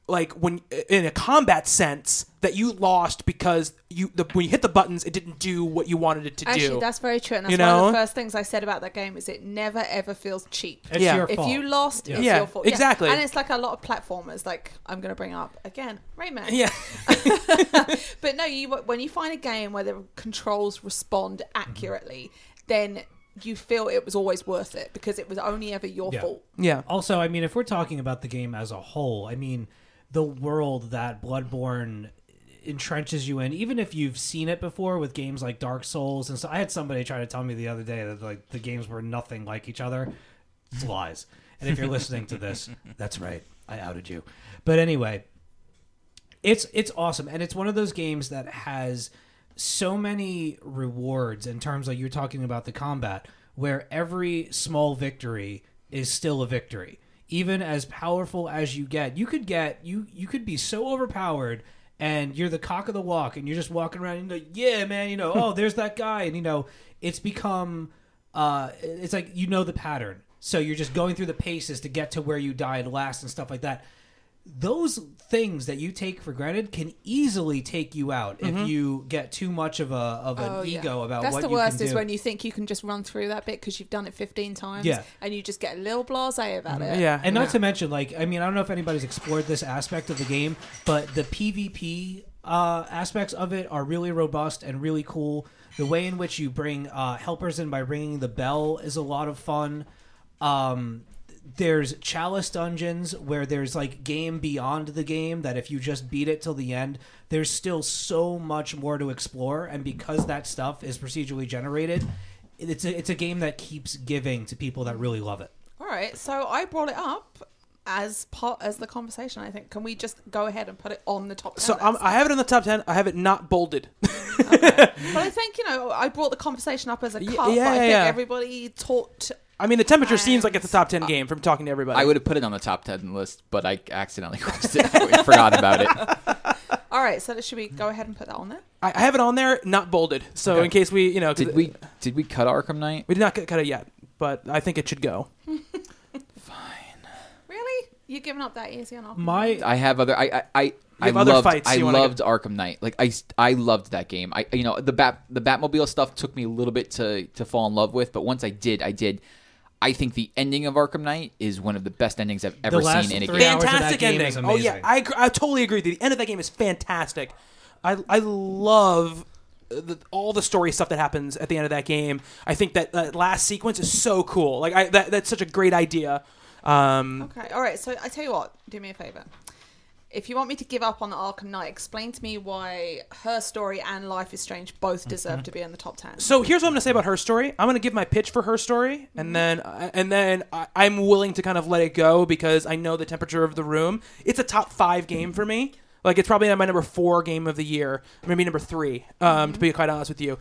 like when in a combat sense that you lost because you the, when you hit the buttons it didn't do what you wanted it to Actually, do. that's very true, and that's You one of the know? first things I said about that game is it never ever feels cheap. It's Yeah. your if fault. you lost, it's Yeah, your fault. exactly. And it's like a lot of platformers. Like I'm going to bring up again, Rayman. yeah. But no, you when you find a game where the controls respond mm-hmm. accurately, then you feel it was always worth it because it was only ever your Yeah. fault. Yeah. Also, I mean, if we're talking about the game as a whole, I mean, the world that Bloodborne entrenches you in, even if you've seen it before with games like Dark Souls and so I had somebody try to tell me the other day that like the games were nothing like each other. It's lies. And if you're listening to this, that's right. I outed you. But anyway, it's it's awesome and it's one of those games that has so many rewards in terms of you're talking about the combat where every small victory is still a victory even as powerful as you get. You could get you you could be so overpowered and you're the cock of the walk and you're just walking around and you're like yeah man you know oh there's that guy. And you know it's become uh it's like you know the pattern. So you're just going through the paces to get to where you died last and stuff like that those things that you take for granted can easily take you out if you get too much of a of an Oh, yeah. ego about That's what the you worst can is do. when you think you can just run through that bit because you've done it 15 times Yeah. and you just get a little blasé about it. Yeah. and not to mention, like, I mean, I don't know if anybody's explored this aspect of the game, but the PvP uh, aspects of it are really robust and really cool. The way in which you bring uh, helpers in by ringing the bell is a lot of fun. Um, there's chalice dungeons where there's like game beyond the game that if you just beat it till the end, there's still so much more to explore. And because that stuff is procedurally generated, it's a, it's a game that keeps giving to people that really love it. All right, so I brought it up as part as the conversation. I think can we just go ahead and put it on the top? 10 So um, list? I have it in the top ten. I have it not bolded. but I think you know I brought the conversation up as a cup. yeah, I think yeah. everybody talked. I mean, the temperature And- seems like it's a top ten uh, game from talking to everybody. I would have put it on the top ten list, but I accidentally crossed it. I forgot about it. All right, so should we go ahead and put that on there? I I have it on there, not bolded. So Okay. in case we, you know, 'cause Did we did we cut Arkham Knight? we did not cut cut it yet, but I think it should go. Fine. Really? You're giving up that easy on Arkham? My I have other. I I I, I have other loved. fights I you wanna loved Arkham Knight. Like I s- I loved that game. I you know the bat the Batmobile stuff took me a little bit to to fall in love with, but once I did, I did. I think the ending of Arkham Knight is one of the best endings I've ever last seen in a three game. hours of that fantastic game ending. is Oh yeah. I I totally agree. The end of that game is fantastic. I I love the, all the story stuff that happens at the end of that game. I think that that last sequence is so cool. Like I that, that's such a great idea. Um, Okay, all right. So I tell you what, do me a favor. If you want me to give up on the Arkham Knight, explain to me why her story and Life is Strange both deserve to be in the top ten. So here's what I'm going to say about her story. I'm going to give my pitch for her story, and then and then I, I'm willing to kind of let it go because I know the temperature of the room. It's a top five game for me. Like it's probably my number four game of the year, maybe number three. Um, To be quite honest with you,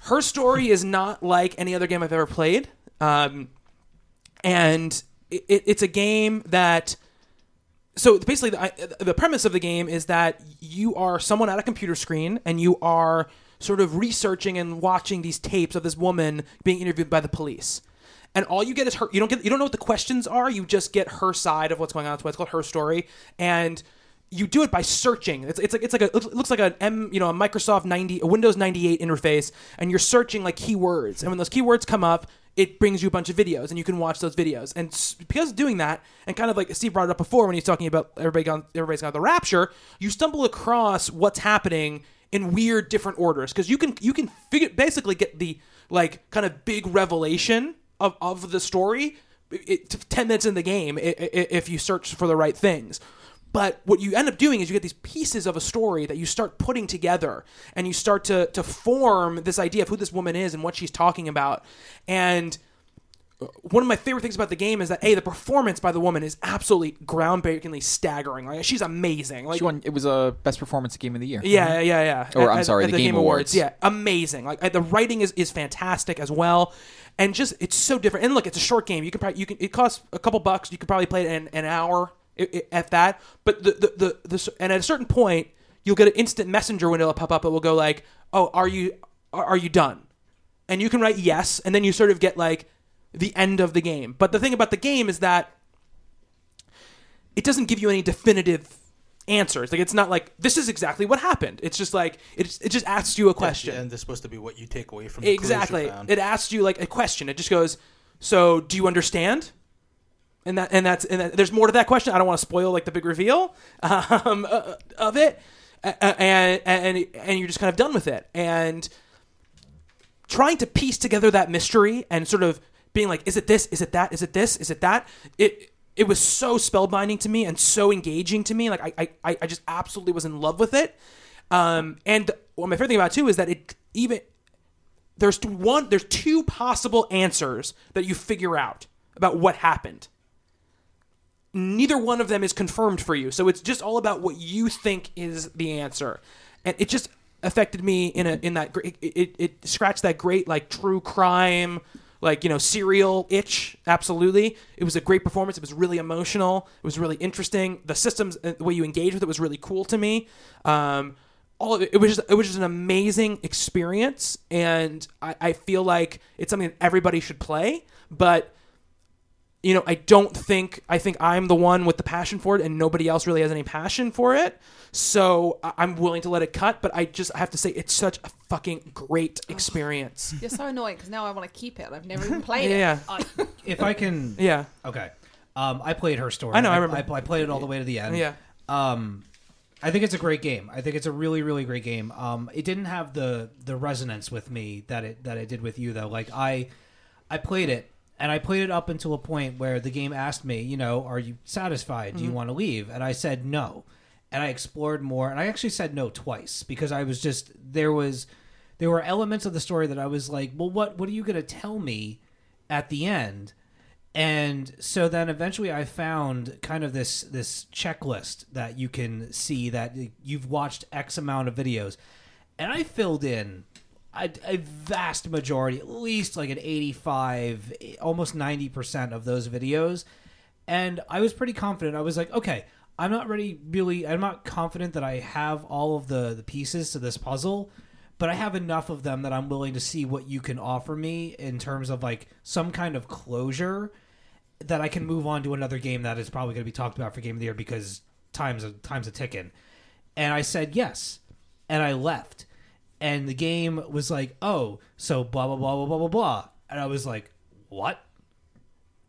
her story is not like any other game I've ever played, um, and it, it, it's a game that so basically the, the premise of the game is that you are someone at a computer screen and you are sort of researching and watching these tapes of this woman being interviewed by the police. And all you get is her you don't get you don't know what the questions are you just get her side of what's going on that's why it's called her story. And you do it by searching. It's, it's like it's like a it looks like an m you know a microsoft 90 a windows 98 interface and you're searching like keywords. And when those keywords come up it brings you a bunch of videos and you can watch those videos. And because of doing that and kind of like steve brought it up before when he's talking about everybody gone everybody's got the rapture you stumble across what's happening in weird different orders. Because you can you can figure basically get the like kind of big revelation of, of the story it, 10 minutes in the game if you search for the right things but what you end up doing is you get these pieces of a story that you start putting together and you start to to form this idea of who this woman is and what she's talking about and one of my favorite things about the game is that a the performance by the woman is absolutely groundbreakingly staggering like she's amazing like She won. It was a best performance game of the year. yeah, yeah, yeah. Or, I'm sorry, the Game Awards. Yeah, amazing. Like uh, the writing is, is fantastic as well, and just it's so different. And look, it's a short game. You can probably you can it costs a couple bucks. You could probably play it in an hour at that. But the the, the the and at a certain point, you'll get an instant messenger window will pop up. It will go like, "Oh, are you are, you done?" And you can write yes, and then you sort of get like the end of the game. But the thing about the game is that it doesn't give you any definitive answers. Like it's not like this is exactly what happened. It's just like it it just asks you a question. and this supposed to be what you take away from the clues you exactly. It asks you like a question. It just goes, "So, do you understand?" And that and that's and that, there's more to that question. I don't want to spoil like the big reveal um, uh, of it, and and and you're just kind of done with it. And trying to piece together that mystery and sort of being like, is it this? Is it that? Is it this? Is it that? It it was so spellbinding to me and so engaging to me. Like I I, I just absolutely was in love with it. Um, and what my favorite thing about it too is that it even there's one there's two possible answers that you figure out about what happened. Neither one of them is confirmed for you, so it's just all about what you think is the answer, and it just affected me in a in that it, it, it scratched that great like true crime like you know serial itch. Absolutely. It was a great performance. It was really emotional. It was really interesting. The systems uh, the way you engage with it was really cool to me. Um, all it, it was just it was just an amazing experience. And I, I feel like it's something that everybody should play. But you know, I don't think I think I'm the one with the passion for it, and nobody else really has any passion for it. So I- I'm willing to let it cut, but I just have to say it's such a fucking great experience. You're so annoying because now I want to keep it. I've never even played it. yeah, I, if I can, yeah, okay. Um, I played her story. I know, I remember. I, played it all the way to the end. yeah. Um, I think it's a great game. I think it's a really, really great game. Um, it didn't have the the resonance with me that it that it did with you though. Like I, I played it and I played it up until a point where the game asked me, you know, are you satisfied? Do you mm-hmm. want to leave? And I said no. And I explored more, and I actually said no twice because I was just there was there were elements of the story that I was like, well, what what are you going to tell me at the end? And so then eventually I found kind of this this checklist that you can see that you've watched X amount of videos. And I filled in a, a vast majority, at least like an 85, almost 90% of those videos. And I was pretty confident. I was like, okay, I'm not ready really I'm not confident that I have all of the the pieces to this puzzle, but I have enough of them that I'm willing to see what you can offer me in terms of like some kind of closure that I can move on to another game that is probably going to be talked about for game of the year because time's a time's a ticking. And I said yes, and I left, and the game was like, oh, so blah blah blah blah blah blah blah, and I was like, what?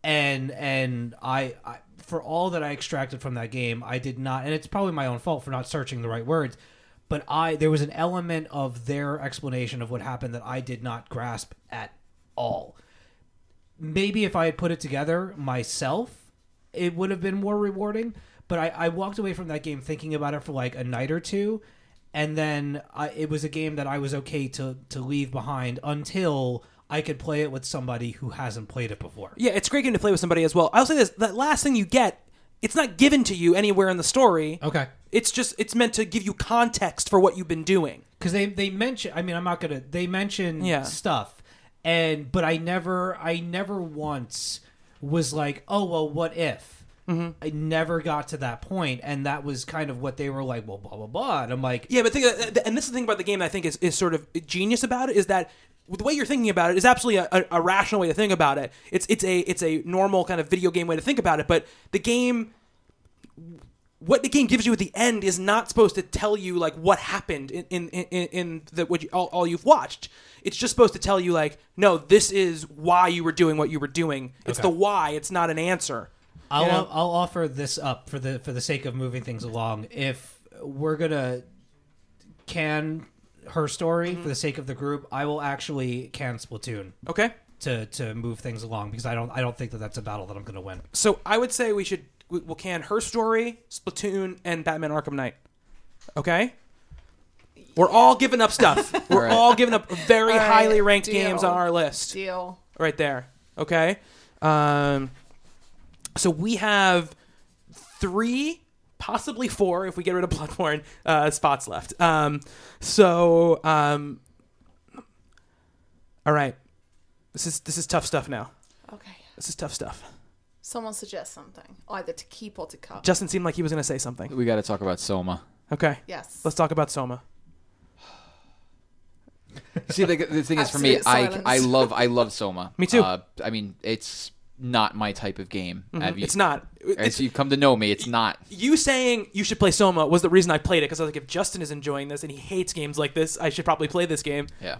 And and I, I for all that I extracted from that game, I did not, and it's probably my own fault for not searching the right words. But I there was an element of their explanation of what happened that I did not grasp at all maybe if I had put it together myself, it would have been more rewarding. But I, I walked away from that game thinking about it for like a night or two, and then I, it was a game that I was okay to to leave behind until I could play it with somebody who hasn't played it before. Yeah, it's a great game to play with somebody as well. I'll say this: that last thing you get, it's not given to you anywhere in the story. Okay. It's just it's meant to give you context for what you've been doing. because they they mention i mean i'm not gonna they mention Yeah. stuff and but i never i never once was like oh well what if Mm-hmm. i never got to that point and that was kind of what they were like well blah blah blah and i'm like Yeah, but think, of- and this is the thing about the game that I think is, is sort of genius about it is that the way you're thinking about it is absolutely a, a, a rational way to think about it. It's it's a it's a normal kind of video game way to think about it, but the game. What the game gives you at the end is not supposed to tell you like what happened in in, in, in the what you, all, all you've watched. It's just supposed to tell you like, no, this is why you were doing what you were doing. It's Okay. the why. It's not an answer. I'll You know? I'll offer this up for the for the sake of moving things along. If we're gonna can her story Mm-hmm. for the sake of the group, I will actually can Splatoon Okay. to to move things along because I don't I don't think that that's a battle that I'm gonna win. So I would say we should we- we'll can her story, Splatoon, and Batman Arkham Knight. Okay. We're all giving up stuff. We're All right. all giving up very All right, highly ranked deal. games on our list Deal. right there. Okay. Um, so we have three, possibly four, if we get rid of Bloodborne, uh, spots left. Um, so, um, all right. This is this is tough stuff now. Okay. This is tough stuff. Someone suggest something, either to keep or to cut. Justin seemed like he was going to say something. We got to talk about Soma. Okay. yes. Let's talk about Soma. See, the, the thing is for me, Absolute I silence. I love I love Soma. Me too. Uh, I mean, it's not my type of game. Have you, It's not. As It's, you come to know me, it's not. you saying you should play Soma was the reason I played it because I was like, if Justin is enjoying this and he hates games like this, I should probably play this game. Yeah.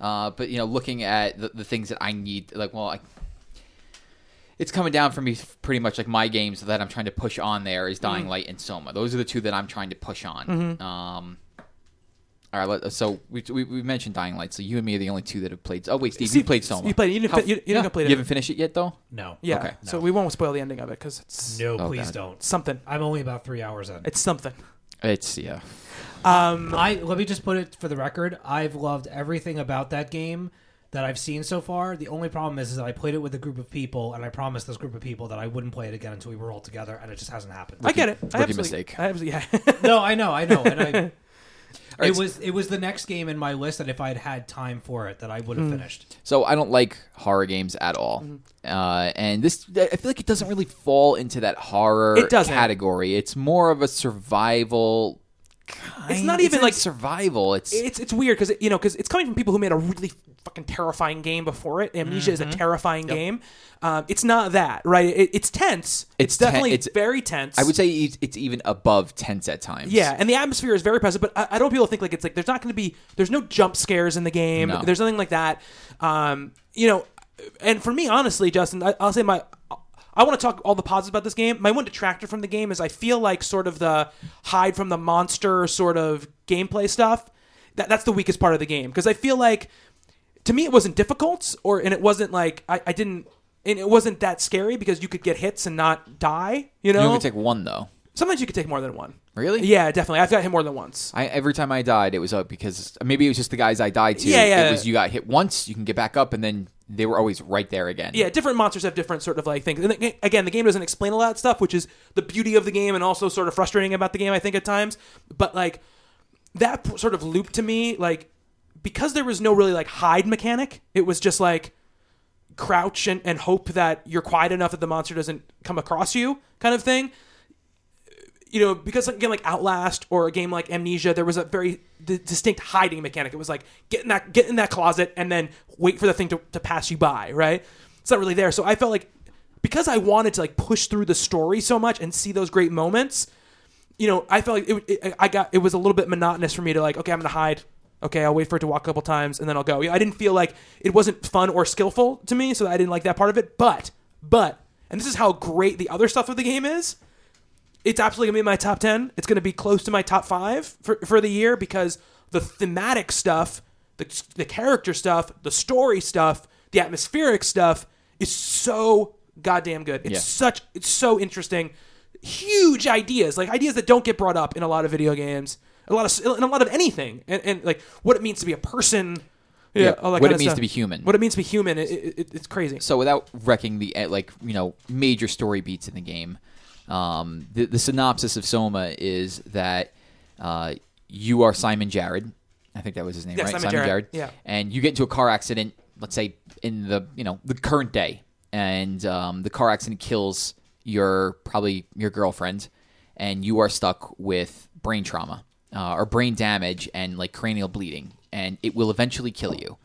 Uh, but you know, looking at the, the things that I need, like, well, I, it's coming down for me pretty much like my games that I'm trying to push on there is Dying Light and Soma. Those are the two that I'm trying to push on. Um, all right, let, so we, we we mentioned Dying Light. So you and me are the only two that have played. Oh wait, Steve, you played Soma. You played. You didn't. How- you, you yeah, didn't play You it. haven't finished it yet, though. No. Yeah. Okay. So we won't spoil the ending of it because it's No, Oh, please God. don't. something. I'm only about three hours in. It's something. It's yeah. Um, I let me just put it for the record. I've loved everything about that game that I've seen so far. The only problem is, is that I played it with a group of people, and I promised this group of people that I wouldn't play it again until we were all together, and it just hasn't happened. I get it. I rookie absolutely, mistake. I yeah. no, I know, I know, and I. right, It was it was the next game in my list that if I had had time for it, that I would have Hmm. finished. So I don't like horror games at all, Mm-hmm. uh, and this I feel like it doesn't really fall into that horror It doesn't. category. It's more of a survival. It's not even like- survival. It's, it's it's weird because you know because it's coming from people who made a really fucking terrifying game before it. Amnesia is a terrifying game. Um, it's not that right. It, it's tense. It's, It's ten- definitely it's- very tense. I would say it's, it's even above tense at times. Yeah, and the atmosphere is very present, but I, I don't want people to think like it's like there's not going to be there's no jump scares in the game. No. There's nothing like that. Um, you know, and for me, honestly, Justin, I, I'll say my. I want to talk all the positives about this game. My one detractor from the game is I feel like sort of the hide from the monster sort of gameplay stuff. That that's the weakest part of the game because I feel like to me it wasn't difficult or and it wasn't like I, I didn't and it wasn't that scary because you could get hits and not die. You know, You only take one though. sometimes you could take more than one. Really? Yeah, definitely. I've got hit more than once. I, every time I died, it was up because maybe it was just the guys I died to. Yeah, yeah. It was you got hit once, you can get back up, and then they were always right there again. Yeah, different monsters have different sort of like things. And the, again, the game doesn't explain a lot of stuff, which is the beauty of the game and also sort of frustrating about the game, I think, at times. But like that sort of loop to me, like because there was no really like hide mechanic, it was just like crouch and, and hope that you're quiet enough that the monster doesn't come across you kind of thing. You know, because again, like Outlast or a game like Amnesia, there was a very d- distinct hiding mechanic. It was like get in that get in that closet and then wait for the thing to, to pass you by. Right? It's not really there. So I felt like because I wanted to like push through the story so much and see those great moments, you know, I felt like it, it, I got it was a little bit monotonous for me to like, okay, I'm gonna hide. Okay, I'll wait for it to walk a couple times and then I'll go. I didn't feel like it wasn't fun or skillful to me, so I didn't like that part of it. But, but, and this is how great the other stuff of the game is. It's absolutely gonna be in my top ten. It's gonna be close to my top five for for the year because the thematic stuff, the the character stuff, the story stuff, the atmospheric stuff is so goddamn good. It's Yeah. such it's so interesting. Huge ideas, like ideas that don't get brought up in a lot of video games, a lot of and a lot of anything, and, and like what it means to be a person. Yeah, Yeah, what it means stuff. to be human. What it means to be human. It, it, it- it's crazy. So without wrecking the eh, like you know major story beats in the game, um, the, the synopsis of Soma is that uh, you are Simon Jarrett. I think that was his name, Yeah, right? Simon Jarrett, yeah. And you get into a car accident. Let's say in the you know the current day, and um, the car accident kills your probably your girlfriend, and you are stuck with brain trauma uh, or brain damage and like cranial bleeding, and it will eventually kill you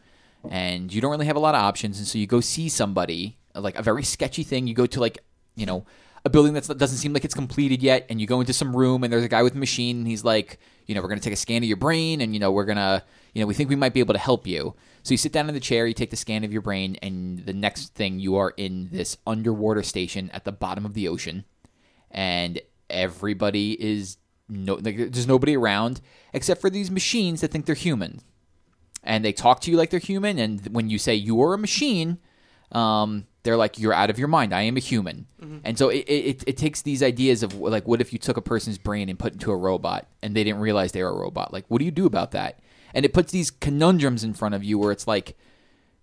and you don't really have a lot of options, and so you go see somebody like a very sketchy thing. You go to like you know a building that doesn't seem like it's completed yet, and you go into some room, and there's a guy with a machine, and he's like, you know, we're gonna take a scan of your brain, and you know, we're gonna, you know, we think we might be able to help you. So you sit down in the chair, you take the scan of your brain, and the next thing you are in this underwater station at the bottom of the ocean, and everybody is no, like, there's nobody around except for these machines that think they're human and they talk to you like they're human. And when you say you are a machine, um, they're like you're out of your mind. I am a human. And so it, it it takes these ideas of like, what if you took a person's brain and put it into a robot, and they didn't realize they were a robot? Like, what do you do about that? And it puts these conundrums in front of you where it's like,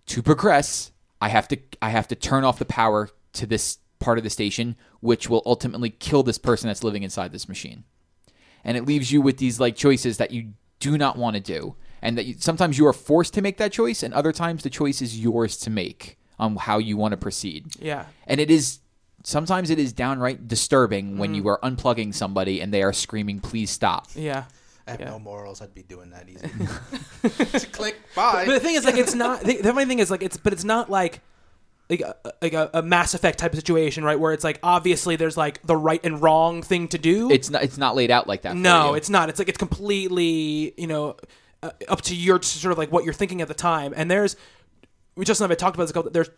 to progress, I have to I have to turn off the power to this part of the station, which will ultimately kill this person that's living inside this machine and it leaves you with these like choices that you do not want to do and that you, sometimes you are forced to make that choice and other times the choice is yours to make on how you want to proceed Yeah. and it is sometimes it is downright disturbing when mm. you are unplugging somebody and they are screaming please stop Yeah. I have Yeah. no morals. I'd be doing that easy. Click. Bye. But the thing is, like, it's not. The, the funny thing is, like, it's but it's not like like a, like a, a Mass Effect type of situation, right? Where it's like obviously there's like the right and wrong thing to do. It's not. It's not laid out like that. no, you. it's not. It's like it's completely you know uh, up to your sort of like what you're thinking at the time. And there's we just have talked about this. couple- There's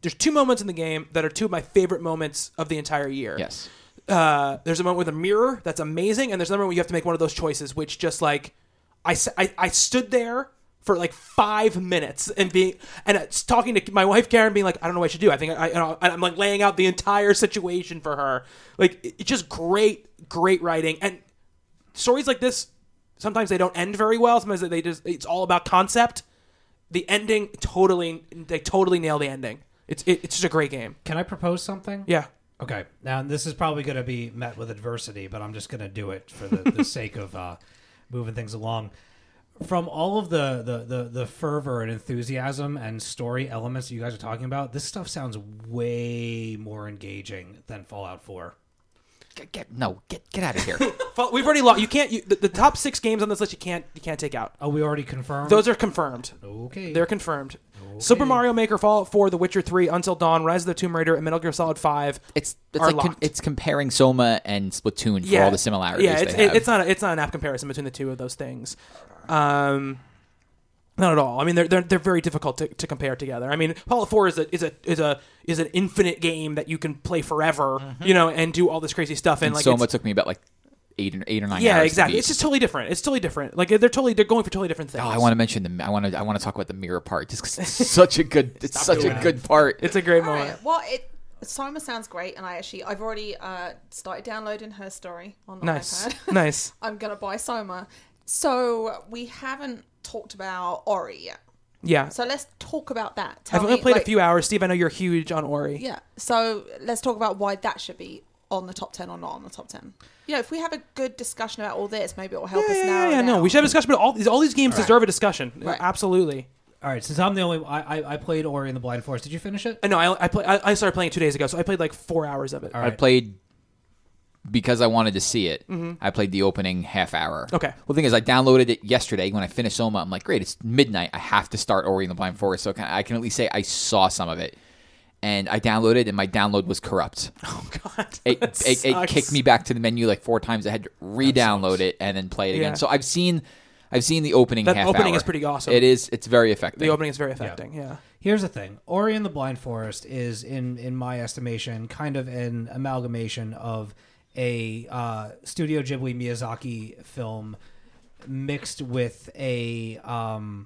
there's two moments in the game that are two of my favorite moments of the entire year. Yes. Uh, there's a moment with a mirror that's amazing, and there's another moment where you have to make one of those choices, which just like I I, I stood there for like five minutes and being and it's talking to my wife Karen, being like, I don't know what I should do. I think I, know, I'm like laying out the entire situation for her. Like it's just great, great writing and stories like this. Sometimes they don't end very well. Sometimes they just it's all about concept. The ending totally they totally nail the ending. It's it, it's just a great game. Can I propose something? Yeah. Okay. Now this is probably going to be met with adversity, but I'm just going to do it for the, the sake of uh, moving things along. From all of the, the, the, the fervor and enthusiasm and story elements that you guys are talking about, this stuff sounds way more engaging than Fallout 4. Get, get no. Get get out of here. Fall- We've already lost. You can't. You, the, the top six games on this list you can't you can't take out. Oh, we already confirmed. Those are confirmed. okay. They're confirmed. Super Mario Maker, Fallout 4, The Witcher 3, Until Dawn, Rise of the Tomb Raider, and Metal Gear Solid 5. It's it's Are like com- locked. it's comparing Soma and Splatoon for all the similarities. Yeah, it's, they have. it's not a, it's not an app comparison between the two of those things. Um, not at all. I mean, they're they're, they're very difficult to, to compare together. I mean, Fallout 4 is a is a is a is an infinite game that you can play forever, you know, and do all this crazy stuff. And, and like Soma took me about like eight or eight or nine. yeah, hours exactly. It's just totally different. It's totally different. Like they're totally they're going for totally different things. Oh, I want to mention the. I want to. I want to talk about the mirror part just 'cause it's such a good. It's such a doing it. good part. It's a great All moment. right. Well, it Soma sounds great, and I actually I've already uh, started downloading her story on the Nice, iPad. nice. I'm gonna buy Soma. So we haven't talked about Ori yet. Yeah, So let's talk about that. Tell I've only me, played like- a few hours. Steve, I know you're huge on Ori. Yeah. So let's talk about why that should be on the top ten or not on the top ten. You know, if we have a good discussion about all this, maybe it will help Yeah, us yeah, narrow yeah, down. no, we should have a discussion. But all these, all these games Right. deserve a discussion. Right. Absolutely. All right, since I'm the only, I, I, I played Ori in the Blind Forest. Did you finish it? Uh, no, I I, play, I I started playing it two days ago, so I played like four hours of it. All I right. played because I wanted to see it. I played the opening half hour. Mm-hmm. Okay. Well, the thing is, I downloaded it yesterday. When I finished Soma, I'm like, great, it's midnight. I have to start Ori in the Blind Forest, so can, I can at least say I saw some of it. And I downloaded, and my download was corrupt. Oh God, It, That it, it sucks. kicked me back to the menu like four times. I had to re-download it and then play it again. Yeah. So I've seen, I've seen the opening. That half opening hour. is pretty awesome. It is. It's very effective. The opening is very affecting. Yeah. Here's the thing: Ori and the Blind Forest is, in in my estimation, kind of an amalgamation of a uh, Studio Ghibli Miyazaki film mixed with a um,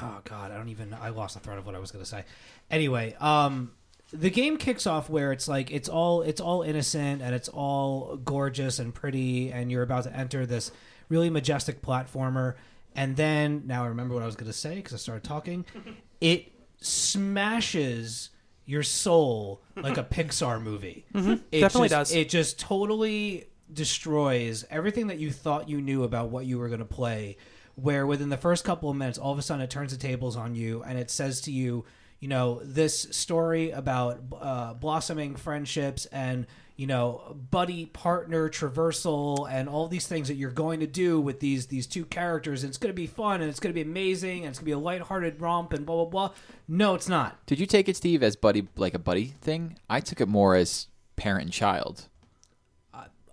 oh god, I don't even I lost the thread of what I was going to say. Anyway, um, the game kicks off where it's like it's all it's all innocent and it's all gorgeous and pretty, and you're about to enter this really majestic platformer, and then now I remember what I was going to say because I started talking. It smashes your soul like a Pixar movie. It Mm-hmm. Definitely just- does. It just totally destroys everything that you thought you knew about what you were going to play. Where within the first couple of minutes, all of a sudden it turns the tables on you and it says to you, you know, this story about uh, blossoming friendships and you know buddy partner traversal and all these things that you're going to do with these these two characters and it's going to be fun and it's going to be amazing and it's going to be a lighthearted romp and blah blah blah no it's not Did you take it, Steve, as buddy, like a buddy thing? I took it more as parent and child.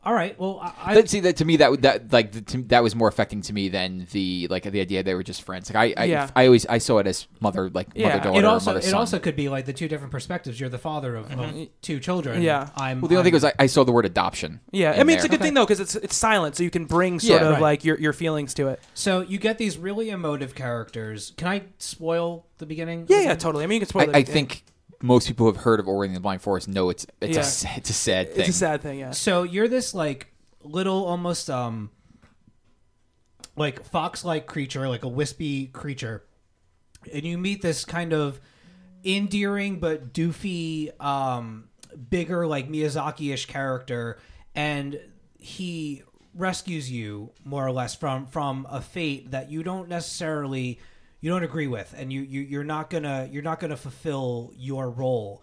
All right well i, I That, see, that to me, that would- that like the, to, that was more affecting to me than the like the idea they were just friends. Like I, I, Yeah. I always I saw it as mother, like Yeah. mother daughter, it also mother it also could be like the two different perspectives you're the father of, of mm-hmm. two children Yeah. i'm well, the only thing I'm- was I, I saw the word adoption. Yeah, I in mean it's a there. good thing though because it's it's silent, so you can bring sort Yeah, of right. like your your feelings to it. so you get these really emotive characters can i spoil the beginning Yeah, yeah, totally. I mean you can spoil I, it. I think most people who have heard of Ori and the Blind Forest know it's it's Yeah. a it's a sad thing. it's a sad thing. Yeah. So you're this like little almost um like fox like creature, like a wispy creature. And you meet this kind of endearing but doofy um bigger like Miyazaki-ish character and he rescues you more or less from from a fate that you don't necessarily you don't agree with and you, you you're not gonna you're not gonna fulfill your role.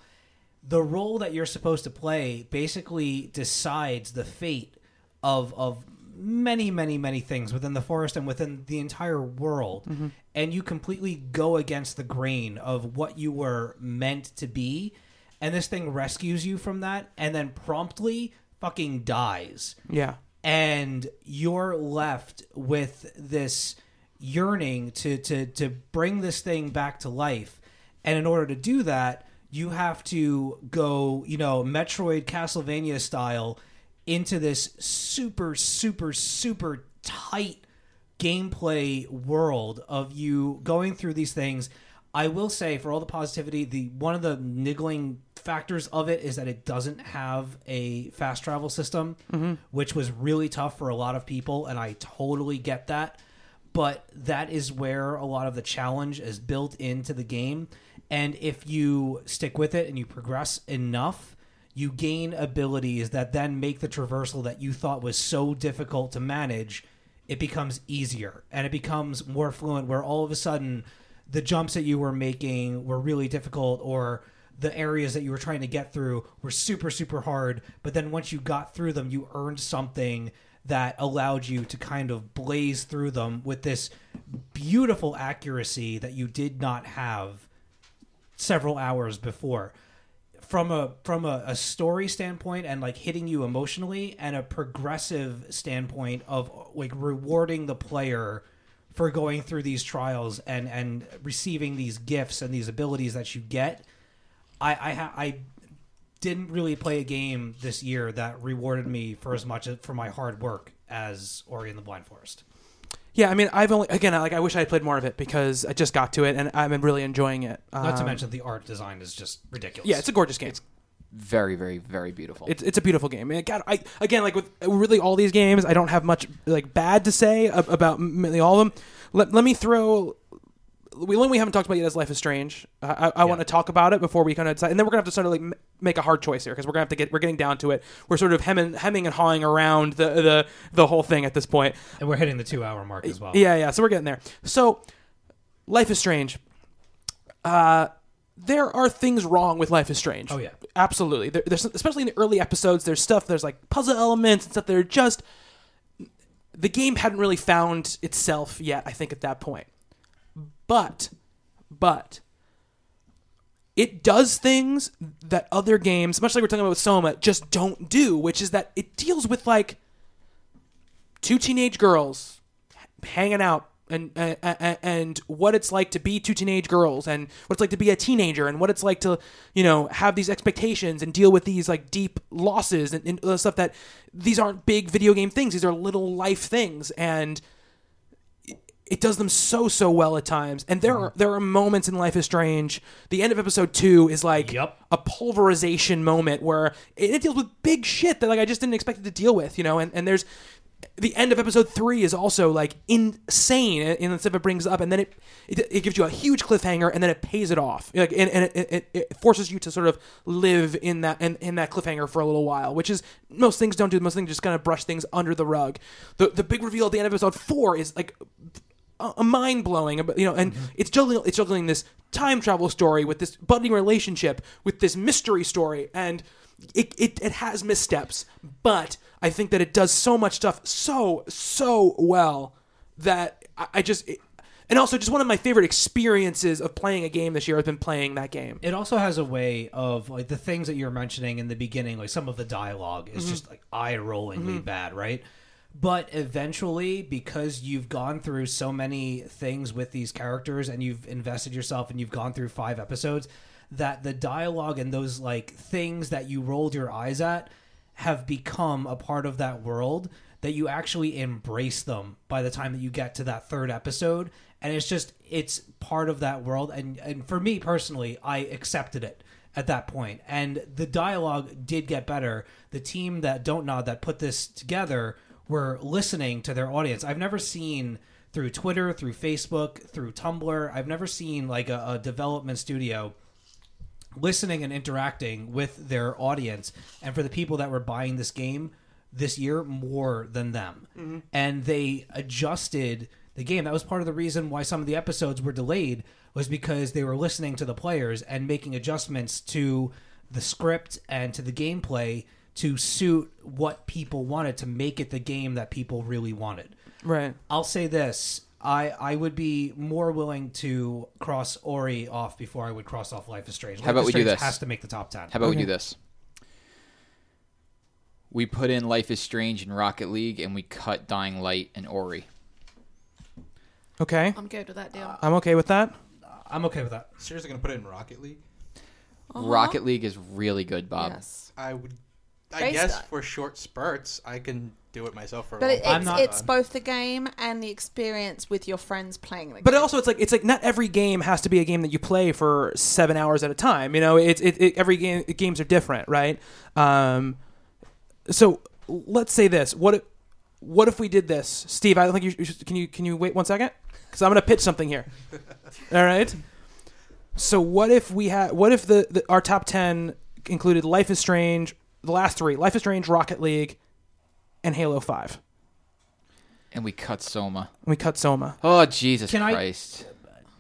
The role that you're supposed to play basically decides the fate of of many many many things within the forest and within the entire world. Mm-hmm. And you completely go against the grain of what you were meant to be. And this thing rescues you from that and then promptly fucking dies. Yeah. and you're left with this yearning to to to bring this thing back to life. And in order to do that you have to go you know metroid castlevania style into this super super super tight gameplay world of you going through these things. I will say for all the positivity the one of the niggling factors of it is that it doesn't have a fast travel system mm-hmm. which was really tough for a lot of people and i totally get that but that is where a lot of the challenge is built into the game. And if you stick with it and you progress enough you gain abilities that then make the traversal that you thought was so difficult to manage it becomes easier. And it becomes more fluent where all of a sudden the jumps that you were making were really difficult or the areas that you were trying to get through were super super hard. But then once you got through them you earned something that allowed you to kind of blaze through them with this beautiful accuracy that you did not have several hours before. From a from a, a story standpoint and like hitting you emotionally and a progressive standpoint of like rewarding the player for going through these trials and and receiving these gifts and these abilities that you get i i ha- i didn't really play a game this year that rewarded me for as much for my hard work as ori and the blind forest Yeah, I mean, I've only again, like, I wish I had played more of it because I just got to it and I'm really enjoying it. not to Um, mention the art design is just ridiculous yeah, it's a gorgeous game. It's Very, very, very beautiful. It's it's a beautiful game. And God, I again like with really all these games, I don't have much like bad to say ab- about mainly all of them. Let, let me throw. We one we haven't talked about yet is Life is Strange. I, I, I want to talk about it before we kind of decide, and then we're gonna have to sort of like m- make a hard choice here because we're gonna have to get we're getting down to it. We're sort of hemming hemming and hawing around the the the whole thing at this and we're hitting the two hour mark as well Yeah, yeah. So we're getting there. So, Life is Strange. Uh, there are things wrong with Life is Strange. Oh, yeah. absolutely. There, there's especially in the early episodes. There's stuff. There's like puzzle elements and stuff that are just. The game hadn't really found itself yet. I think at that point, but, but. It does things that other games, much like we're talking about with Soma, just don't do, which is that it deals with like two teenage girls hanging out and and, and what it's like to be two teenage girls and what it's like to be a teenager and what it's like to you know have these expectations and deal with these like deep losses and, and uh, stuff that these aren't big video game things these are little life things and it does them so so well at times and there mm-hmm. are there are moments in life is strange the end of episode 2 is like Yep. a pulverization moment where it, it deals with big shit that like I just didn't expect it to deal with, you know. And, and there's the end of episode three is also like insane in the stuff it brings up, and then it, it it gives you a huge cliffhanger, and then it pays it off, like and, and it, it, it forces you to sort of live in that in, in that cliffhanger for a little while, which is most things don't do. Most things just kind of brush things under the rug. The the big reveal at the end of episode four is like a, mind blowing, you know, and mm-hmm. it's juggling it's juggling this time travel story with this budding relationship with this mystery story, and it, it it has missteps, but I think that it does so much stuff so so well that I, I just. It, and also, just one of my favorite experiences of playing a game this year has been playing that game. it also has a way of like the things that you're mentioning in the beginning like some of the dialogue is mm-hmm. just like eye-rollingly mm-hmm. bad right but eventually because you've gone through so many things with these characters and you've invested yourself and you've gone through five episodes that the dialogue and those like things that you rolled your eyes at have become a part of that world that you actually embrace them by the time that you get to that third episode. And it's just it's part of that world. And and for me personally I accepted it at that point. And the dialogue did get better. The team that Dontnod that put this together were listening to their audience. I've never seen through Twitter through Facebook through Tumblr. I've never seen like a, a development studio listening and interacting with their audience. And for the people that were buying this game this year more than them. Mm-hmm. And they adjusted the game. That was part of the reason why some of the episodes were delayed was because they were listening to the players and making adjustments to the script and to the gameplay to suit what people wanted to make it the game that people really wanted Right. I'll say this. I I would be more willing to cross Ori off before I would cross off Life is Strange. How Life about is we do this? Has to make the top ten. How about we do this? We put in Life is Strange and Rocket League, and we cut Dying Light and Ori. Okay, I'm good with that deal. I'm okay with that. I'm okay with that. Seriously, gonna put it in Rocket League? Uh-huh. Rocket League is really good, Bob. Yes. I would. I Based guess on- for short spurts, I can do it myself for a But long it, it's, not- it's both the game and the experience with your friends playing the game. But also, it's like it's like not every game has to be a game that you play for seven hours at a time. You know, it's it, it every game games are different, right? Um, so let's say this: what if, what if we did this, Steve? I don't think you you should, can you can you wait one second because I'm going to pitch something here. All right. So what if we had? What if the, the our top ten included Life is Strange, the last three: Life is Strange, Rocket League, and Halo Five. And we cut Soma. And we cut Soma. Oh Jesus Can I- Christ!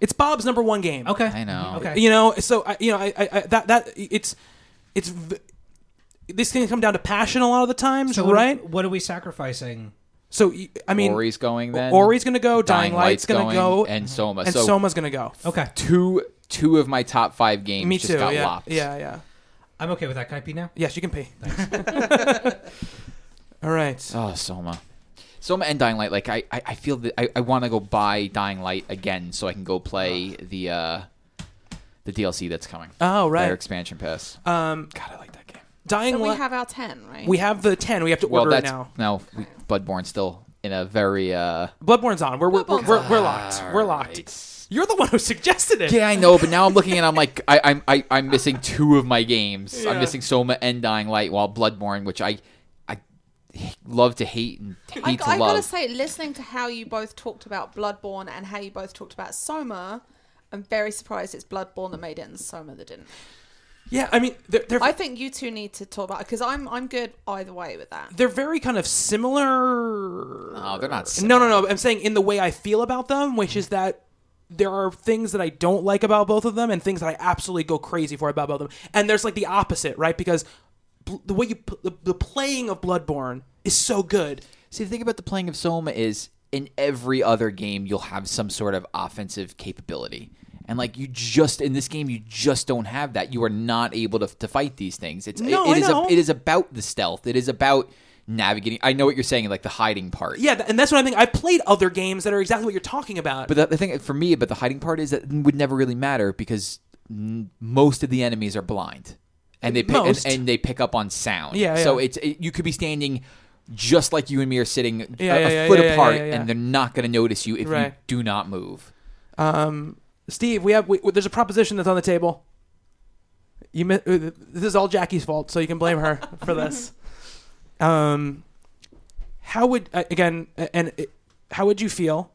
It's Bob's number one game. Okay. I know. Okay. you know so I, you know I, I, I that that it's it's v- these things come down to passion a lot of the times So what, right What are we sacrificing? so y- i mean Ori's going then. Ori's gonna go dying, light's, gonna go and mhm. Soma. and so soma's gonna go Okay. two two of my top five games me just too got yeah lopped. yeah yeah I'm okay with that. Can I pee now? yes you can pee Thanks. all right Oh, Soma. Soma and Dying Light. Like I, I, I feel that I, I want to go buy Dying Light again so I can go play the uh, the DLC that's coming. oh Their right expansion pass. um God, I like that game. dying so we light have our 10, right? we have the 10 we have to Well, order it that's now no we, Bloodborne still in a very uh. bloodborne's on we're we're, we're, Bloodborne's we're, we're locked we're locked Alright. You're the one who suggested it Yeah, I know, but now I'm looking and I'm like, I, I'm I, I'm missing two of my games. Yeah. I'm missing Soma and Dying Light, while Bloodborne, which I I love to hate and I, to I love. gotta say, listening to how you both talked about Bloodborne and how you both talked about Soma, I'm very surprised it's Bloodborne that made it and Soma that didn't. yeah i mean they're, they're I think you two need to talk about because I'm I'm good either way with that. they're very kind of similar. No, they're not No, no, no. I'm saying in the way I feel about them, which is that there are things that I don't like about both of them, and things that I absolutely go crazy for about both of them. And there's like the opposite, right? Because bl- the way you p- the, the playing of Bloodborne is so good. See, the thing about the playing of Soma is in every other game you'll have some sort of offensive capability. And like you just in this game, you just don't have that. You are not able to, to fight these things. It's No, it, it I is a, it is about the stealth. It is about navigating. I know what you're saying, like the hiding part. Yeah, and that's what I think. I've played other games that are exactly what you're talking about. But the, the thing for me about the hiding part is that it would never really matter because n- most of the enemies are blind, and they pick and, and they pick up on sound. Yeah, yeah. So it's it, you could be standing just like you and me are sitting a, Yeah, a yeah, yeah, foot apart, and they're not going to notice you if you do not move. Um, Steve, we have we, there's a proposition that's on the table. You uh, this is all Jackie's fault, so you can blame her for this. Um, how would uh, again uh, and uh, how would you feel?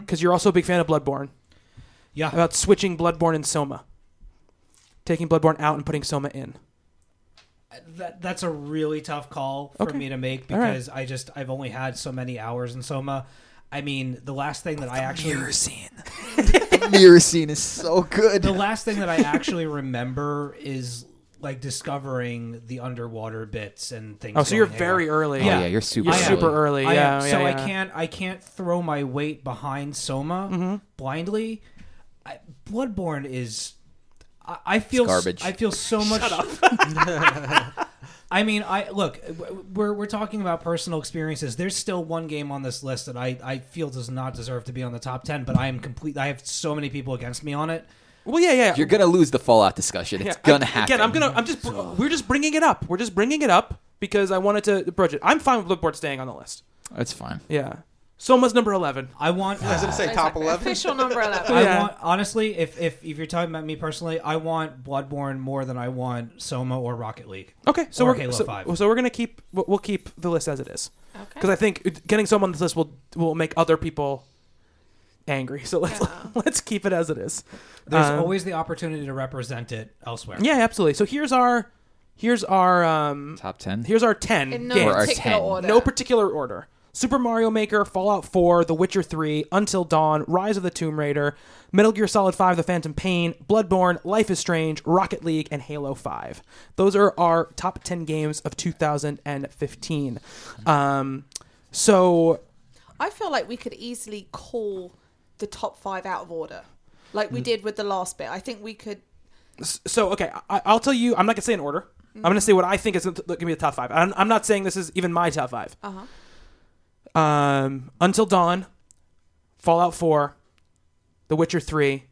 Because you're also a big fan of Bloodborne. Yeah. About switching Bloodborne and Soma, taking Bloodborne out and putting Soma in. That that's a really tough call for Okay. me to make All right. because I just I've only had so many hours in Soma. I mean, the last thing that I actually scene. the mirror scene is so good. the last thing that I actually remember is like discovering the underwater bits and things. Oh, so you're very haywire. early. Oh, yeah, you're super. You're I super early. I yeah, am. yeah, so yeah. I can't I can't throw my weight behind Soma Mm-hmm. blindly. I, Bloodborne is. I, I feel s- garbage. I feel so much. I mean, I look. We're we're talking about personal experiences. There's still one game on this list that I, I feel does not deserve to be on the top ten, but I am complete. I have so many people against me on it. Well, yeah, yeah. You're gonna lose the Fallout discussion. It's Yeah, gonna I- happen. Again, I'm gonna. I'm just. We're just bringing it up. We're just bringing it up because I wanted to approach it. I'm fine with Bloodborne staying on the list. That's fine. Yeah. Soma's number eleven. I want. I was gonna say top Exactly. eleven. Official number 11. I Yeah. want honestly, if, if if you're talking about me personally, I want Bloodborne more than I want Soma or Rocket League. Okay, so Or we're Halo so, 5. so we're gonna keep we'll we'll keep the list as it is Okay. because I think getting Soma on this list will will make other people angry. So let's Yeah. let's keep it as it is. There's Um, always the opportunity to represent it elsewhere. Yeah, absolutely. So here's our here's our um Top ten. here's our ten In no games. Our particular 10. order. No particular order. Super Mario Maker, Fallout 4, The Witcher 3, Until Dawn, Rise of the Tomb Raider, Metal Gear Solid 5, The Phantom Pain, Bloodborne, Life is Strange, Rocket League, and Halo 5. Those are our top 10 games of 2015. Um, so, I feel like we could easily call the top five out of order, like Mm. we did with the last bit. I think we could. So okay, I, I'll tell you. I'm not gonna say in order. I'm gonna say what I think is gonna give me the top five. I'm, I'm not saying this is even my top five. Uh huh. Um, Until Dawn, Fallout 4, The Witcher 3,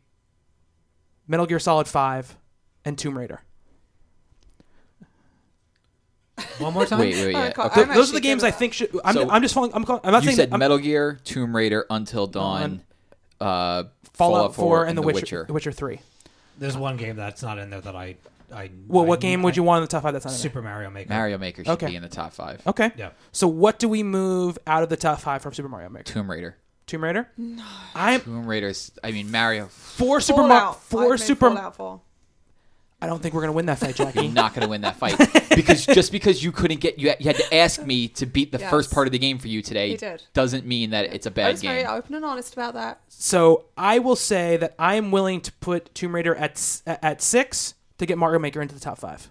Metal Gear Solid 5, and Tomb Raider. One more time. Wait, wait, Oh, yeah. God. Okay. Those are the games I think should. I'm, So- I'm just falling. I'm, calling, I'm not You saying said I'm- Metal Gear, Tomb Raider, Until Dawn, uh, Fallout, 4, and, and The Witcher, The Witcher 3. There's one game that's not in there that I. I Well, I- what game would you want in the top five? That's not in there? Super Mario Maker. Mario Maker should Okay. be in the top five. Okay. Yeah. So what do we move out of the top five from Super Mario Maker? Tomb Raider. Tomb Raider. No. I'm Tomb Raider's. I mean, Mario. four Super Mario. Fallout. Four I'd move Super. Fallout 4. I don't think we're gonna win that fight, Jackie. You're not going to win that fight because just because you couldn't get you had, you had to ask me to beat the Yes. first part of the game for you today You did. doesn't mean that it's a bad was very game. open and honest about that. so I will say that I am willing to put Tomb Raider at at six to get Mario Maker into the top five.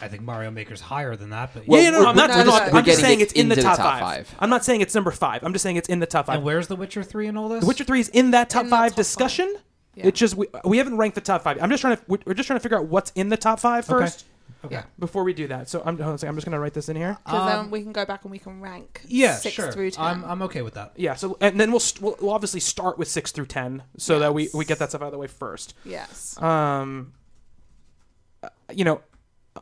I think Mario Maker's higher than that, but yeah, yeah, no, no, I'm not. no, no, no, no, no. I'm just saying it's in the into the top, top five. five. I'm not saying it's number five. I'm just saying it's in the top five. And where's The Witcher Three in all this? The Witcher Three is in that top In the five top discussion. Yeah. It's just we, we haven't ranked the top five. I'm just trying to we're we're just trying to figure out what's in the top five Okay. first Okay. before we do that. So I'm hold on a second, I'm just gonna write this in here. Because Um, then we can go back and we can rank Yeah, six sure. through 10. I'm I'm okay with that. Yeah. So and then we'll st- we'll, we'll obviously start with six through ten so that we we get that stuff out of the way first. yes. Um, uh, you know,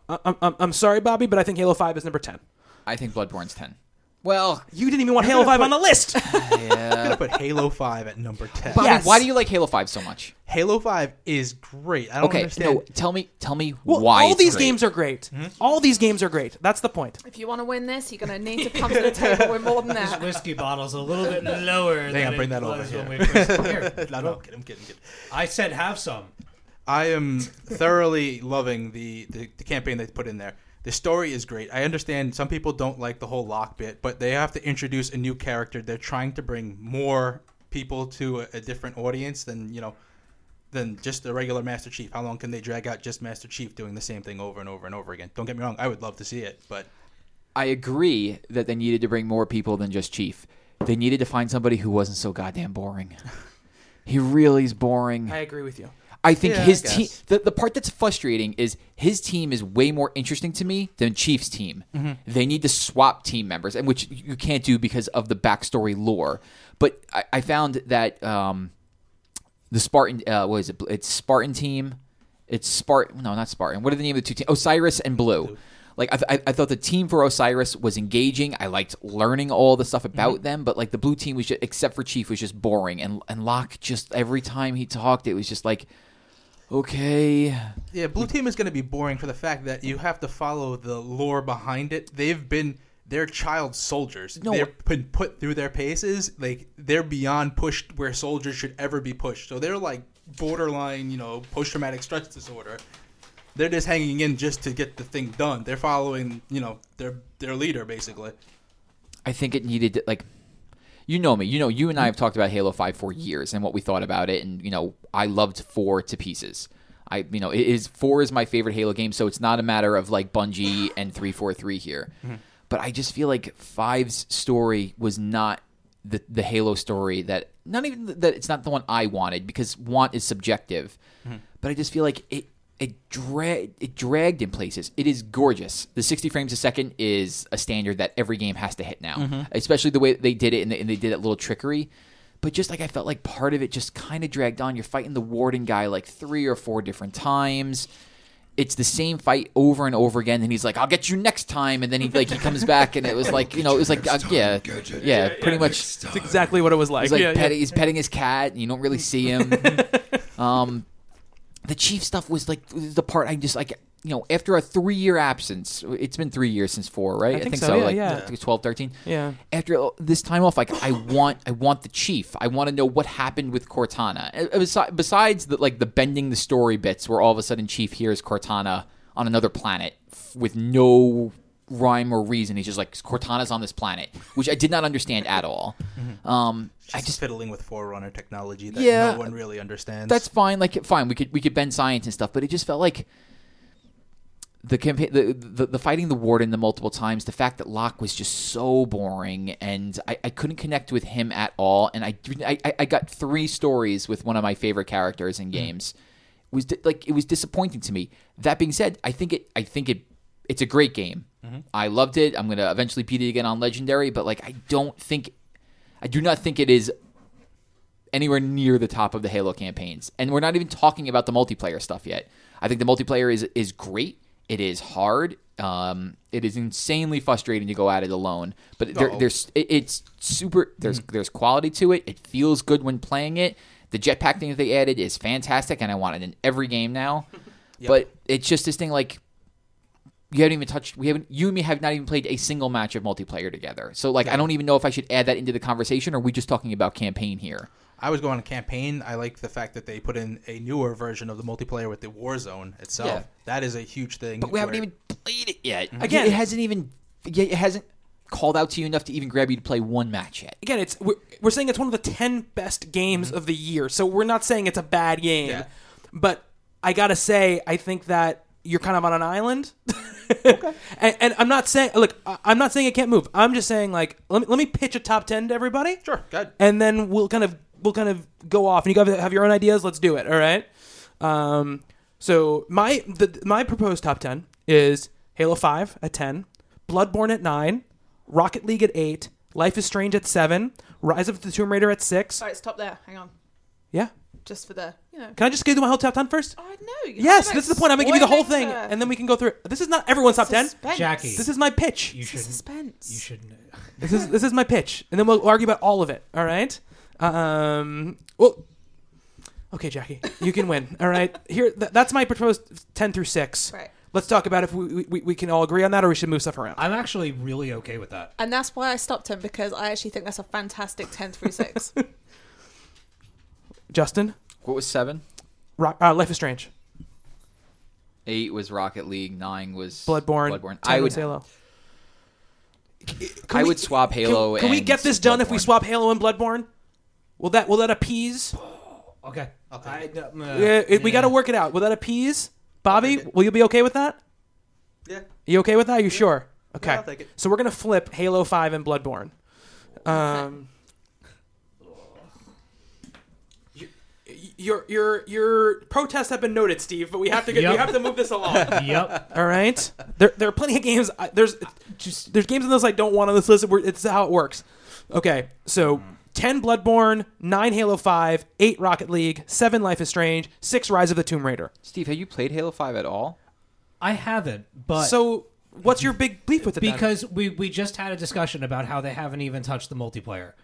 I, I'm I'm I'm sorry, Bobby, but I think Halo Five is number ten. I think Bloodborne's ten. Well, You didn't even want Halo gonna Five on the list. I'm gonna put Halo Five at number ten. Bobby, Yes. why do you like Halo Five so much? Halo Five is great. I don't Okay, understand. no, tell me, tell me well, why. all it's these great. games are great. Hmm? All these games are great. That's the point. if you want to win this, you're going to need to come to the table with more than This that. whiskey bottle's a little bit lower Hang than on, bring it that over was here. when we first here. no, no, I'm kidding, I'm kidding, I'm kidding. I said have some. I am thoroughly loving the, the, the campaign they put in there. The story is great. I understand some people don't like the whole Locke bit, but they have to introduce a new character. They're trying to bring more people to a, a different audience than you know than just the regular Master Chief. How long can they drag out just Master Chief doing the same thing over and over and over again? Don't get me wrong, I would love to see it, but I agree that they needed to bring more people than just Chief. They needed to find somebody who wasn't so goddamn boring. he really is boring. I agree with you. I think Yeah, his I team. The, the part that's frustrating is his team is way more interesting to me than Chief's team. Mm-hmm. They need to swap team members, and which you can't do because of the backstory lore. But I, I found that um, the Spartan, uh, what is it? It's Spartan team. It's Spartan. No, not Spartan. What are the name of the two teams? Osiris and Blue. Like I, th- I, I thought the team for Osiris was engaging. I liked learning all the stuff about Mm-hmm. them, but like the blue team was just, except for Chief, was just boring. And and Locke just every time he talked, it was just like, okay, Yeah, Blue Team is going to be boring for the fact that you have to follow the lore behind it. They've been they're child soldiers. No. They've been put through their paces. Like they're beyond pushed where soldiers should ever be pushed. So they're like borderline, you know, post traumatic stress disorder. They're just hanging in just to get the thing done. They're following, you know, their their leader basically. I think it needed to, like you know me, you know you and I mm. have talked about Halo 5 for years and what we thought about it and you know I loved 4 to pieces. I you know it is 4 is my favorite Halo game so it's not a matter of like Bungie and 343 here. Mm-hmm. But I just feel like 5's story was not the the Halo story that not even that it's not the one I wanted because want is subjective. Mm-hmm. But I just feel like it it dragged it dragged in places. It is gorgeous. The 60 frames a second is a standard that every game has to hit now, especially the way they did it and they, and they did that little trickery. But just like I felt like part of it just kind of dragged on. You're fighting the warden guy like three or four different times. It's the same fight over and over again, and he's like, "I'll get you next time," and then he like he comes back, and it was like you know it was like uh, yeah, yeah, pretty much That's exactly what it was like. He's like yeah, petting, he's petting his cat, and you don't really see him. um, the chief stuff was like the part I just like. You know, after a three-year absence, it's been three years since four, right? I think so, yeah, like yeah. I think 12, 13. Yeah. After this time off, like I want, I want the chief. I want to know what happened with Cortana. Uh, Besides the like the bending the story bits, where all of a sudden Chief hears Cortana on another planet f- with no rhyme or reason. He's just like Cortana's on this planet, which I did not understand at all. Um, I Just fiddling with Forerunner technology that Yeah. no one really understands. that's fine. Like fine, we could we could bend science and stuff, but it just felt like the campaign, the, the the fighting the warden the multiple times, the fact that Locke was just so boring, and I, I couldn't connect with him at all, and I, I I got three stories with one of my favorite characters in games. It was di- like it was disappointing to me. That being said, I think it I think it it's a great game. I loved it. I'm gonna eventually beat it again on Legendary, but like I don't think I do not think it is anywhere near the top of the Halo campaigns. And we're not even talking about the multiplayer stuff yet. I think the multiplayer is is great. It is hard. Um, it is insanely frustrating to go at it alone. But there, there's it, it's super. There's there's quality to it. It feels good when playing it. The jetpack thing that they added is fantastic, and I want it in every game now. But it's just this thing like you haven't even touched we haven't you and me have not even played a single match of multiplayer together so like i don't even know if i should add that into the conversation or are we just talking about campaign here I was going on campaign. I like the fact that they put in a newer version of the multiplayer with the Warzone itself. Yeah. That is a huge thing. but we haven't even played it yet mhm. Again- it hasn't even yeah, it hasn't called out to you enough to even grab you to play one match yet again, it's we're, we're saying it's one of the ten best games mm-hmm. of the year. So we're not saying it's a bad game, Yeah. but I gotta say, I think that you're kind of on an island. and, and I'm not saying, look, I- I'm not saying it can't move. I'm just saying, like, let me let me pitch a top ten to everybody. Sure, good. and then we'll kind of we'll kind of go off, and you guys have your own ideas. Let's do it. All right. Um, so my the my proposed top ten is Halo Five at ten, Bloodborne at nine, Rocket League at eight, Life is Strange at seven, Rise of the Tomb Raider at six. All right, stop there. Hang on. Yeah. Just for the, you know. Can I just go through my whole top ten first? Oh, no. you Yes, have this is the point. I'm gonna give you the whole thing, the and then we can go through. it. This is not everyone's top ten. suspense. Jackie. This is my pitch. You It's a shouldn't. suspense. You shouldn't. This is this is my pitch, and then we'll argue about all of it. All right. Um. Well. Okay, Jackie, you can win. All right. Here, th- that's my proposed ten through six. Right. Let's talk about if we, we we can all agree on that, or we should move stuff around. I'm actually really okay with that. And that's why I stopped him because I actually think that's a fantastic 10 through 6. Justin, what was seven Ro- uh, Life is Strange, eight was rocket league nine was Bloodborne, bloodborne 10 i would was Halo. i we- would swap halo Can we and get this done if we Bloodborne. swap Halo and Bloodborne? Will that will that appease? Okay. Okay. I, uh, Yeah, it- we got to work it out. Will that appease? Bobby, will you be okay with that? Yeah. You okay with that? Are you sure? Okay. I'll take it. So we're gonna flip Halo Five and Bloodborne. Um, y- your your your protests have been noted, Steve, but we have to get, we have to move this along. Yep. All right. There there are plenty of games. I- There's just there's games on this I don't want on this list. It's how it works. Okay. So. 10 Bloodborne, 9 Halo 5, 8 Rocket League, 7 Life is Strange, 6 Rise of the Tomb Raider. steve have you played halo 5 at all I haven't, but so, what's your big beef with it? then? because we we just had a discussion about how they haven't even touched the multiplayer,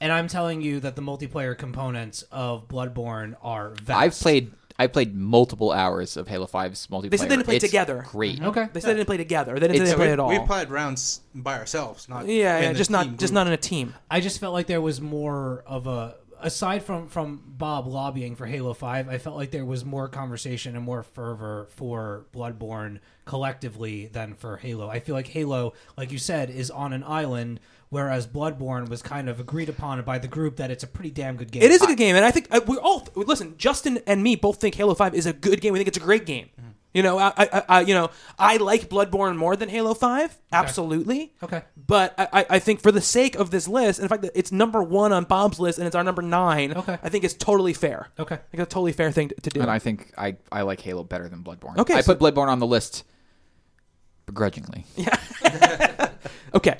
and I'm telling you that the multiplayer components of Bloodborne are vast. i've played i played multiple hours of halo 5's multiplayer They said they didn't play It's together. great mm-hmm. Okay. They said they didn't play together. They didn't say It's- they played at all. We played rounds by ourselves, not yeah, yeah, a just not team just not in a team. I just felt like there was more of a aside from from Bob lobbying for Halo 5, I felt like there was more conversation and more fervor for Bloodborne collectively than for Halo. I feel like Halo, like you said, is on an island whereas Bloodborne was kind of agreed upon by the group that it's a pretty damn good game. It is a good game, and I think uh, we all listen. Justin and me both think Halo Five is a good game. We think it's a great game. You know, I, I, I, you know, I like Bloodborne more than Halo Five, absolutely. Okay. But I, I- I think for the sake of this list, and the fact that it's number one on Bob's list and it's our number nine, Okay. I think it's totally fair. Okay. I think it's a totally fair thing to, to do. and i think i i like halo better than bloodborne Okay, i so- put bloodborne on the list begrudgingly Okay.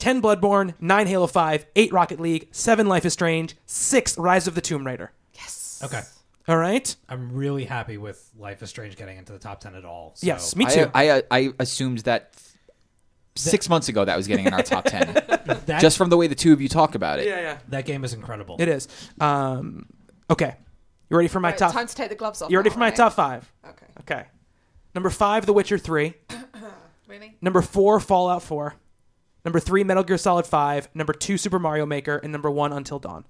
10 Bloodborne, 9 Halo 5, 8 Rocket League, 7 Life is Strange, 6 Rise of the Tomb Raider. yes. Okay. All right? I'm really happy with Life is Strange getting into the top 10 at all. So. Yes, me too. I, I I assumed that six months ago that was getting in our top ten, That, just from the way the two of you talk about it. yeah, yeah. that game is incredible. It is. Um, okay. You ready for my Right, top? time to take the gloves off. You ready now, for my right? top 5? Okay. Okay. Number 5 The Witcher 3, Really? number 4 Fallout 4, number 3 Metal Gear Solid 5, number 2 Super Mario Maker, and number 1 Until Dawn.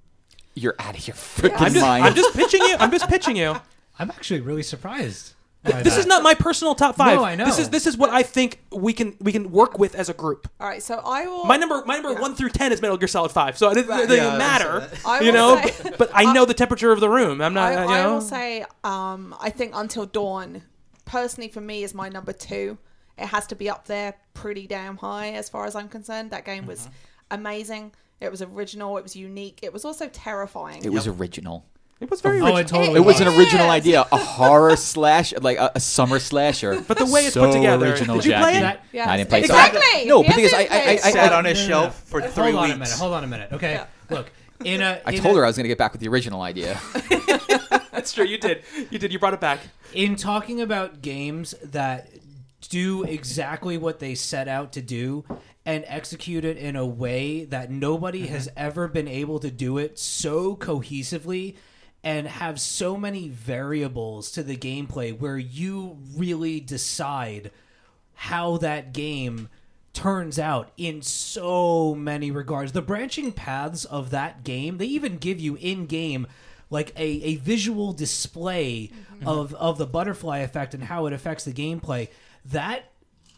You're out of your freaking I'm just, mind. I'm just pitching you. I'm just pitching you. I'm actually really surprised. by This that. is not my personal top 5. No, I know. This is this is what I think we can we can work with as a group. All right, so I will. My number, my number Yeah. one through ten is Metal Gear Solid Five, so it doesn't, Right. Yeah, matter, that's- you know. say- but, but I know the temperature of the room. I'm not, I, you I know. will say, um, I think Until Dawn personally for me is my number two. It has to be up there pretty damn high as far as I'm concerned. That game was mm-hmm. amazing. It was original. It was unique. It was also terrifying. It was original. It was very Oh, original. it totally It was an original idea, a horror slash, like a, a summer slasher. But the way it's So put together- original, Did you play Jackie. it? That- Yes. I didn't play it. So Exactly. no, He but the thing is, I- I- I. I, Sat I, on his No, no, shelf for Hold three on weeks. a minute. Hold on a minute. Okay, Yeah. look. In a, I in told a- her I was going to get back with the original idea. That's true. You did. You did. You brought it back. in talking about games that do exactly what they set out to do and execute it in a way that nobody mm-hmm. has ever been able to do it so cohesively and have so many variables to the gameplay where you really decide how that game turns out in so many regards. The branching paths of that game, they even give you in game like a, a visual display mm-hmm. of, of the butterfly effect and how it affects the gameplay. That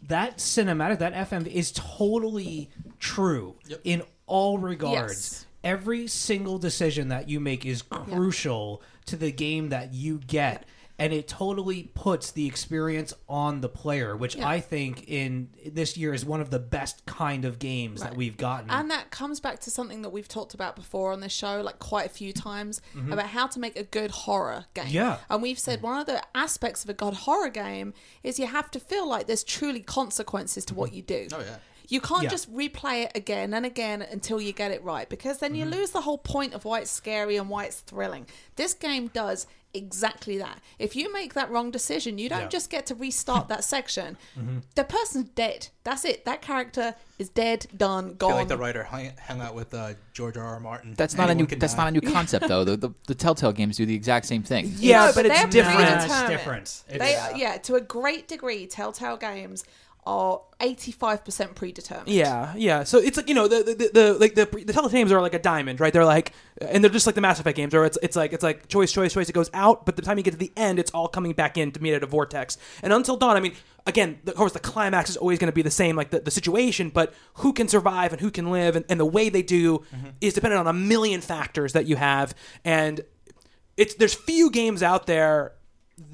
that cinematic, that FM is totally true in all regards. Yes. Every single decision that you make is crucial to the game that you get. And it totally puts the experience on the player, which Yeah. I think in this year is one of the best kind of games that we've gotten. And that comes back to something that we've talked about before on this show, like quite a few times, about how to make a good horror game. Mm-hmm. Yeah. And we've said one of the aspects of a good horror game is you have to feel like there's truly consequences to what you do. Oh, yeah. You can't Mm-hmm. Yeah. just replay it again and again until you get it right because then Mm-hmm. you lose the whole point of why it's scary and why it's thrilling. This game does exactly that. If you make that wrong decision, you don't Yeah. Mm-hmm. just get to restart that section. The person's dead. That's it. That character is dead, done, I gone. feel like the writer hung, hung out with uh, George R. R. Martin. That's not a new. can That's die. not a new concept, though. The, the the Telltale games do the exact same thing. Yeah, No, but it's different. Nah, it's different. It's- They, yeah, to a great degree, Telltale games are eighty-five percent predetermined. Yeah, yeah. So it's like you know the the, the, the like the the Telltale games are like a diamond, right? They're like, and they're just like the Mass Effect games, or it's it's like it's like choice, choice, choice. It goes out, but the time you get to the end, it's all coming back in to meet at a vortex. And until dawn, I mean, again, of course, the climax is always going to be the same, like the, the situation, but who can survive and who can live, and, and the way they do mm-hmm. is dependent on a million factors that you have, and it's there's few games out there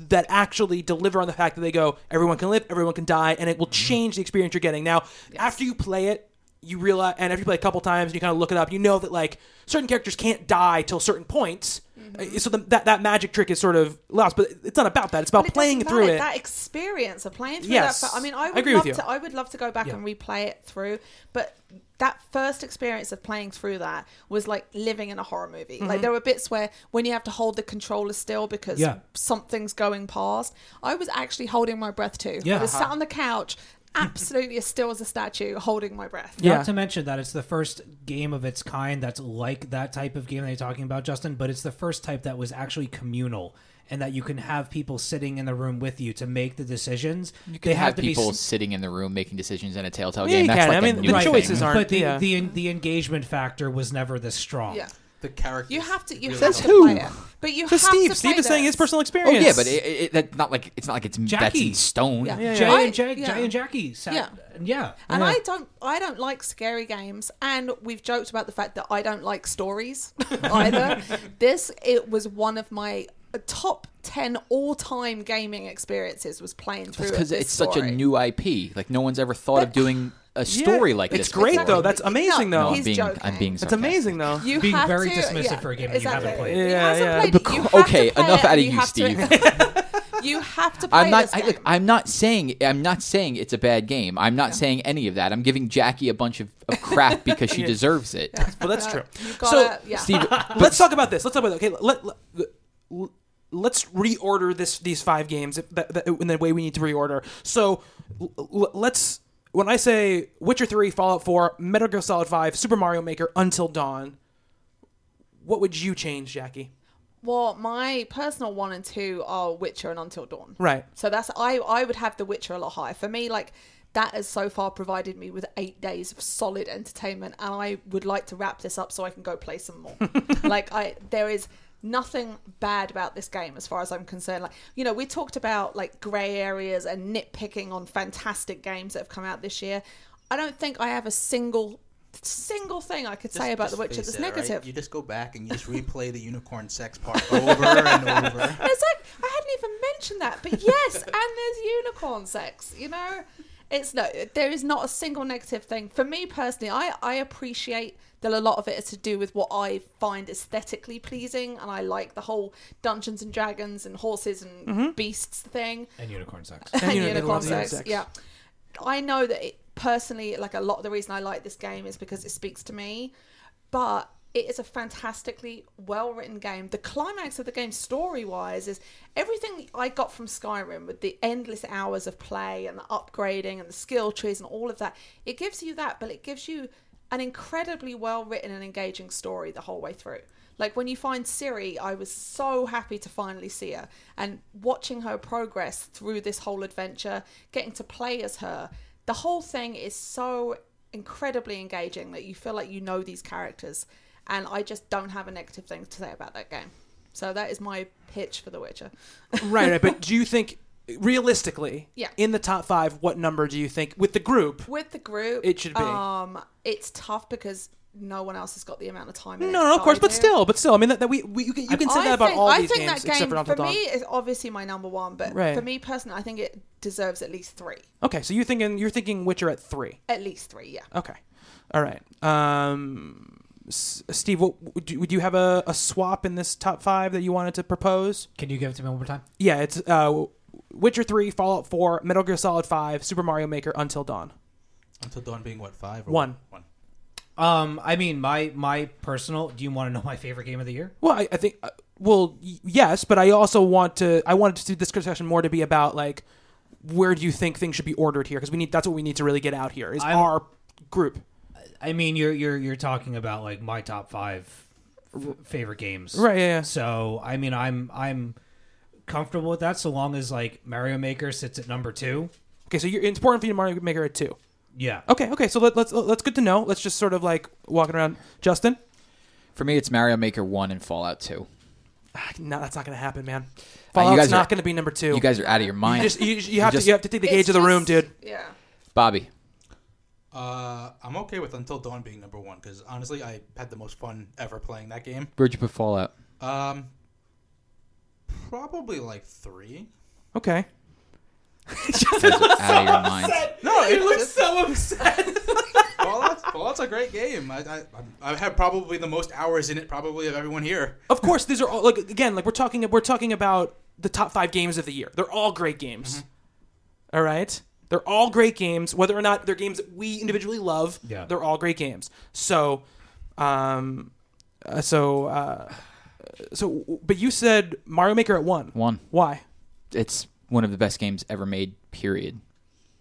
that actually deliver on the fact that they go everyone can live everyone can die and it will change the experience you're getting now after you play it you realize and if you play a couple times and you kind of look it up you know that like certain characters can't die till certain points Uh, so the, that that magic trick is sort of lost but it's not about that it's about it playing through matter. it That experience of playing through Yes. that. I mean, I I would agree love with you. to. I would love to go back Yeah. and replay it through, but that first experience of playing through that was like living in a horror movie. Mm-hmm. Like there were bits where when you have to hold the controller still because Yeah. something's going past. I was actually holding my breath too. Yeah. I was Uh-huh. sat on the couch, absolutely as still as a statue, holding my breath. Yeah. Not to mention that it's the first game of its kind that's like that type of game that you're talking about, Justin, but it's the first type that was actually communal and that you can have people sitting in the room with you to make the decisions. You can they have, to people be sitting in the room making decisions in a Telltale Yeah, game. you That's can. like I a mean, new the thing. choices are- but the, yeah. the the engagement factor was never this strong. Yeah. The characters. You have to. You really have don't- to who? play it. But you so have steve to steve play is saying his personal experience. Oh yeah, but it, it, that not like it's not like it's that's Jackie. in stone. Yeah. Yeah, Jay I- and Jack, yeah. Jay and Jackie sat. Yeah. Yeah. And Yeah. I don't I don't like scary games and we've joked about the fact that I don't like stories either. this it was one of my top 10 all-time gaming experiences was playing through because this it's such a new IP. Like no one's ever thought of doing a story like it's this. It's great before. though that's amazing No, though No, I'm He's being joking. I'm being. it's amazing though you Being have very to, dismissive yeah, for a game that you haven't played. He Yeah, yeah. played But. You have okay, to play enough out of you, Steve. you have to play I'm not. this I, look, I'm not saying. I'm not saying it's a bad game. I'm not saying any of that. I'm giving Jackie a bunch of, of crap because she Yeah. deserves it. well that's true so gotta, yeah. Steve, let's talk about this. Let's talk about okay. Let, let, let, let's reorder this these five games if that, that, in the way we need to reorder. So let's when I say Witcher Three, Fallout Four, Metal Gear Solid Five, Super Mario Maker, Until Dawn, what would you change, Jackie? Well, my personal one and two are Witcher and Until Dawn. Right. So that's I I would have The Witcher a lot higher. For me, like that has so far provided me with eight days of solid entertainment, and I would like to wrap this up so I can go play some more. like I, there is nothing bad about this game as far as I'm concerned. Like you know, we talked about like grey areas and nitpicking on fantastic games that have come out this year. I don't think I have a single single thing I could Just- say about The Witcher that's it, right? negative. You just go back and you just replay the unicorn sex part over and over. It's like I hadn't even mention that, but yes, and there's unicorn sex. You know, it's no. There is not a single negative thing for me personally. I I appreciate that a lot of it is to do with what I find aesthetically pleasing, and I like the whole Dungeons and Dragons and horses and mm-hmm. beasts thing and unicorn sex. and unicorn unicorn sex. sex. Yeah, I know that it, personally, like a lot of the reason I like this game is because it speaks to me, but it is a fantastically well written game. The climax of the game, story wise, is everything I got from Skyrim with the endless hours of play and the upgrading and the skill trees and all of that. It gives you that, but it gives you an incredibly well written and engaging story the whole way through. Like when you find Ciri, I was so happy to finally see her and watching her progress through this whole adventure, getting to play as her. The whole thing is so incredibly engaging that you feel like you know these characters. And I just don't have a negative thing to say about that game. So that is my pitch for The Witcher. right, right. But do you think, realistically, Yeah. in the top five, what number do you think with the group? With the group, It should be. Um, it's tough because no one else has got the amount of time. In No, it no, of course, I but do. still, but still, I mean that, that we, we you can, you can say I that about think, all I these think games that game except for Until for Dawn. me is obviously my number one, but Right. for me personally, I think it deserves at least three. Okay, so you're thinking you're thinking Witcher at three. At least three, yeah. Okay, all right. Um, Steve, what, would, you, would you have a, a swap in this top five that you wanted to propose? Can you give it to me one more time? Yeah, it's uh, Witcher three, Fallout four, Metal Gear Solid five, Super Mario Maker, Until Dawn. Until Dawn being what five or One. One. Um, I mean, my my personal. Do you want to know my favorite game of the year? Well, I, I think uh, well, y- yes, but I also want to. I wanted to do this discussion more to be about like where do you think things should be ordered here? Because we need that's what we need to really get out here is I'm- our group. I mean, you're you're you're talking about like my top five f- favorite games, Right, yeah, yeah. So, I mean, I'm I'm comfortable with that so long as like Mario Maker sits at number two. Okay, so you're, it's important for you to Mario Maker at two. Yeah. Okay, okay, so let, let's let's good to know. Let's just sort of like walking around. Justin, For me, it's Mario Maker one and Fallout two. Ah, no, that's not going to happen, man. Uh, you Fallout's guys are- not going to be number two. You guys are out of your You mind. just you, you have just- to you have to take the gauge It's of the room, just- dude. Yeah. Bobby, Uh, I'm okay with Until Dawn being number one because honestly, I had the most fun ever playing that game. where'd you put Fallout? Um, probably like three. Okay. You guys are out of your mind. No, it looks so upset. Fallout, Fallout's a great game. I, I I have had probably the most hours in it, probably of everyone here. Of course, these are all like again, like we're talking we're talking about the top five games of the year. They're all great games. All right, they're all great games. Whether or not they're games that we individually love, Yeah. they're all great games. So, um, uh, so uh, so, but you said Mario Maker at one. One. Why? It's one of the best games ever made. Period.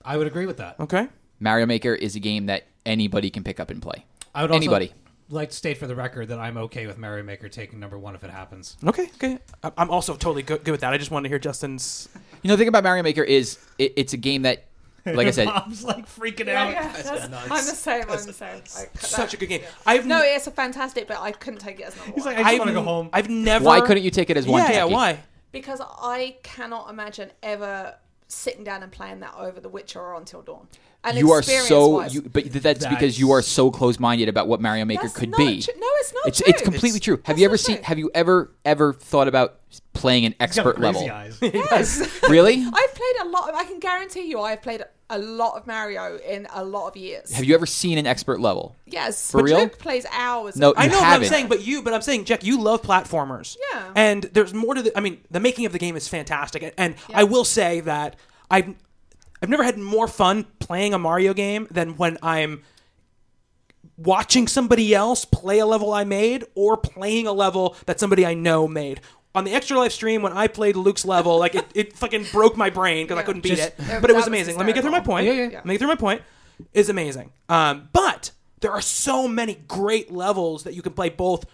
I would agree with that. Okay. Mario Maker is a game that anybody can pick up and play. I would also Anybody. like to state for the record that I'm okay with Mario Maker taking number one if it happens. Okay. Okay. I- I'm also totally good, good with that. I just wanted to hear Justin's. You know, the thing about Mario Maker is it, it's a game that, like I said, Mom's like freaking Yeah, out. yeah. That's, nuts. I'm the same. I'm the same. Like, Such that- a good game. I've No, it's a fantastic, but I couldn't take it as number He's one. like, I just want to go home. I've never. why couldn't you take it as one? Yeah. Yeah. Jackie? Why? because I cannot imagine ever sitting down and playing that over The Witcher or Until Dawn. And You are so, you, but that's because you are so close-minded about what Mario Maker could be. tru- No, it's not It's true. it's completely true. Have you ever seen? true. Have you ever ever thought about playing an He's got expert crazy level? eyes. Yes. Really? I've played a lot. Of, I can guarantee you, I've played a lot of Mario in a lot of years. Have you ever seen an expert level? Yes, For but real? Luke plays hours. No, of- I You know what I'm saying, but you, but I'm saying, Jack, you love platformers. Yeah. And there's more to the. I mean, the making of the game is fantastic, and, and Yeah. I will say that I've I've never had more fun playing a Mario game than when I'm watching somebody else play a level I made or playing a level that somebody I know made. On the extra life stream, when I played Luke's level, like it, it fucking broke my brain because I couldn't beat Just- it. Yeah, But it that was was amazing. Let me get through my hysterical. point. Yeah, yeah. Let me get through my point. Is amazing. Um, but there are so many great levels that you can play both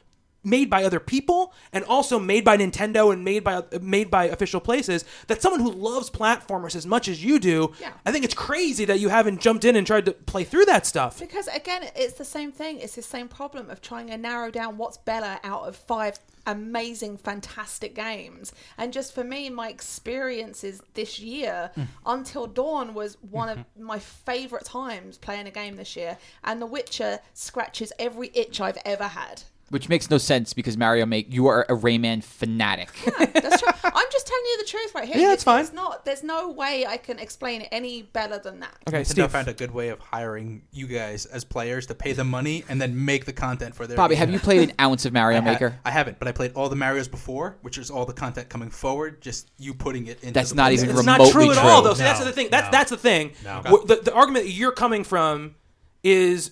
made by other people and also made by Nintendo and made by made by official places that someone who loves platformers as much as you do Yeah. I think it's crazy that you haven't jumped in and tried to play through that stuff Because again, it's the same thing. It's the same problem of trying to narrow down what's better out of five amazing, fantastic games. And just for me, my experiences this year, hmm. Until Dawn was one of mm-hmm. my favorite times playing a game this year. And The Witcher scratches every itch I've ever had. Which makes no sense because Mario make you are a Rayman fanatic. That's true. I'm just telling you the truth right here. Yeah, it's It's- fine. It's not. There's no way I can explain it any better than that. Okay, Nintendo Steve. found a good way of hiring you guys as players to pay them money and then make the content for their. Bobby, game. have you played an ounce of Mario I ha- Maker? I haven't, but I played all the Mario's before, which is all the content coming forward. Just you putting it in. That's not even It's remotely not true at true. all, though. See, No, that's the thing. That's no, that's the thing. no. The, the argument that you're coming from is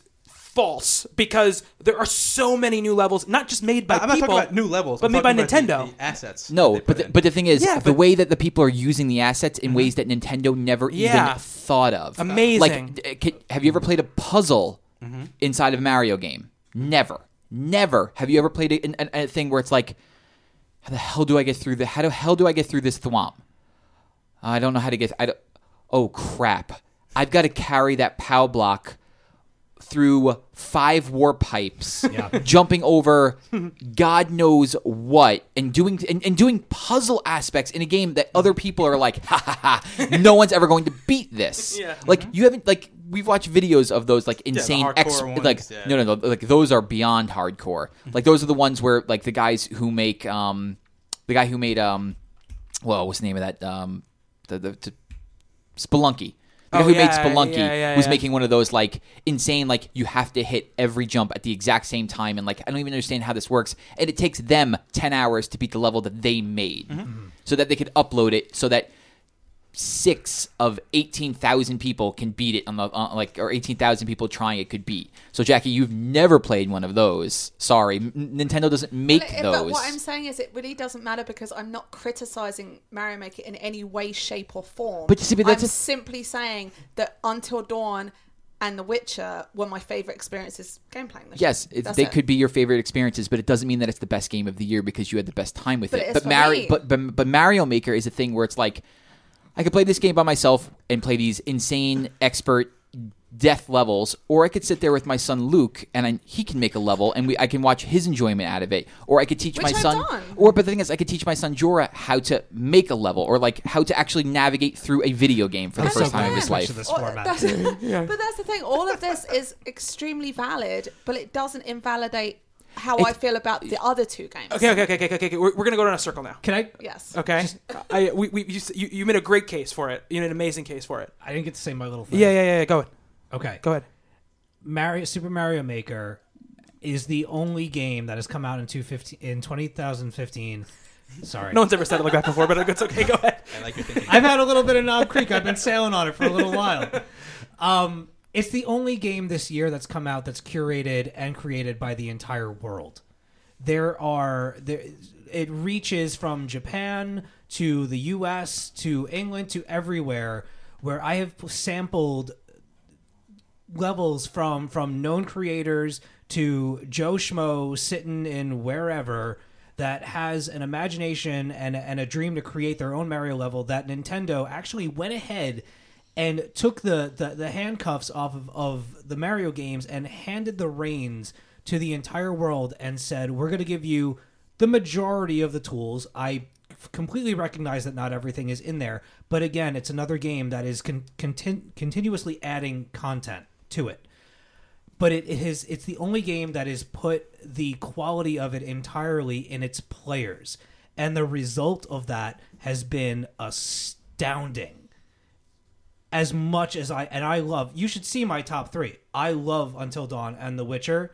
false because there are so many new levels, not just made by I'm not people, talking about new levels, but I'm made by about Nintendo. The, the assets. No, but the, in. but the thing is, Yeah, the way that the people are using the assets in ways that Nintendo never Yeah. even thought of. Amazing. Like, d- have you ever played a puzzle Mm-hmm. inside of a Mario game? Never, never. Have you ever played a, a, a thing where it's like, how the hell do I get through the? How the hell do I get through this thwomp? I don't know how to get. I don't, oh crap! I've got to carry that POW block through five warp pipes, Yeah. jumping over God knows what, and doing and, and doing puzzle aspects in a game that other people are like, ha ha ha, no one's ever going to beat this. Yeah. Like you haven't like we've watched videos of those like insane hardcore ex- ones, like yeah. no no no like those are beyond hardcore. Like those are the ones where like the guys who make um the guy who made um well what's the name of that um the the, the Spelunky. The guy Oh, who yeah, made Spelunky yeah, yeah, was making one of those like insane like you have to hit every jump at the exact same time and like I don't even understand how this works and it takes them 10 hours to beat the level that they made Mm-hmm. so that they could upload it so that six of 18,000 people can beat it on the on, like or 18,000 people trying it could beat. So Jackie, you've never played one of those. Sorry, Nintendo doesn't make But, those. but what I'm saying is, it really doesn't matter because I'm not criticizing Mario Maker in any way, shape, or form. But you see, but that's I'm a- simply saying that Until Dawn and The Witcher were my favorite experiences game playing. This Yes, they it. could be your favorite experiences, but it doesn't mean that it's the best game of the year because you had the best time with But it. it but Mario, but, but but Mario Maker is a thing where it's like, I could play this game by myself and play these insane expert death levels, or I could sit there with my son Luke and I, he can make a level and we I can watch his enjoyment out of it, or I could teach Which my I've son, done. or but the thing is, I could teach my son Jorah how to make a level, or like how to actually navigate through a video game for the That's first so time in his life. to this Or- format. that's- But that's the thing. All of this is extremely valid, but it doesn't invalidate how I feel about the other two games. Okay, okay, okay, okay, okay. okay. We're, we're gonna go down a circle now. Can I? Yes. Okay, I we, we you, you you made a great case for it. You made an amazing case for it. I didn't get to say my little thing. Yeah, yeah, yeah. yeah. Go ahead. Okay. Go ahead. Mario Super Mario Maker is the only game that has come out in 215 in 2015. Sorry. No one's ever said it like that before, but it's okay. Go ahead. I like your thinking. I've had a little bit of Knob Creek. I've been sailing on it for a little while. Um, it's the only game this year that's come out that's curated and created by the entire world. There are there, it reaches from Japan to the U.S. to England to everywhere. Where I have sampled levels from from known creators to Joe Schmo sitting in wherever that has an imagination and and a dream to create their own Mario level that Nintendo actually went ahead and took the the, the handcuffs off of, of the Mario games and handed the reins to the entire world and said we're going to give you the majority of the tools. I completely recognize that not everything is in there but again it's another game that is con- contin- continuously adding content to it. But it, it is it's the only game that has put the quality of it entirely in its players. And the result of that has been astounding as much as i and i love you should see my top three. I love until dawn and the witcher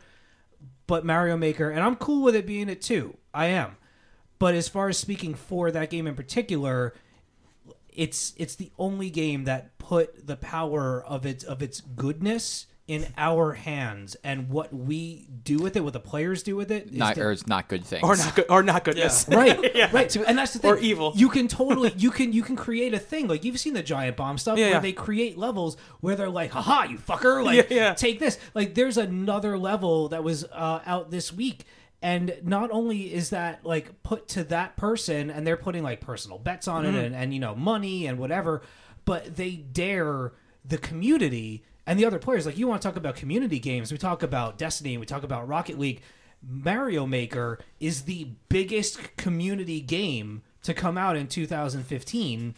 but mario maker and i'm cool with it being it too i am. But as far as speaking for that game in particular it's it's the only game that put the power of its of its goodness in our hands and what we do with it, what the players do with it. is Not, to- or it's not good things. Or not good. Or not goodness. right, right. So- and that's the thing. Or evil. You can totally you can you can create a thing like you've seen the giant bomb stuff Yeah, where yeah. they create levels where they're like, "Haha, you fucker! Like, Yeah, yeah. take this." Like, there's another level that was uh, out this week. And not only is that like put to that person, and they're putting like personal bets on Mm-hmm. it, and, and you know money and whatever, but they dare the community and the other players. Like you want to talk about community games, we talk about Destiny, we talk about Rocket League. Mario Maker is the biggest community game to come out in 2015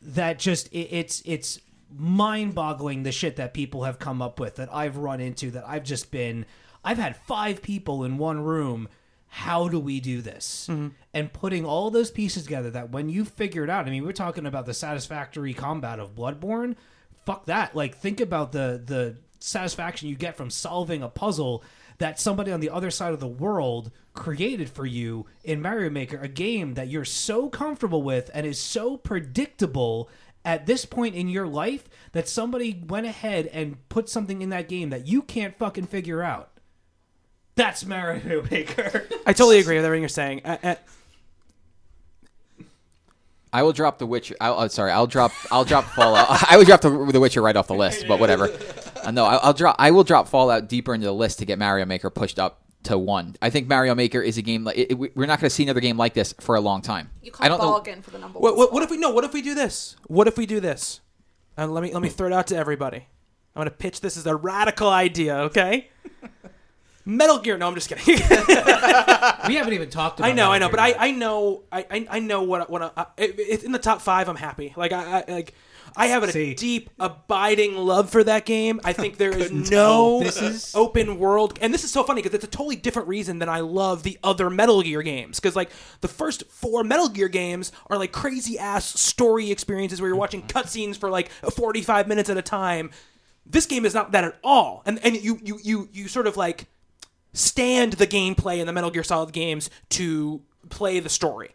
that just it, it's it's mind-boggling the shit that people have come up with that I've run into that I've just been I've had five people in one room. How do we do this? Mm-hmm. And putting all those pieces together that when you figure it out, I mean, we're talking about the satisfactory combat of Bloodborne. Fuck that. Like, think about the the satisfaction you get from solving a puzzle that somebody on the other side of the world created for you in Mario Maker, a game that you're so comfortable with and is so predictable at this point in your life that somebody went ahead and put something in that game that you can't fucking figure out. That's Mario Maker. I totally agree with everything you're saying. Uh, uh, I will drop the Witcher. I'll, uh, sorry, I'll drop. I'll drop Fallout. I would drop the, the Witcher right off the list, but whatever. Uh, no, I'll, I'll drop. I will drop Fallout deeper into the list to get Mario Maker pushed up to one. I think Mario Maker is a game. Like it, it- we're not going to see another game like this for a long time. You I can't don't know. bargain for the number what, one. what, spot. what if we no? What if we do this? What if we do this? And let me let me throw it out to everybody. I'm gonna pitch this as a radical idea. Okay. Metal Gear. No, I'm just kidding. we haven't even talked about I know, Metal I know, Gear but I, yet. I know, I, I, I know what, uh, I- what I, it, it's in the top five. I'm happy. Like I, I like, I have a See. deep, abiding love for that game. I think there is no tell. This is- open world, and this is so funny because it's a totally different reason than I love the other Metal Gear games. Because like the first four Metal Gear games are like crazy ass story experiences where you're watching cutscenes for like 45 minutes at a time. This game is not that at all, and and you you you you sort of like stand the gameplay in the Metal Gear Solid games to play the story.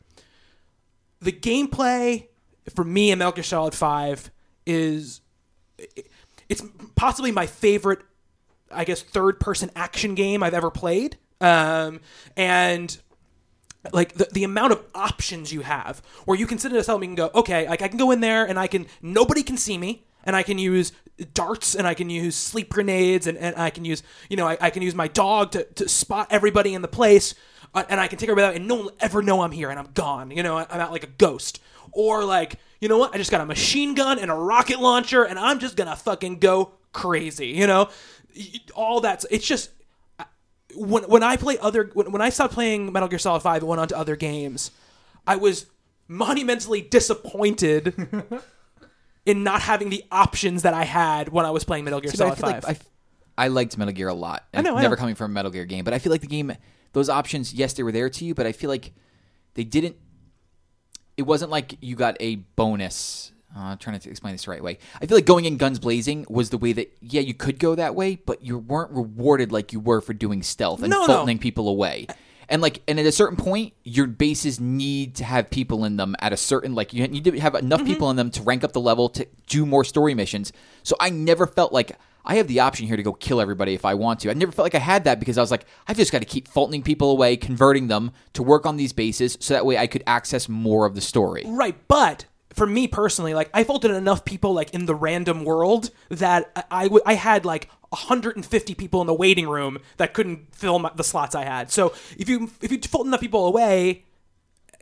The gameplay for me in Metal Gear Solid 5 is it's possibly my favorite I guess third person action game I've ever played. Um, and like the, the amount of options you have where you can sit in a cell and you can go okay like i can go in there and i can nobody can see me and i can use darts and i can use sleep grenades and, and i can use you know I, I can use my dog to, to spot everybody in the place uh, and i can take everybody out and no one will ever know i'm here and i'm gone you know I- i'm out like a ghost. Or like you know what? I just got a machine gun and a rocket launcher and i'm just gonna fucking go crazy you know? All that's it's just when when I play other when, when I stopped playing Metal Gear Solid Five and went on to other games, I was monumentally disappointed in not having the options that I had when I was playing Metal Gear See, but I Solid feel Five. like I, I liked Metal Gear a lot. I know, I never know. coming from a Metal Gear game, but I feel like the game, those options, yes, they were there to you, but I feel like they didn't. It wasn't like you got a bonus. Uh, I'm trying to explain this the right way. I feel like going in guns blazing was the way that yeah you could go that way, but you weren't rewarded like you were for doing stealth and No, no. people away. And like, and at a certain point, your bases need to have people in them at a certain like you need to have enough Mm-hmm. people in them to rank up the level to do more story missions. So I never felt like I have the option here to go kill everybody if I want to. I never felt like I had that because I was like, I've just got to keep Fultoning people away, converting them to work on these bases, so that way I could access more of the story. Right, but for me personally, like I Fultoned enough people like in the random world that I I w- I had like 150 people in the waiting room that couldn't fill my, the slots I had. So if you if you Fulton enough people away,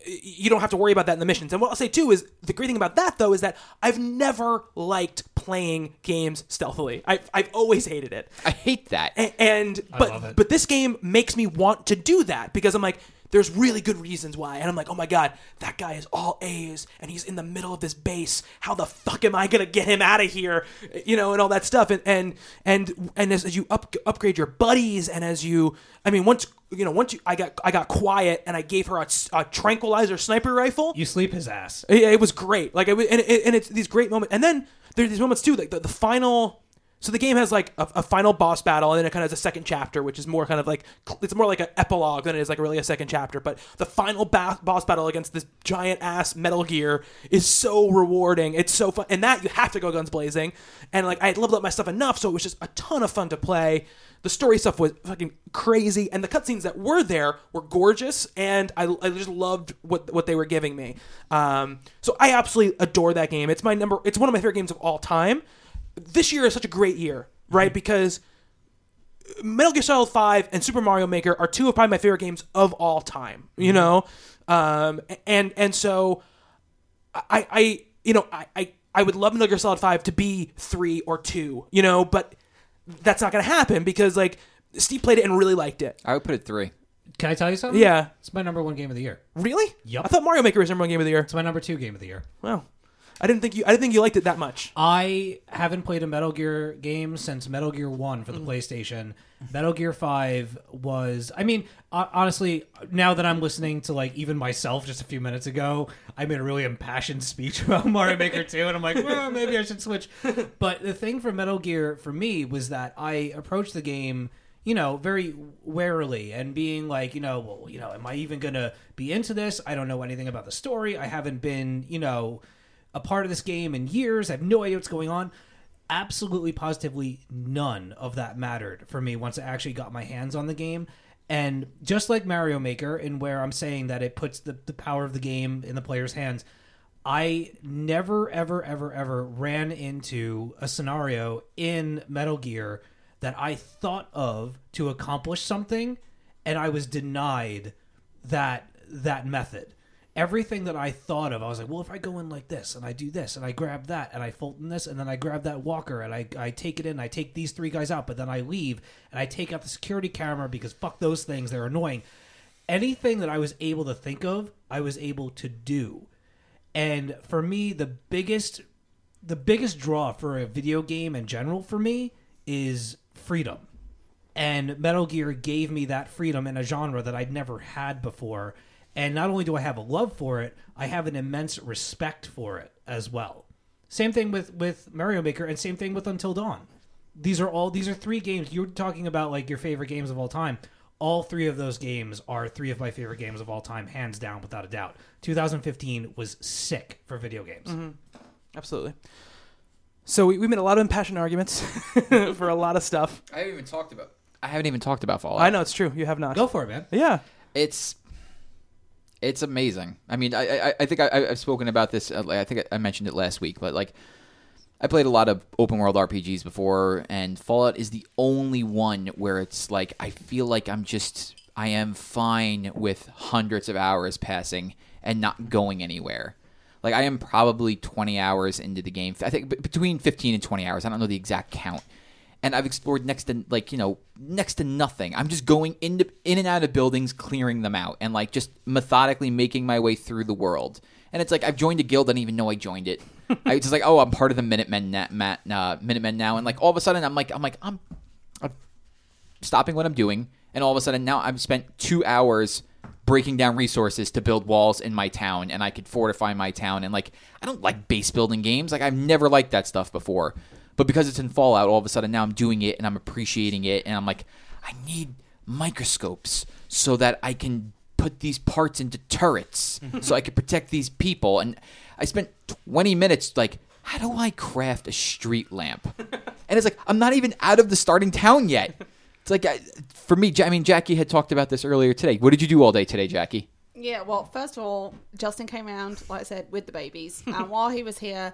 you don't have to worry about that in the missions. And what I'll say too is the great thing about that though is that I've never liked playing games stealthily. I've I've always hated it. I hate that. A- and but love it. but this game makes me want to do that because I'm like there's really good reasons why and I'm like oh my god that guy is all A's and he's in the middle of this base how the fuck am I gonna get him out of here you know and all that stuff and and and and as, as you up, upgrade your buddies and as you I mean once you know once you I got I got quiet and I gave her a, a tranquilizer sniper rifle You sleep his ass. it, it was great. Like, it, was- and, it, and it's these great moments. And then there's these moments too, like the, the final. So the game has like a, a final boss battle, and then it kind of has a second chapter, which is more kind of like it's more like an epilogue than it is like really a second chapter. But the final ba- boss battle against this giant ass Metal Gear is so rewarding. It's so fun, and that you have to go guns blazing. And like I leveled up my stuff enough, so it was just a ton of fun to play. The story stuff was fucking crazy, and the cutscenes that were there were gorgeous, and I, I just loved what what they were giving me. Um, so I absolutely adore that game. It's my number. It's one of my favorite games of all time. This year is such a great year, right? Because Metal Gear Solid Five and Super Mario Maker are two of probably my favorite games of all time. You know, um, and and so I, I you know, I, I, I would love Metal Gear Solid Five to be three or two, you know, but that's not going to happen because like Steve played it and really liked it. I would put it three. Can I tell you something? Yeah, It's my number one game of the year. really? Yup. I thought Mario Maker was number one game of the year. It's my number two game of the year. Wow. I didn't think you. I didn't think you liked it that much. I haven't played a Metal Gear game since Metal Gear 1 for the mm. PlayStation. Metal Gear 5 was I mean, honestly, now that I'm listening to like even myself just a few minutes ago, I made a really impassioned speech about Mario Maker 2 and I'm like, well, maybe I should switch. But the thing for Metal Gear for me was that I approached the game you know, very warily and being like, you know, well, you know, am I even going to be into this? I don't know anything about the story. I haven't been, you know, a part of this game in years. I have no idea what's going on. Absolutely, positively, none of that mattered for me once I actually got my hands on the game. And just like Mario Maker, in where I'm saying that it puts the, the power of the game in the player's hands, I never, ever, ever, ever ran into a scenario in Metal Gear that I thought of to accomplish something, and I was denied that that method. Everything that I thought of, I was like, well, if I go in like this and I do this and I grab that and I fold in this and then I grab that walker and I, I take it in, I take these three guys out, but then I leave and I take out the security camera because fuck those things, they're annoying. Anything that I was able to think of, I was able to do. And for me, the biggest the biggest draw for a video game in general for me is freedom. And Metal Gear gave me that freedom in a genre that I'd never had before. And not only do I have a love for it, I have an immense respect for it as well. Same thing with with Mario Maker and same thing with Until Dawn. These are all these are three games you're talking about like your favorite games of all time. All three of those games are three of my favorite games of all time, hands down, without a doubt. 2015 was sick for video games. Mm-hmm. Absolutely. So we, we made a lot of impassioned arguments for a lot of stuff. I haven't even talked about. I haven't even talked about Fallout. I know it's true. You have not. Go for it, man. Yeah. it's it's amazing. I mean, I I, I think I, I've spoken about this. uh, I think I mentioned it last week, but like, I played a lot of open world RPGs before, and Fallout is the only one where it's like I feel like I'm just I am fine with hundreds of hours passing and not going anywhere. Like I am probably 20 hours into the game. I think between 15 and 20 hours. I don't know the exact count. And I've explored next to like, you know, next to nothing. I'm just going into in and out of buildings, clearing them out and like just methodically making my way through the world. And it's like I've joined a guild I didn't even know I joined it. I was just like, "Oh, I'm part of the Minutemen na- Matt, uh, Minutemen now." And like all of a sudden I'm like I'm like I'm I'm stopping what I'm doing, and all of a sudden now I've spent two hours breaking down resources to build walls in my town, and I could fortify my town. And like, I don't like base building games. Like, I've never liked that stuff before. But because it's in Fallout, all of a sudden now I'm doing it and I'm appreciating it, and I'm like, I need microscopes so that I can put these parts into turrets so I can protect these people. And I spent 20 minutes like, how do I craft a street lamp? and it's like I'm not even out of the starting town yet. It's like I, for me. I mean, Jackie had talked about this earlier today. What did you do all day today, Jackie? Yeah, well, first of all, Justin came around, like I said, with the babies. and while he was here,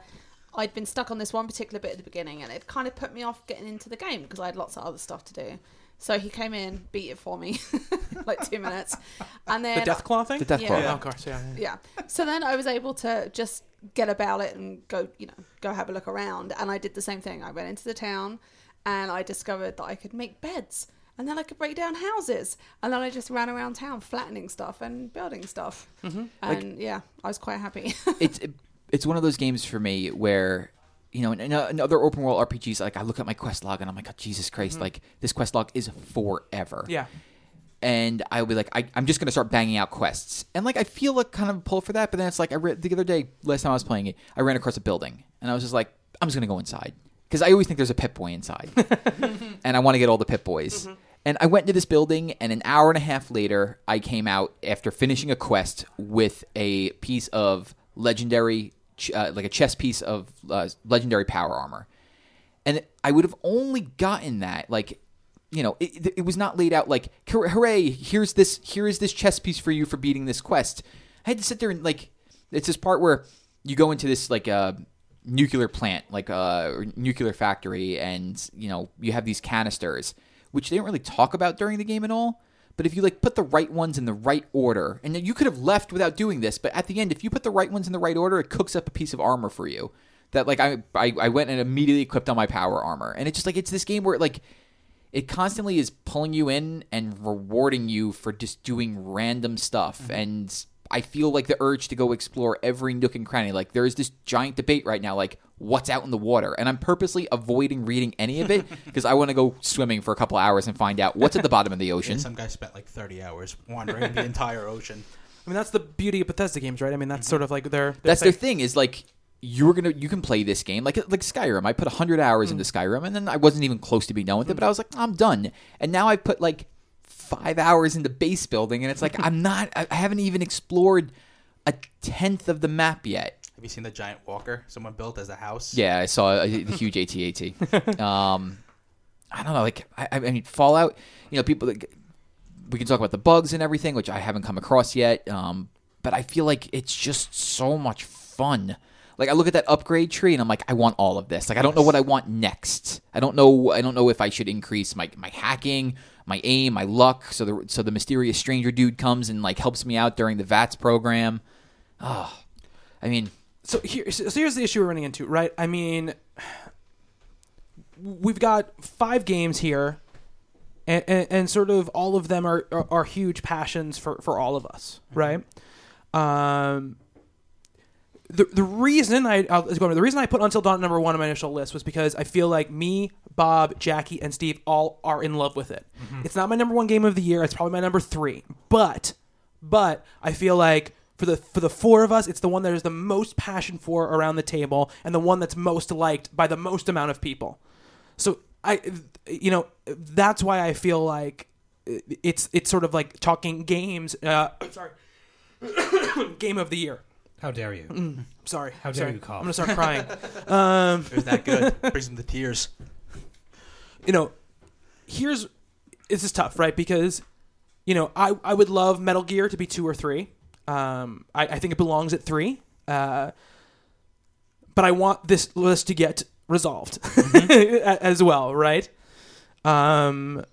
I'd been stuck on this one particular bit at the beginning, and it kind of put me off getting into the game because I had lots of other stuff to do. So he came in, beat it for me, like two minutes, and then The Deathclaw thing. The Death Yeah. Claw. Yeah, of course. Yeah. yeah. yeah. So then I was able to just get about it and go, you know, go have a look around. And I did the same thing. I went into the town and I discovered that I could make beds and then I could break down houses. And then I just ran around town flattening stuff and building stuff. Mm-hmm. And yeah, I was quite happy. it's it's one of those games for me where you know in, in, uh, in other open world RPGs like I look at my quest log and I'm like oh, Jesus Christ mm-hmm. like this quest log is forever. Yeah. and I'll be like I, I'm just gonna start banging out quests. And like I feel like kind of a pull for that but then it's like I re- the other day last time I was playing it I ran across a building and I was just like I'm just gonna go inside. Because I always think there's a Pip-Boy inside. And I want to get all the Pip-Boys. Mm-hmm. And I went into this building, and an hour and a half later, I came out after finishing a quest with a piece of legendary, uh, like a chest piece of uh, legendary power armor. And I would have only gotten that, like, you know, it, it was not laid out like, hooray, here's this, here is this chess piece for you for beating this quest. I had to sit there and, like, it's this part where you go into this, like, uh, nuclear plant, like a or nuclear factory, and you know you have these canisters, which they didn't really talk about during the game at all. But if you like put the right ones in the right order, and you could have left without doing this, but at the end, if you put the right ones in the right order, it cooks up a piece of armor for you. That like I I, I went and immediately equipped on my power armor, and it's just like it's this game where like it constantly is pulling you in and rewarding you for just doing random stuff mm-hmm. and I feel like the urge to go explore every nook and cranny. Like there is this giant debate right now, like what's out in the water, and I'm purposely avoiding reading any of it because I want to go swimming for a couple hours and find out what's at the bottom of the ocean. Some guy spent like 30 hours wandering the entire ocean. I mean, that's the beauty of Bethesda games, right? I mean, that's sort of like their. their That's thing. their thing is like you're gonna you can play this game like like Skyrim. I put hundred hours Mm. into Skyrim and then I wasn't even close to being done with it, but I was like I'm done. And now I put like five hours into base building, and it's like I'm not. I I haven't even explored a tenth of the map yet. Have you seen the giant walker someone built as a house? Yeah, I saw a, a huge AT-AT. Um, I don't know. Like I, I mean, Fallout. You know, people. Like, we can talk about the bugs and everything, which I haven't come across yet. Um, but I feel like it's just so much fun. Like I look at that upgrade tree and I'm like, I want all of this. Like I don't know what I want next. I don't know. I don't know if I should increase my my hacking, my aim, my luck. So the so the mysterious stranger dude comes and like helps me out during the VATS program. Oh, I mean, so here, so here's the issue we're running into, right? I mean, we've got five games here, and, and, and sort of all of them are, are, are huge passions for, for all of us, right? Um, the the reason I I'll, let's go over. the reason I put Until Dawn number one on my initial list was because I feel like me, Bob, Jackie, and Steve all are in love with it. It's not my number one game of the year. It's probably my number three, but but I feel like for the for the four of us, it's the one that is the most passion for around the table, and the one that's most liked by the most amount of people. So I, you know, that's why I feel like it's it's sort of like talking games. Uh, sorry, game of the year. How dare you? Sorry, How dare sorry. you call? I'm gonna start crying. um, It was that good. Brings them to tears. you know, here's this is tough, right? Because you know, I I would love Metal Gear to be two or three. Um, I, I think it belongs at three. Uh, but I want this list to get resolved a- as well, right? Um,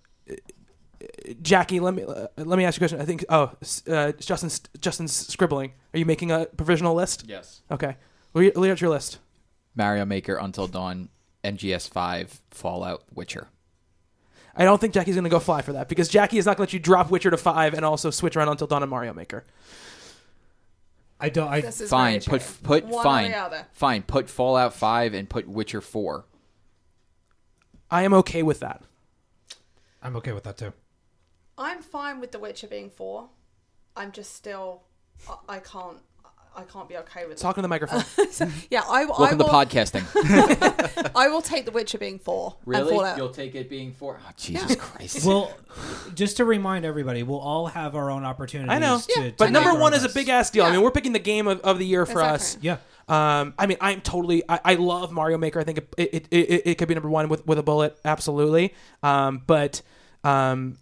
Jackie, let me uh, let me ask you a question. I think oh, s- uh, Justin's Justin's scribbling. Are you making a provisional list? yes. Okay, lay lay out your list. Mario Maker, Until Dawn, MGS Five, Fallout, Witcher. I don't think Jackie's going to go fly for that because Jackie is not going to let you drop Witcher to five and also switch around until Dawn and Mario Maker. I don't. I This is Fine, very put true. put One or fine, the other. fine. Put Fallout Five and put Witcher Four. I am okay with that. I'm okay with that too. I'm fine with The Witcher being four. I'm just still, I, I can't, I can't be okay with Talking to the microphone. So, yeah, I, I Welcome will. to podcasting. I will take The Witcher being four. And really? Fallout. You'll take it being four? Oh, Jesus Yeah. Christ! Well, just to remind everybody, we'll all have our own opportunities. I know, To, to but make number our one is a lists. big ass deal. I Yeah. mean, we're picking the game of, of the year for us. Exactly. Yeah. Um, I mean, I'm totally. I, I love Mario Maker. I think it it, it, it could be number one with, with a bullet, absolutely. Um, but um,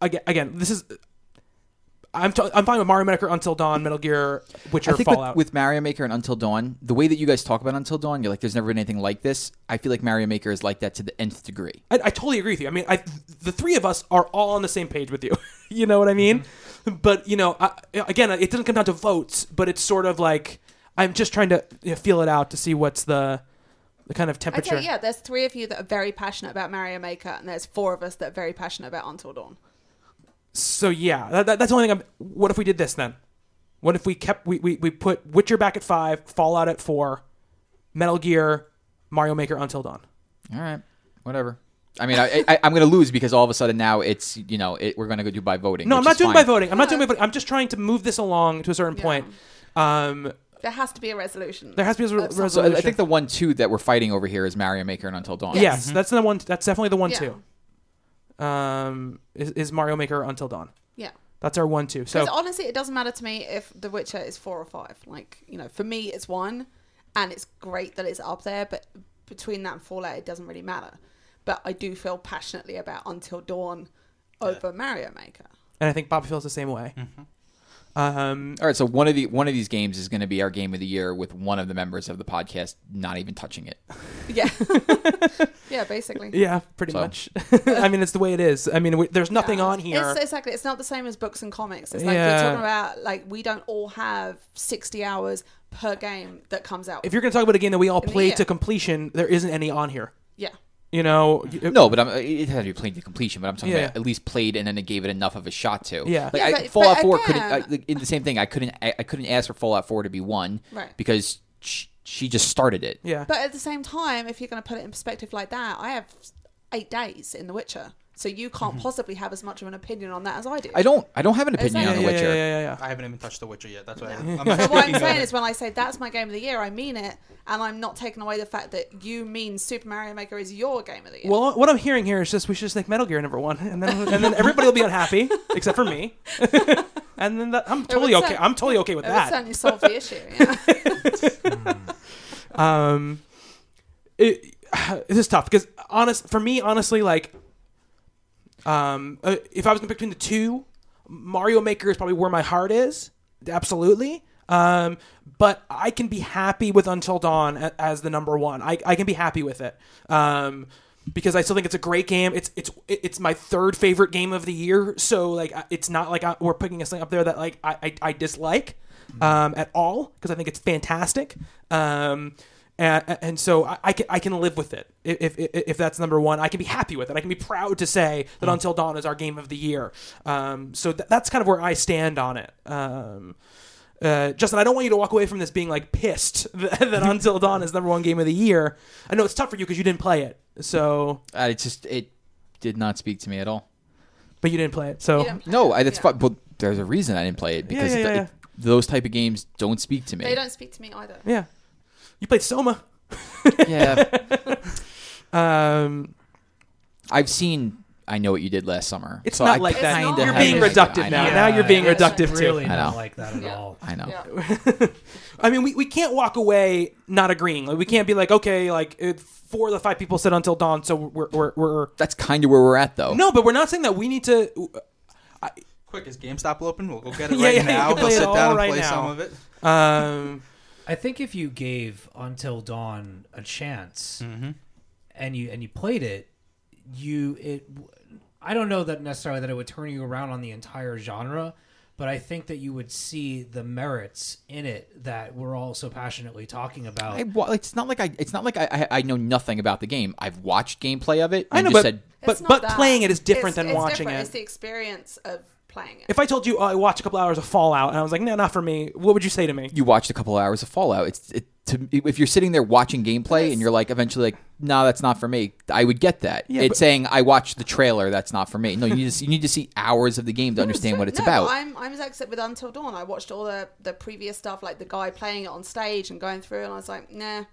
again, again, this is. I'm t- I'm fine with Mario Maker, Until Dawn, Metal Gear, Witcher, I think with, Fallout. with Mario Maker and Until Dawn, the way that you guys talk about Until Dawn, you're like, there's never been anything like this. I feel like Mario Maker is like that to the nth degree. I, I totally agree with you. I mean, I, the three of us are all on the same page with you. you know what I mean? Mm-hmm. But you know, I, again, it doesn't come down to votes, but it's sort of like I'm just trying to you know, feel it out to see what's the the kind of temperature. say, yeah, there's three of you that are very passionate about Mario Maker, and there's four of us that are very passionate about Until Dawn. So yeah, that, that- that's the only thing. I'm, what if we did this then? What if we kept we, we we put Witcher back at five, Fallout at four, Metal Gear, Mario Maker, Until Dawn. All right, whatever. I mean, I, I, I'm going to lose because all of a sudden now it's you know it, we're going to go do by voting. No, I'm not doing fine. by voting. I'm not doing by voting. I'm just trying to move this along to a certain Yeah. point. Um, There has to be a resolution. there has to be a re- Of So resolution. I, I think the one two that we're fighting over here is Mario Maker and Until Dawn. Yes. Yes, that's the one. That's definitely the one Yeah. too. Um, is, is Mario Maker Until Dawn? Yeah. That's our one two. So honestly, it doesn't matter to me if The Witcher is four or five. Like, you know, for me, it's one, and it's great that it's up there, but between that and Fallout, it doesn't really matter. But I do feel passionately about Until Dawn over Mario Maker. and I think Bob feels the same way. Um, All right, so one of the one of these games is going to be our game of the year with one of the members of the podcast not even touching it. Yeah. yeah, basically. yeah, pretty So- much. I mean, it's the way it is. I mean, we, there's nothing Yeah. on here. It's, exactly. It's not the same as books and comics. It's like Yeah. we're talking about, like, we don't all have 60 hours per game that comes out. if you're going to talk about a game that we all play the to completion, there isn't any on here. Yeah. You know, you- No, but I'm, it had to be played to completion. But I'm talking Yeah. about at least played and then it gave it enough of a shot to. Yeah. like Yeah, I, but- Fallout but Four couldn't. I, like, in the same thing, I couldn't. I, I couldn't ask for Fallout Four to be one, Right. Because she, she just started it. yeah. But at the same time, if you're going to put it in perspective like that, I have eight days in The Witcher, so you can't possibly have as much of an opinion on that as I do. I don't. I don't have an opinion Exactly. on yeah, The Witcher. yeah, yeah, yeah. I haven't even touched The Witcher yet. That's why I'm So what I'm saying is, when I say that's my game of the year, I mean it, and I'm not taking away the fact that you mean Super Mario Maker is your game of the year. Well, what I'm hearing here is just we should just make Metal Gear number one, and then and then everybody will be unhappy except for me. and then that, I'm totally okay. cer- I'm totally okay with it would that. certainly solve the issue. Yeah. Um, it, this is tough because honest for me, honestly, like, um, uh, if I was gonna pick between the two, Mario Maker is probably where my heart is, absolutely. Um, but I can be happy with Until Dawn as the number one. I, I can be happy with it. Um, because I still think it's a great game. It's it's it's my third favorite game of the year. So like it's not like I, we're picking a thing up there that like I I, I dislike um, at all because I think it's fantastic. Um, and, and so I, I can I can live with it if, if if that's number one. I can be happy with it. I can be proud to say that Until Dawn is our game of the year. Um, so th- that's kind of where I stand on it. Um, uh, Justin, I don't want you to walk away from this being like pissed that, that Until Dawn is number one game of the year. I know it's tough for you because you didn't play it. So, Uh, it just it did not speak to me at all. but you didn't play it. So play No, it, I, that's yeah. fine. But there's a reason I didn't play it because yeah, it- yeah. it- those type of games don't speak to me. They don't speak to me either. yeah, you played Soma. yeah, Um, I've seen. I know what you did last summer. it's so not I like that. kinda You're being an idea. reductive now. know. Now you're being Yeah, it's reductive too. really I not know. like that at Yeah. all. I know. Yeah. I mean, we, we can't walk away not agreeing. Like we can't be like, okay, like it, four of the five people said until dawn, so we're we're, we're That's kind of where we're at, though. no, but we're not saying that we need to. Quick, is GameStop open? We'll go get it Yeah, right yeah, you now. can We'll play it sit all down and right play now. some of it. Um, I think if you gave Until Dawn a chance Mm-hmm. and you and you played it, you it. I don't know that necessarily that it would turn you around on the entire genre, but I think that you would see the merits in it that we're all so passionately talking about. I, well, it's not like I. It's not like I, I. I know nothing about the game. I've watched gameplay of it. I know, just but said but but that. playing it is different It's- than it's watching different. it. It's the experience of playing it. If I told you oh, I watched a couple hours of Fallout and I was like, no, not for me, what would you say to me? you watched a couple of hours of Fallout. It's it, to, if you're sitting there watching gameplay and you're like eventually like, no, that's not for me. I would get that. Yeah, it's but- saying I watched the trailer. That's not for me. No, you need to see, you need to see hours of the game to understand what it's no, about. I'm I'm as excited with Until Dawn. I watched all the the previous stuff, like the guy playing it on stage and going through, and I was like, nah.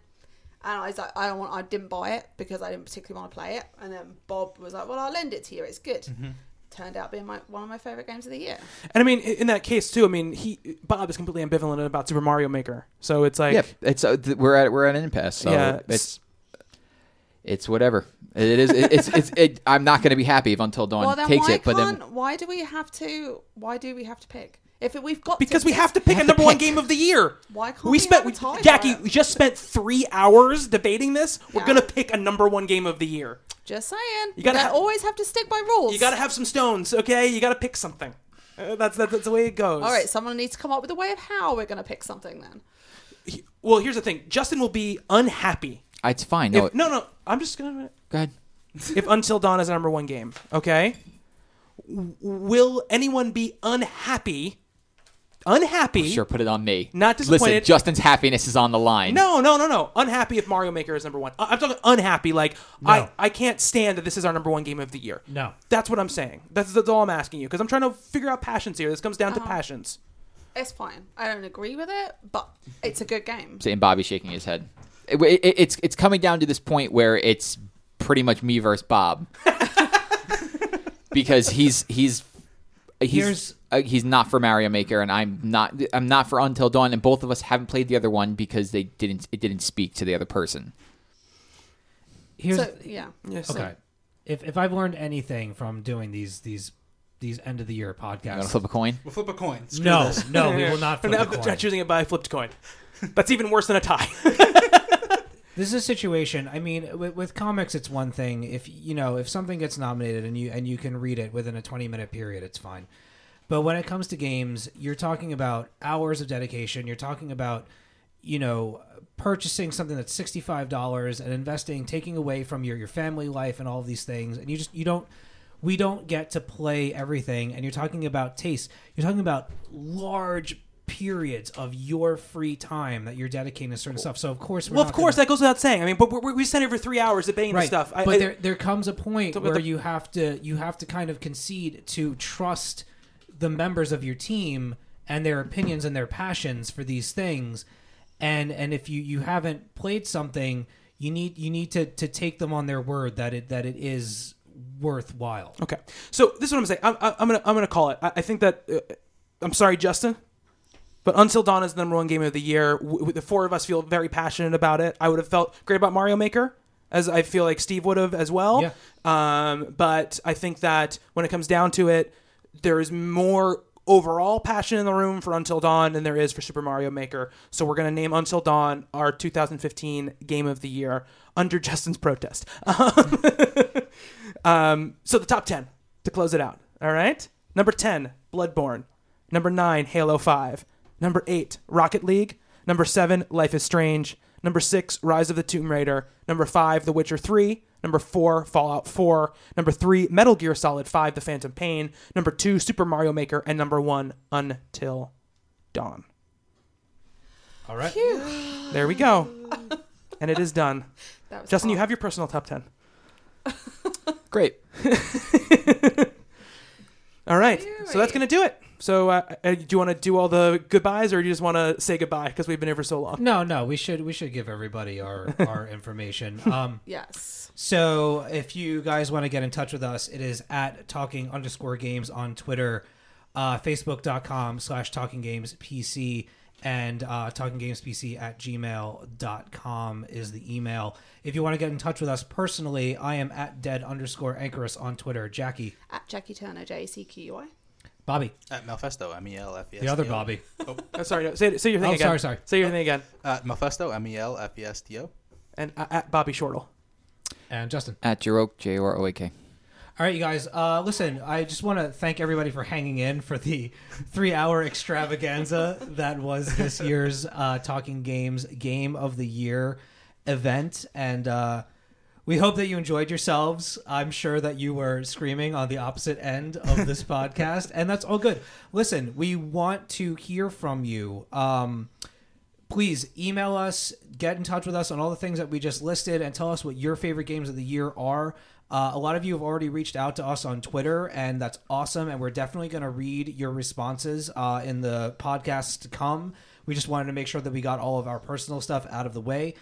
And I was like, I don't want. I didn't buy it because I didn't particularly want to play it. And then Bob was like, well, I'll lend it to you. It's good. Mm-hmm. Turned out being my one of my favorite games of the year. And I mean, in that case too, I mean, he Bob is completely ambivalent about Super Mario Maker, so it's like, yeah, it's uh, th- we're at we're at an impasse. So Yeah, it's it's whatever. It is. It, it's it's. It, I'm not going to be happy if Until Dawn well, then takes why it. But can't? then why do we have to? Why do we have to pick? If it, we've got because we pick- have to pick a have to number one game of the year. Why can't we we spent? have a tie Jackie, we just spent three hours debating this. We're Yeah. gonna pick a number one game of the year. Just saying. You You gotta gotta ha- always have to stick by rules. You gotta have some stones, okay? You gotta pick something. Uh, that's, that's that's the way it goes. All right, someone needs to come up with a way of how we're going to pick something then. He- Well, here's the thing. Justin will be unhappy. it's fine. No, If, no, no. I'm just gonna. go ahead. if Until Dawn is a number one game, okay? Will anyone be unhappy? Unhappy? Sure, put it on me. Not disappointed. Listen. Justin's happiness is on the line. No, no, no, no. Unhappy if Mario Maker is number one. I- I'm talking unhappy. Like I, No. I can't stand that this is our number one game of the year. No. That's what I'm saying. That's, that's all I'm asking you because I'm trying to figure out passions here. This comes down to Uh-huh. passions. It's fine. I don't agree with it, but it's a good game. and Bobby shaking his head. It- it- it's it's coming down to this point where it's pretty much me versus Bob because he's he's he's Here's- uh, he's not for Mario Maker and I'm not I'm not for Until Dawn and both of us haven't played the other one because they didn't it didn't speak to the other person. Here's so yeah. Yes. okay. If if I've learned anything from doing these these these end of the year You want to podcasts, flip a coin? We'll flip a coin. Screw no, this. no, we will not flip I'm a coin. choosing it by a flipped coin. That's even worse than a tie. This is a situation. I mean, with, with comics, it's one thing. If you know, if something gets nominated and you and you can read it within a twenty minute period, it's fine. But when it comes to games, you're talking about hours of dedication. You're talking about you know purchasing something that's sixty five dollars and investing, taking away from your your family life and all of these things, and you just you don't. We don't get to play everything, and you're talking about taste. You're talking about large periods of your free time that you're dedicating to certain stuff. So of course, we're Well, of course, gonna- that goes without saying. I mean, but we we spent over three hours debating right. this stuff. But I- there there comes a point where the- you have to you have to kind of concede to trust the members of your team and their opinions and their passions for these things. And and if you you haven't played something, you need you need to to take them on their word that it that it is worthwhile. Okay, so this is what I'm saying. I'm, I'm gonna I'm gonna call it. I, I think that uh, I'm sorry, Justin, but Until Dawn is the number one game of the year. W- the four of us feel very passionate about it. I would have felt great about Mario Maker, as I feel like Steve would have as well. Yeah. Um, but I think that when it comes down to it, there is more overall passion in the room for Until Dawn than there is for Super Mario Maker. So we're gonna name Until Dawn our 2015 Game of the Year under Justin's protest. Um, so the top 10 to close it out. All right. Number 10, Bloodborne. Number 9, Halo 5. Number 8, Rocket League. Number 7, Life is Strange. Number 6, Rise of the Tomb Raider. Number 5, The Witcher 3. Number 4, Fallout 4. Number 3, Metal Gear Solid 5, The Phantom Pain. Number 2, Super Mario Maker. And number 1, Until Dawn. All right. There we go. and it is done. That was Justin, you have your personal top 10. Great. All right. So that's going to do it. So, uh, uh, do you want to do all the goodbyes, or do you just want to say goodbye because we've been here for so long? No, no, we should we should give everybody our our information. Um Yes. So if you guys want to get in touch with us, it is at talking underscore games on Twitter, uh, facebook.com slash talking games PC, and uh, talking games PC at gmail.com is the email. If you want to get in touch with us personally, I am at dead underscore anchorus on Twitter. Jackie, At Jacqui Turner, J A C Q U I. Bobby, At Melfesto, M E L F E S. the other Bobby. Oh, Oh, sorry, no, say, say your thing Oh, again. sorry, sorry. Say your thing again. at Melfesto, M E L F E S T O. And uh, at Bobby Shortle. And Justin. At Joroak, J O R O A K. All right, you guys. Uh, listen, I just want to thank everybody for hanging in for the three-hour extravaganza that was this year's uh, Talking Games Game of the Year event, and uh, we hope that you enjoyed yourselves. I'm sure that you were screaming on the opposite end of this podcast, and that's all good. Listen, we want to hear from you. Um, please email us, get in touch with us on all the things that we just listed, and tell us what your favorite games of the year are. Uh, a lot of you have already reached out to us on Twitter, and that's awesome. And we're definitely going to read your responses uh, in the podcast to come. We just wanted to make sure that we got all of our personal stuff out of the way.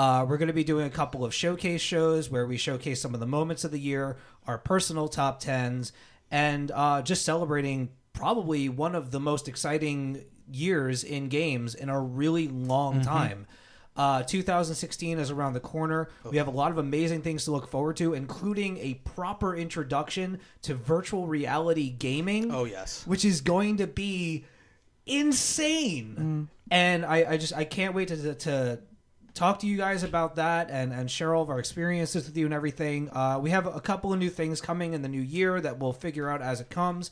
Uh, we're going to be doing a couple of showcase shows where we showcase some of the moments of the year, our personal top tens, and uh, just celebrating probably one of the most exciting years in games in a really long time. Uh, 2016 is around the corner. We have a lot of amazing things to look forward to, including a proper introduction to virtual reality gaming Oh, yes. which is going to be insane. And I, I just I can't wait to, to talk to you guys about that and and share all of our experiences with you and everything. Uh, we have a couple of new things coming in the new year that we'll figure out as it comes.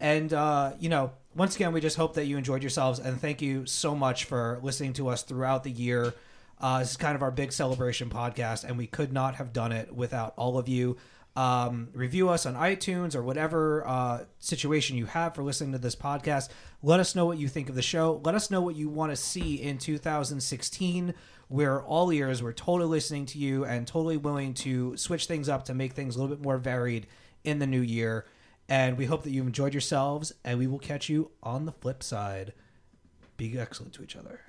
And uh, you know, once again, we just hope that you enjoyed yourselves and thank you so much for listening to us throughout the year. Uh, this is kind of our big celebration podcast, and we could not have done it without all of you. Um, review us on iTunes or whatever uh, situation you have for listening to this podcast. Let us know what you think of the show. Let us know what you want to see in 2016. We're all ears. We're totally listening to you and totally willing to switch things up to make things a little bit more varied in the new year. And we hope that you've enjoyed yourselves, and we will catch you on the flip side. Be excellent to each other.